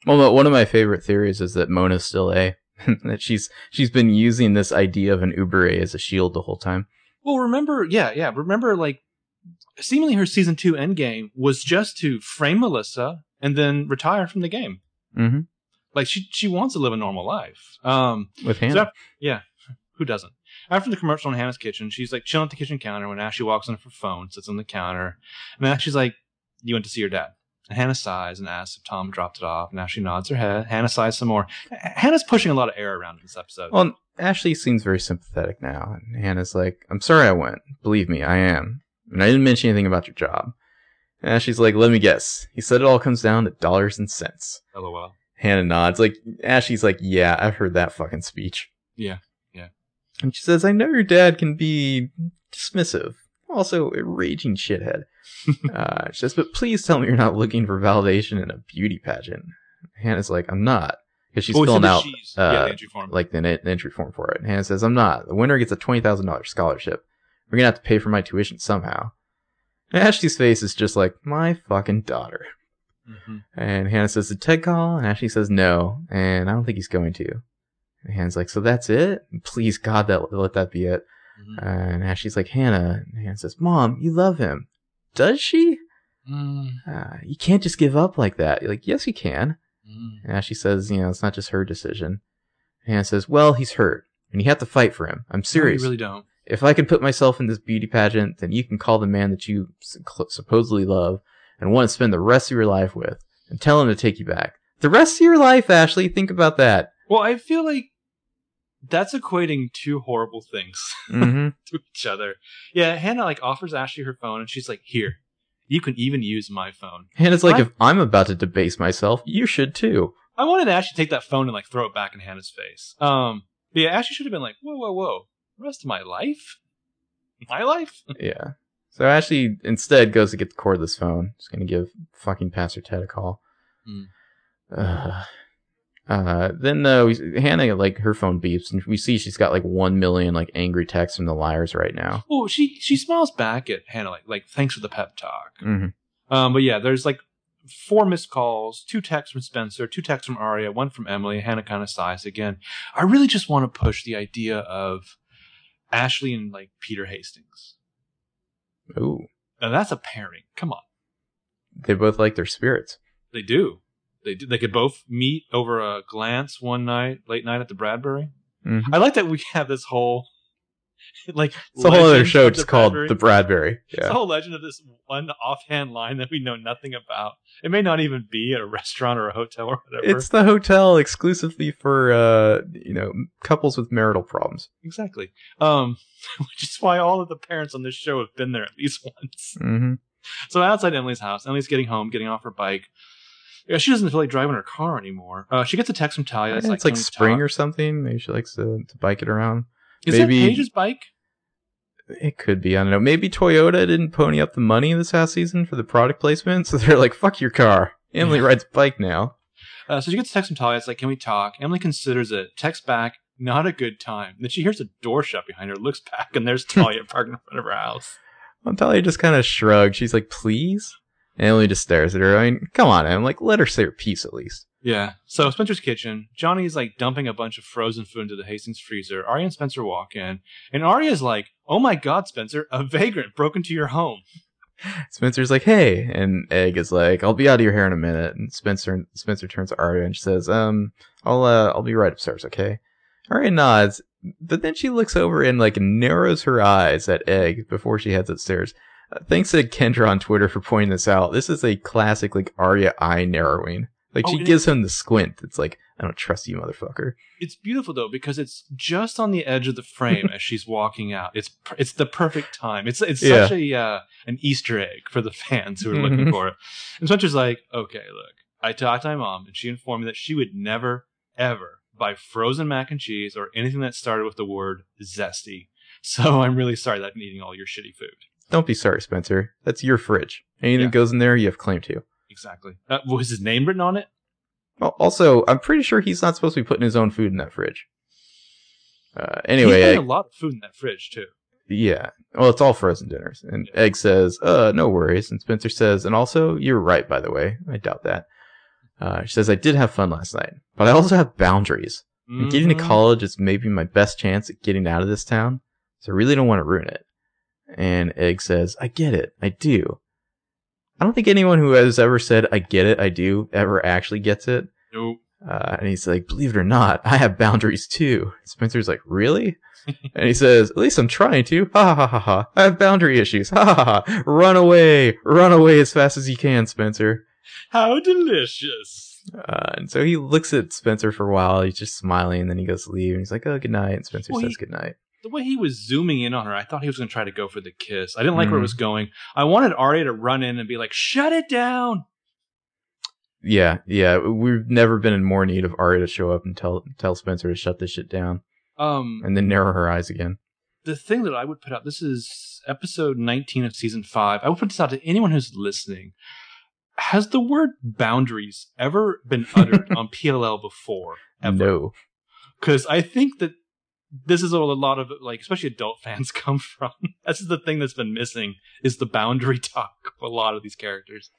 Well, but one of my favorite theories is that Mona's still A. that she's she's been using this idea of an Uber A as a shield the whole time. Well, remember, yeah, yeah. Remember, like, seemingly her season two end game was just to frame Melissa and then retire from the game. Mm-hmm. Like, she she wants to live a normal life. Um, With Hannah. so af- yeah, who doesn't? After the commercial in Hannah's kitchen, she's like chilling at the kitchen counter when Ashley walks in with her phone, sits on the counter, and she's like, "You went to see your dad." And Hannah sighs and asks if Tom dropped it off, and Ashley nods her head. Hannah sighs some more. Hannah's pushing a lot of air around in this episode. Well, Ashley seems very sympathetic now, and Hannah's like, "I'm sorry I went. Believe me, I am. And I didn't mention anything about your job." And Ashley's like, "Let me guess. He said it all comes down to dollars and cents." LOL. Hannah nods. Like Ashley's like, "Yeah, I've heard that fucking speech." Yeah, yeah. And she says, "I know your dad can be dismissive, also a raging shithead. uh, she says, but please tell me you're not looking for validation in a beauty pageant. Hannah's like, I'm not. Because she's Oh, filling out she's- uh, yeah, the entry form. like the en- entry form for it. And Hannah says, I'm not. The winner gets a $20,000 scholarship. We're going to have to pay for my tuition somehow. And Ashley's face is just like, my fucking daughter. Mhm. And Hannah says, Did Ted call? And Ashley says, No. And I don't think he's going to. And Hannah's like, So that's it? Please, God, that let that be it. Mhm. And Ashley's like, Hannah. And Hannah says, Mom, you love him. Does she? Mm, Uh, you can't just give up like that. You're like, Yes, you can. mm. And Ashley says, You know, it's not just her decision. And Hannah says, Well, he's hurt. And you have to fight for him. I'm No, serious. you really don't. if I can put myself in this beauty pageant, then you can call the man that you supposedly love and want to spend the rest of your life with and tell him to take you back. The rest of your life, Ashley, think about that. Well, I feel like that's equating two horrible things hmm to each other. Yeah, Hannah like offers Ashley her phone, and she's like, "Here, you can even use my phone." It's like, I- if I'm about to debase myself, you should too. I wanted Ashley to take that phone and like throw it back in Hannah's face. Um, but yeah, Ashley should have been like, "Whoa, whoa, whoa! The rest of my life, my life." Yeah. So Ashley instead goes to get the cordless phone. She's gonna give fucking Pastor Ted a call. Hmm. Uh, uh, then we, Hannah like her phone beeps and we see she's got like one million like angry texts from the liars right now. Well, she she smiles back at Hannah like, like "Thanks for the pep talk." hmm Um, but yeah, there's like four missed calls, two texts from Spencer, two texts from Aria, one from Emily. Hannah kind of sighs again. I really just want to push the idea of Ashley and like Peter Hastings. Ooh, Now that's a pairing. Come on, they both like their spirits. they do. They. They could both meet over a glance one night, late night at the Bradbury. Mhm. I like that we have this whole like It's a whole other show just called Bradbury. The Bradbury. It's Yeah. the whole legend of this one offhand line that we know nothing about. It may not even be at a restaurant or a hotel or whatever. It's the hotel exclusively for uh you know couples with marital problems. Exactly. Um, which is why all of the parents on this show have been there at least once. hmm So outside Emily's house, Emily's getting home, getting off her bike. Yeah, she doesn't feel like driving her car anymore. Uh, she gets a text from Talia. It's It's like, like, spring talk?" or something. Maybe she likes to, to bike it around. Is maybe- that Paige's bike? It could be. I don't know. Maybe Toyota didn't pony up the money this past season for the product placement, so they're like, "Fuck your car." Emily Yeah. rides bike now. Uh, so she gets a text from Talia. It's like, "Can we talk?" Emily considers it. Text back, "Not a good time." Then she hears a door shut behind her. Looks back, and there's Talia parked in front of her house. talia just kind of shrugs. She's like, "Please." And Emily just stares at her. I mean, come on, Em. Like, let her say her piece at least. Yeah. So Spencer's kitchen. Johnny's like dumping a bunch of frozen food into the Hastings freezer. Aria and Spencer walk in, and Aria's like, "Oh my God, Spencer! A vagrant broke into your home." Spencer's like, "Hey," and Egg is like, "I'll be out of your hair in a minute." And Spencer Spencer turns to Aria and she says, "Um, I'll uh, I'll be right upstairs, okay?" Aria nods, but then she looks over and like narrows her eyes at Egg before she heads upstairs. Thanks to Kendra on Twitter for pointing this out. This is a classic like Aria eye narrowing. Like Oh, she gives him the squint. It's like, I don't trust you, motherfucker. It's beautiful though because it's just on the edge of the frame as she's walking out. It's it's the perfect time. It's it's Yeah. such a uh, an Easter egg for the fans who are Mhm. looking for it. And Spencer's like, "Okay, look, I talked to my mom, and she informed me that she would never ever buy frozen mac and cheese or anything that started with the word zesty. So I'm really sorry that been eating all your shitty food." Don't be sorry, Spencer. That's your fridge. Anything Yeah. goes in there, you have claim to. Exactly. Uh, was his name written on it? Well, Also, I'm pretty sure he's not supposed to be putting his own food in that fridge. Uh, He's anyway, a lot of food in that fridge too. yeah. Well, it's all frozen dinners. And Egg says, uh, no worries. And Spencer says, and also, you're right, by the way. I doubt that. Uh, she says, I did have fun last night, but I also have boundaries. And getting to Mhm. college is maybe my best chance at getting out of this town, so I really don't want to ruin it. And Egg says, I get it. I do. I don't think anyone who has ever said, I get it, I do, ever actually gets it. Nope. Uh, and he's like, believe it or not, I have boundaries too. Spencer's like, really? and he says, at least I'm trying to. Ha ha ha ha ha. I have boundary issues. Ha ha ha ha. Run away. Run away as fast as you can, Spencer. How delicious. Uh, and so he looks at Spencer for a while. He's just smiling. And then he goes to leave. And he's like, oh, good night. And Spencer Well, says he- good night. The way he was zooming in on her, I thought he was going to try to go for the kiss. I didn't like where Mhm. it was going. I wanted Aria to run in and be like, "Shut it down." Yeah, yeah. We've never been in more need of Aria to show up and tell tell Spencer to shut this shit down, Um, and then narrow her eyes again. the thing that I would put out. This is episode 19 of season five. I would put this out to anyone who's listening. Has the word boundaries ever been uttered on PLL before? Ever? No. because I think that this is where a lot of like, especially adult fans come from. this is the thing that's been missing is the boundary talk of a lot of these characters.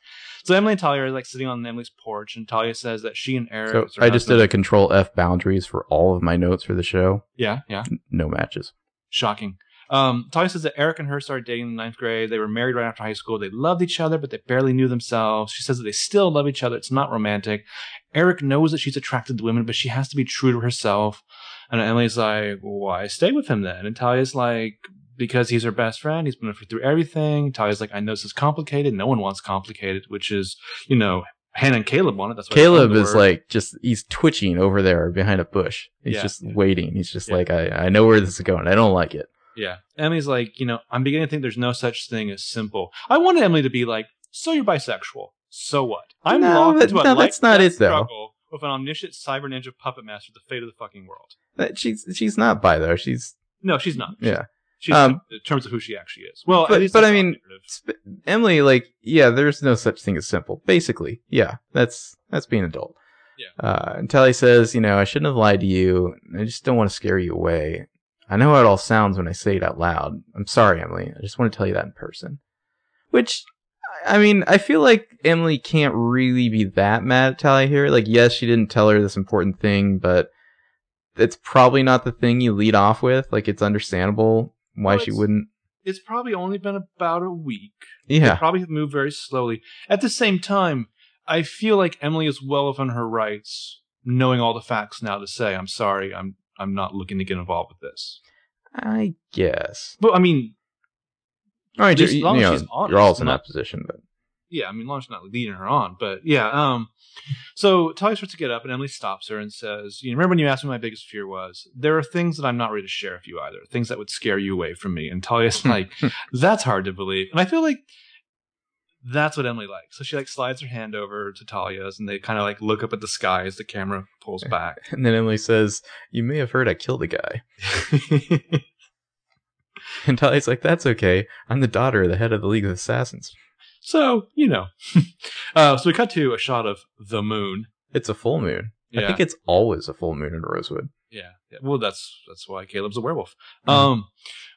So Emily and Talia are like sitting on Emily's porch, and Talia says that she and Eric. So I just did a control F boundaries for all of my notes for the show. yeah, yeah, No matches. shocking. Um, Talia says that Eric and her started dating in the ninth grade. They were married right after high school. They loved each other, but they barely knew themselves. She says that they still love each other. It's not romantic. Eric knows that she's attracted to women, but she has to be true to herself. And Emily's like, why stay with him then? And Talia's like, because he's her best friend. He's been with her through everything. Talia's like, I know this is complicated. No one wants complicated, which is, you know, Hannah and Caleb want it. That's why Caleb is word. like just he's twitching over there behind a bush. He's Yeah, just yeah. waiting. He's just Yeah. like I, I know where this is going. I don't like it. Yeah. Emily's like, you know, I'm beginning to think there's no such thing as simple. I wanted Emily to be like, so you're bisexual. So what? I'm No, locked but- into a no, that's not life-death it, though. struggle with an omniscient cyber ninja puppet master, the fate of the fucking world. That she's she's not bi though. She's No, she's not. yeah. She's Um, in terms of who she actually is. Well, But- at least but I mean- Sp- Emily, like, yeah, there's no such thing as simple. Basically, yeah, that's that's being adult. Yeah. Uh, and Tally says, you know, I shouldn't have lied to you. I just don't want to scare you away. I know how it all sounds when I say it out loud. I'm sorry, Emily. I just want to tell you that in person. Which, I mean, I feel like Emily can't really be that mad at Tally here. Like, yes, she didn't tell her this important thing, but it's probably not the thing you lead off with. Like, it's understandable why Well, she wouldn't. it's probably only been about a week. They Yeah. probably have moved very slowly. At the same time, I feel like Emily is well within her rights, knowing all the facts now to say, I'm sorry, I'm I'm not looking to get involved with this. I guess. But I mean, All right, least you, as long you as know, honest, you're always in not- that position, but yeah, I mean, Lawrence not leading her on, but yeah. Um, so Talia starts to get up, and Emily stops her and says, "You remember when you asked me what my biggest fear was? There are things that I'm not ready to share with you either. Things that would scare you away from me." And Talia's like, "That's hard to believe," and I feel like that's what Emily likes. So she like slides her hand over to Talia's, and they kind of like look up at the sky as the camera pulls back. and then Emily says, "You may have heard I killed a guy," and Talia's like, "That's okay. I'm the daughter of the head of the League of Assassins. so you know, uh, so we cut to a shot of the moon. It's a full moon. I think it's always a full moon in Rosewood." Yeah. yeah. Well, that's that's why Caleb's a werewolf. Mhm. Um,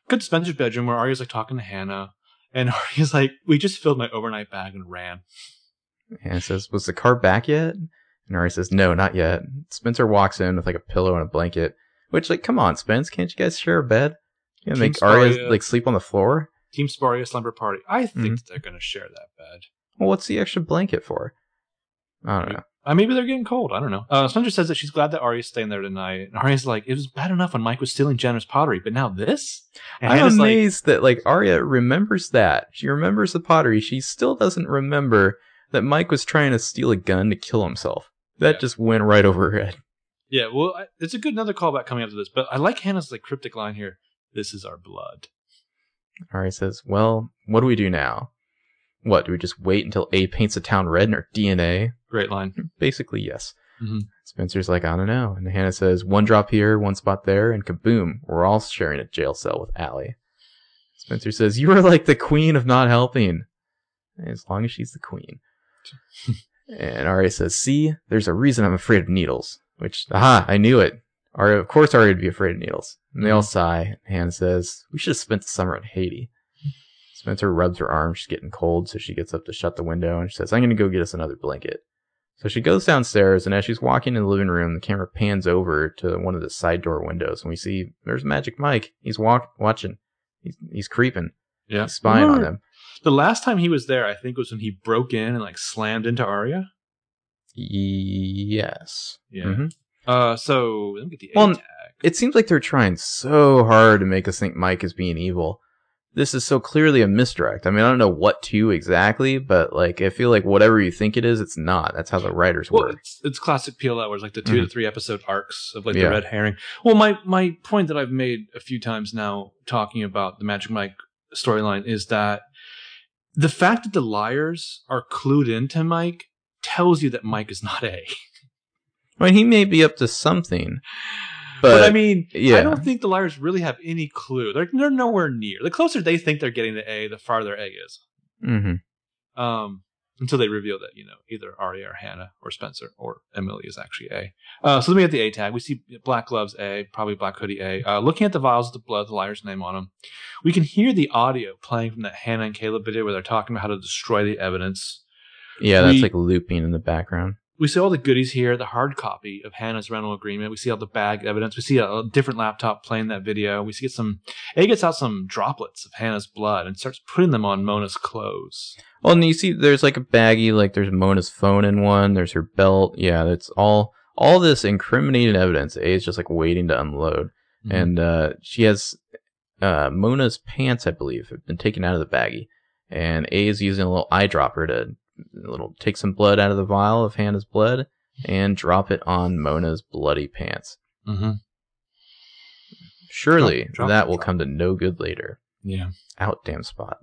to Spencer's bedroom where Aria's like talking to Hannah, and Aria's like, "We just filled my overnight bag and ran." And says, "Was the car back yet?" And Ari says, "No, not yet." Spencer walks in with like a pillow and a blanket. Which, like, come on, Spence, can't you guys share a bed? You know, Team make Aria like sleep on the floor. Team Sparia slumber party. I think Mhm. they're gonna share that bed. Well, what's the extra blanket for? I don't know. Uh, maybe they're getting cold. I don't know. Uh, Spencer says that she's glad that Aria's staying there tonight. And Aria's like, "It was bad enough when Mike was stealing Jenner's pottery, but now this." And I'm Hannah's like, amazed that like Aria remembers that. She remembers the pottery. She still doesn't remember that Mike was trying to steal a gun to kill himself. That Yeah. just went right over her head. "Yeah, well, I, it's a good another callback coming up to this, but I like Hannah's like cryptic line here. This is our blood." Aria says, "Well, what do we do now? What do we just wait until A paints the town red in her DNA?" Great line. Basically, yes. Mhm. Spencer's like, "I don't know," and Hannah says, "One drop here, one spot there, and kaboom, we're all sharing a jail cell with Ali." Spencer says, "You are like the queen of not helping, as long as she's the queen." And Aria says, "See, there's a reason I'm afraid of needles." Which, aha, I knew it. Aria, of course, Aria would be afraid of needles. And they all sigh. Hannah says, "We should have spent the summer in Haiti." Spencer rubs her arm. She's getting cold, so she gets up to shut the window and she says, "I'm going to go get us another blanket." So she goes downstairs, and as she's walking in the living room, the camera pans over to one of the side door windows, and we see there's Magic Mike. He's walk watching. He's he's creeping. Yeah, He's spying on them. The last time he was there, I think, was when he broke in and like slammed into Aria. Yes. Yeah. Mhm. Uh, so let me get the A Well, tag. It seems like they're trying so hard to make us think Mike is being evil. This is so clearly a misdirect. I mean, I don't know what to exactly, but like, I feel like whatever you think it is, it's not. That's how the writers Well, work. it's, it's classic PLL, where it's like the 2 to Mhm. three episode arcs of like Yeah. the red herring. Well, my my point that I've made a few times now, talking about the Magic Mike storyline, is that the fact that the liars are clued into Mike tells you that Mike is not A. I mean, he may be up to something. But, But, I mean, yeah. I don't think the liars really have any clue. They're they're nowhere near. The closer they think they're getting to A, the farther A is. hmm Um, until they reveal that you know either Aria or Hannah or Spencer or Emily is actually A. Uh, so then we get the A tag. We see black gloves A, probably black hoodie A. Uh, looking at the vials of the blood, the liar's name on them, we can hear the audio playing from that Hannah and Caleb video where they're talking about how to destroy the evidence. Yeah, that's like looping in the background. We see all the goodies here the hard copy of hannah's rental agreement we see all the bag evidence we see a, a different laptop playing that video we see some a gets out some droplets of hannah's blood and starts putting them on mona's clothes Well, and you see, there's like a baggie, like there's Mona's phone in one. There's her belt. Yeah, that's all. All this incriminating evidence. A is just like waiting to unload, Mm-hmm. and uh, she has uh, Mona's pants, I believe, have been taken out of the baggie, and A is using a little eyedropper to little take some blood out of the vial of Hannah's blood and drop it on Mona's bloody pants. mm-hmm. Surely Drop- drop- that will drop. come to no good later. yeah Out damn spot.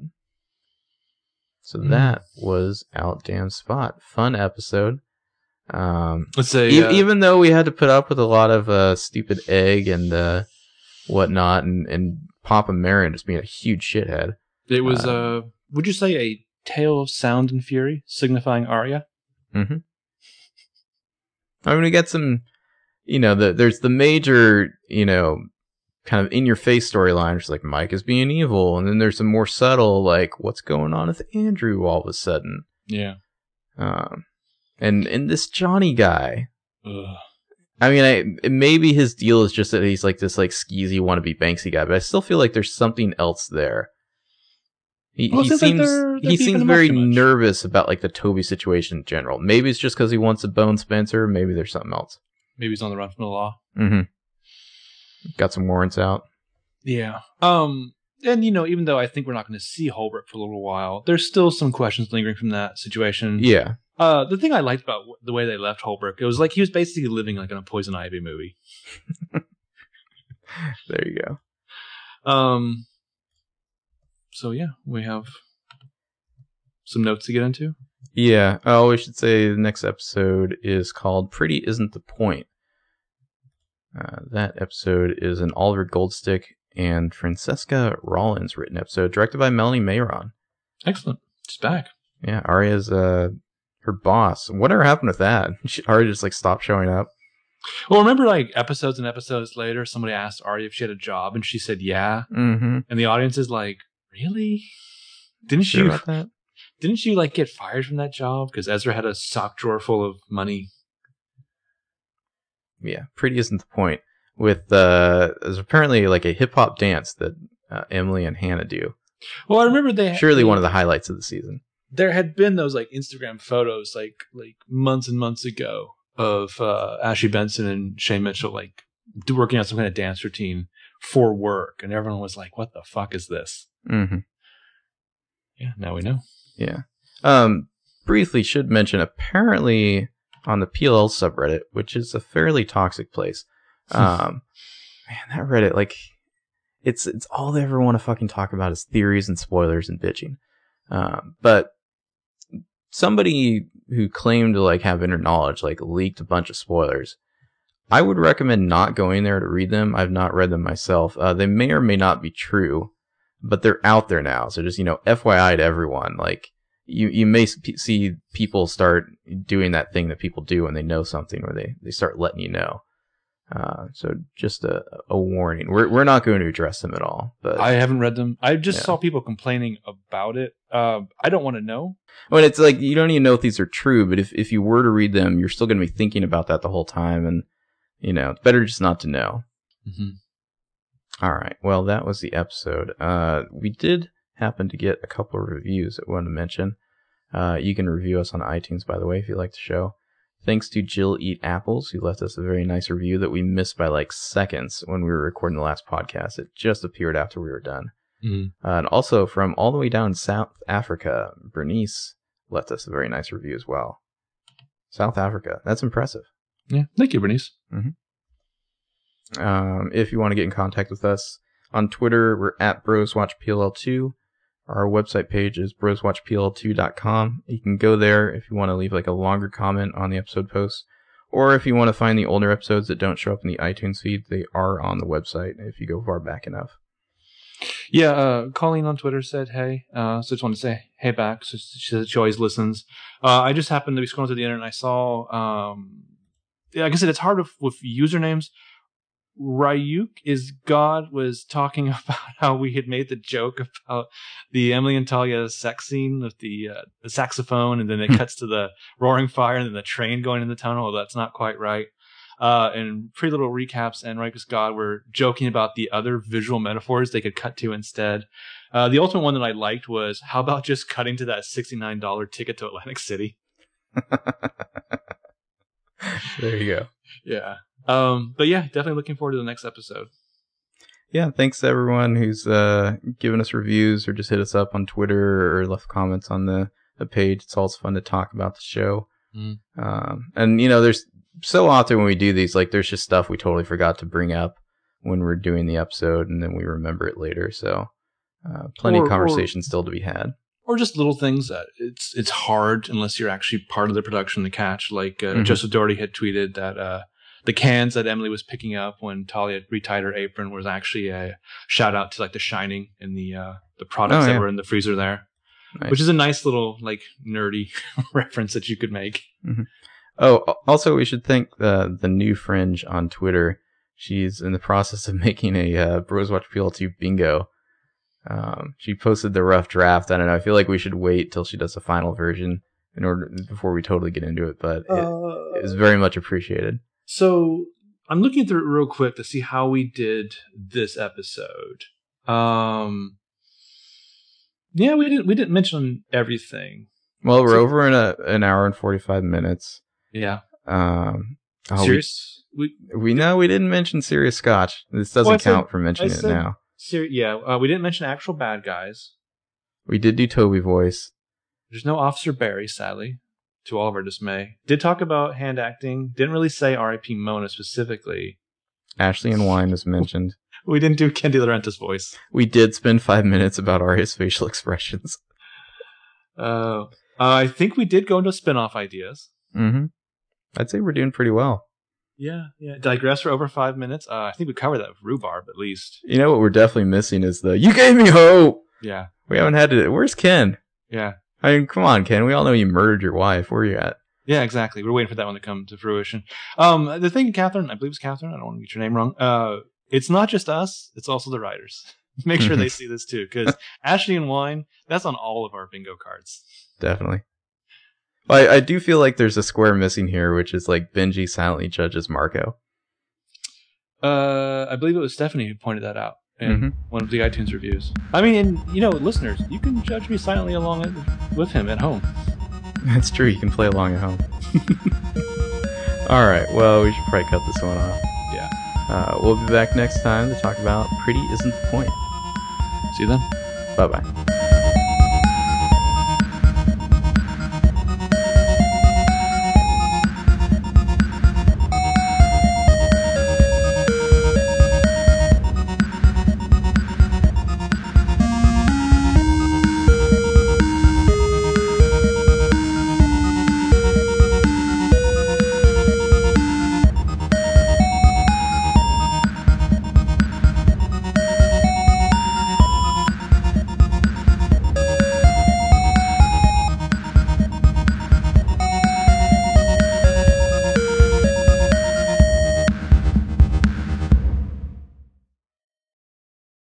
So Mm. that was out damn spot. Fun episode. Um, let's say e- uh, even though we had to put up with a lot of uh, stupid egg and uh, whatnot, and, and Papa Marin just being a huge shithead. it was uh, uh would you say a tale of sound and fury signifying Aria I mean, we get some, you know, the, there's the major, you know, kind of in your face storyline, which is like Mike is being evil, and then there's some more subtle, like what's going on with Andrew all of a sudden. yeah Um, and and this Johnny guy, Ugh. I mean, I maybe his deal is just that he's like this like skeezy wannabe Banksy guy, but I still feel like there's something else there. He, Well, he seems like they're, they're he seems very nervous about like the Toby situation in general. Maybe it's just because he wants to bone Spencer. Maybe there's something else. maybe he's on the run from the law Mm-hmm. Got some warrants out. Yeah. Um and you know, even though I think we're not going to see Holbrook for a little while, there's still some questions lingering from that situation. Yeah, Uh the thing I liked about w- the way they left Holbrook, it was like he was basically living like in a Poison Ivy movie. there you go. Um so yeah, we have some notes to get into. Yeah. Oh, we should say the next episode is called "Pretty Isn't the Point." Uh, that episode is an Oliver Goldstick and Francesca Rollins written episode, directed by Melanie Mayron. Excellent. She's back. Yeah, Aria's uh her boss. Whatever happened with that? She, Aria just like stopped showing up. Well, remember like episodes and episodes later, somebody asked Aria if she had a job and she said yeah. Mm-hmm. And the audience is like, Really? Didn't Sure you about that? Didn't you like get fired from that job because Ezra had a sock drawer full of money? Yeah, pretty isn't the point. With uh, there's apparently like a hip hop dance that uh, Emily and Hannah do. Well, I remember they Surely one of the highlights of the season. there had been those like Instagram photos like like months and months ago of uh, Ashley Benson and Shay Mitchell like working on some kind of dance routine for work, and everyone was like, "What the fuck is this?" Mm-hmm. Yeah, now we know. Yeah. Um, briefly should mention apparently on the PLL subreddit, which is a fairly toxic place. Um, man, that Reddit, like, it's it's all they ever want to fucking talk about is theories and spoilers and bitching. Um, but somebody who claimed to like have inner knowledge, like, leaked a bunch of spoilers. I would recommend not going there to read them. I've not read them myself. Uh, they may or may not be true, but they're out there now. So just you know, FYI to everyone, like you you may see people start doing that thing that people do when they know something, where they they start letting you know. Uh, so just a, a warning. We're we're not going to address them at all, but I haven't read them. I just Yeah. saw people complaining about it. Um, I don't want to know. when it's like you don't even know if these are true. But if if you were to read them, you're still going to be thinking about that the whole time, and you know it's better just not to know. Mm-hmm. All right. Well, that was the episode. Uh, we did happen to get a couple of reviews that I wanted to mention. Uh, you can review us on iTunes, by the way, if you like the show. Thanks to Jill Eat Apples, who left us a very nice review that we missed by like seconds when we were recording the last podcast. It just appeared after we were done. Mm-hmm. Uh, and also from all the way down in South Africa, Bernice left us a very nice review as well. South Africa. That's impressive. Yeah, thank you, Bernice. Um, if you want to get in contact with us on Twitter, we're at BrosWatchPLL2. Our website page is broswatchpl2.com. You can go there if you want to leave like a longer comment on the episode post, or if you want to find the older episodes that don't show up in the iTunes feed, they are on the website if you go far back enough. Yeah, uh, Colleen on Twitter said hey. Uh, so just want to say hey back. So she said she always listens. Uh, I just happened to be scrolling through the internet and I saw. Um, yeah, like I said, it's hard with, with usernames. Ryuk is God was talking about how we had made the joke about the Emily and Talia sex scene with the uh, the saxophone, and then it cuts to the roaring fire and then the train going in the tunnel. That's not quite right. Uh, and pretty little recaps and Ryuk is God were joking about the other visual metaphors they could cut to instead. Uh, the ultimate one that I liked was how about just cutting to that sixty nine dollar ticket to Atlantic City? there you go. Yeah. Um, but yeah, definitely looking forward to the next episode. Yeah, thanks to everyone who's uh, given us reviews or just hit us up on Twitter or left comments on the, the page. It's always fun to talk about the show. Mm. Um, and you know, there's so often when we do these, like there's just stuff we totally forgot to bring up when we're doing the episode, and then we remember it later. So, uh, plenty Or- of or- conversation still to be had. or just little things that it's it's hard unless you're actually part of the production to catch. Like uh, Mhm. Joseph Doherty had tweeted that uh, the cans that Emily was picking up when Talia retied her apron was actually a shout out to like The Shining and the uh, the products Oh, that were in the freezer there, Nice. which is a nice little like nerdy reference that you could make. Oh, also we should thank the the new fringe on Twitter. She's in the process of making a uh, Bros Watch PL2 bingo. Um, she posted the rough draft. I don't know. I feel like we should wait till she does the final version in order before we totally get into it. But it, it was very much appreciated. So I'm looking through it real quick to see how we did this episode. Um, yeah, we didn't we didn't mention everything. Well, we're So- over in a an hour and forty five minutes. Yeah, Um, oh, we- serious. We, We, know we didn't mention Serious Scotch. This doesn't Well, I said- count for mentioning I it now. ser- yeah, uh, we didn't mention actual bad guys. We did do Toby voice. There's no Officer Barry, sadly, to all of our dismay. Did talk about hand acting. Didn't really say R.I.P. Mona specifically. Ashley and Wine was mentioned. We didn't do DiLaurentis voice. We did spend five minutes about Aria's facial expressions. Uh, I think we did go into spin-off ideas. Mm-hmm. I'd say we're doing pretty well. Yeah, yeah. Digress for over five minutes. Uh, I think we covered that with rhubarb at least. You know what we're definitely missing is the "You gave me hope." Yeah, We haven't had it. Where's Ken? yeah, I mean, come on, Ken. We all know you murdered your wife. Where you at? yeah. Exactly. We're waiting for that one to come to fruition. Um, the thing, Catherine, I believe it's Catherine. I don't want to get your name wrong. Uh, it's not just us; it's also the writers. Make sure they see this too, because Ashley and Wine. That's on all of our bingo cards. Definitely. Well, I, I do feel like there's a square missing here, which is like Benji silently judges Marco. Uh, I believe it was Stephanie who pointed that out in Mhm. one of the iTunes reviews. I mean, and you know, listeners, you can judge me silently along with him at home. That's true. You can play along at home. all right. Well, we should probably cut this one off. Yeah. Uh, we'll be back next time to talk about Pretty Isn't the Point. See you then. Bye bye.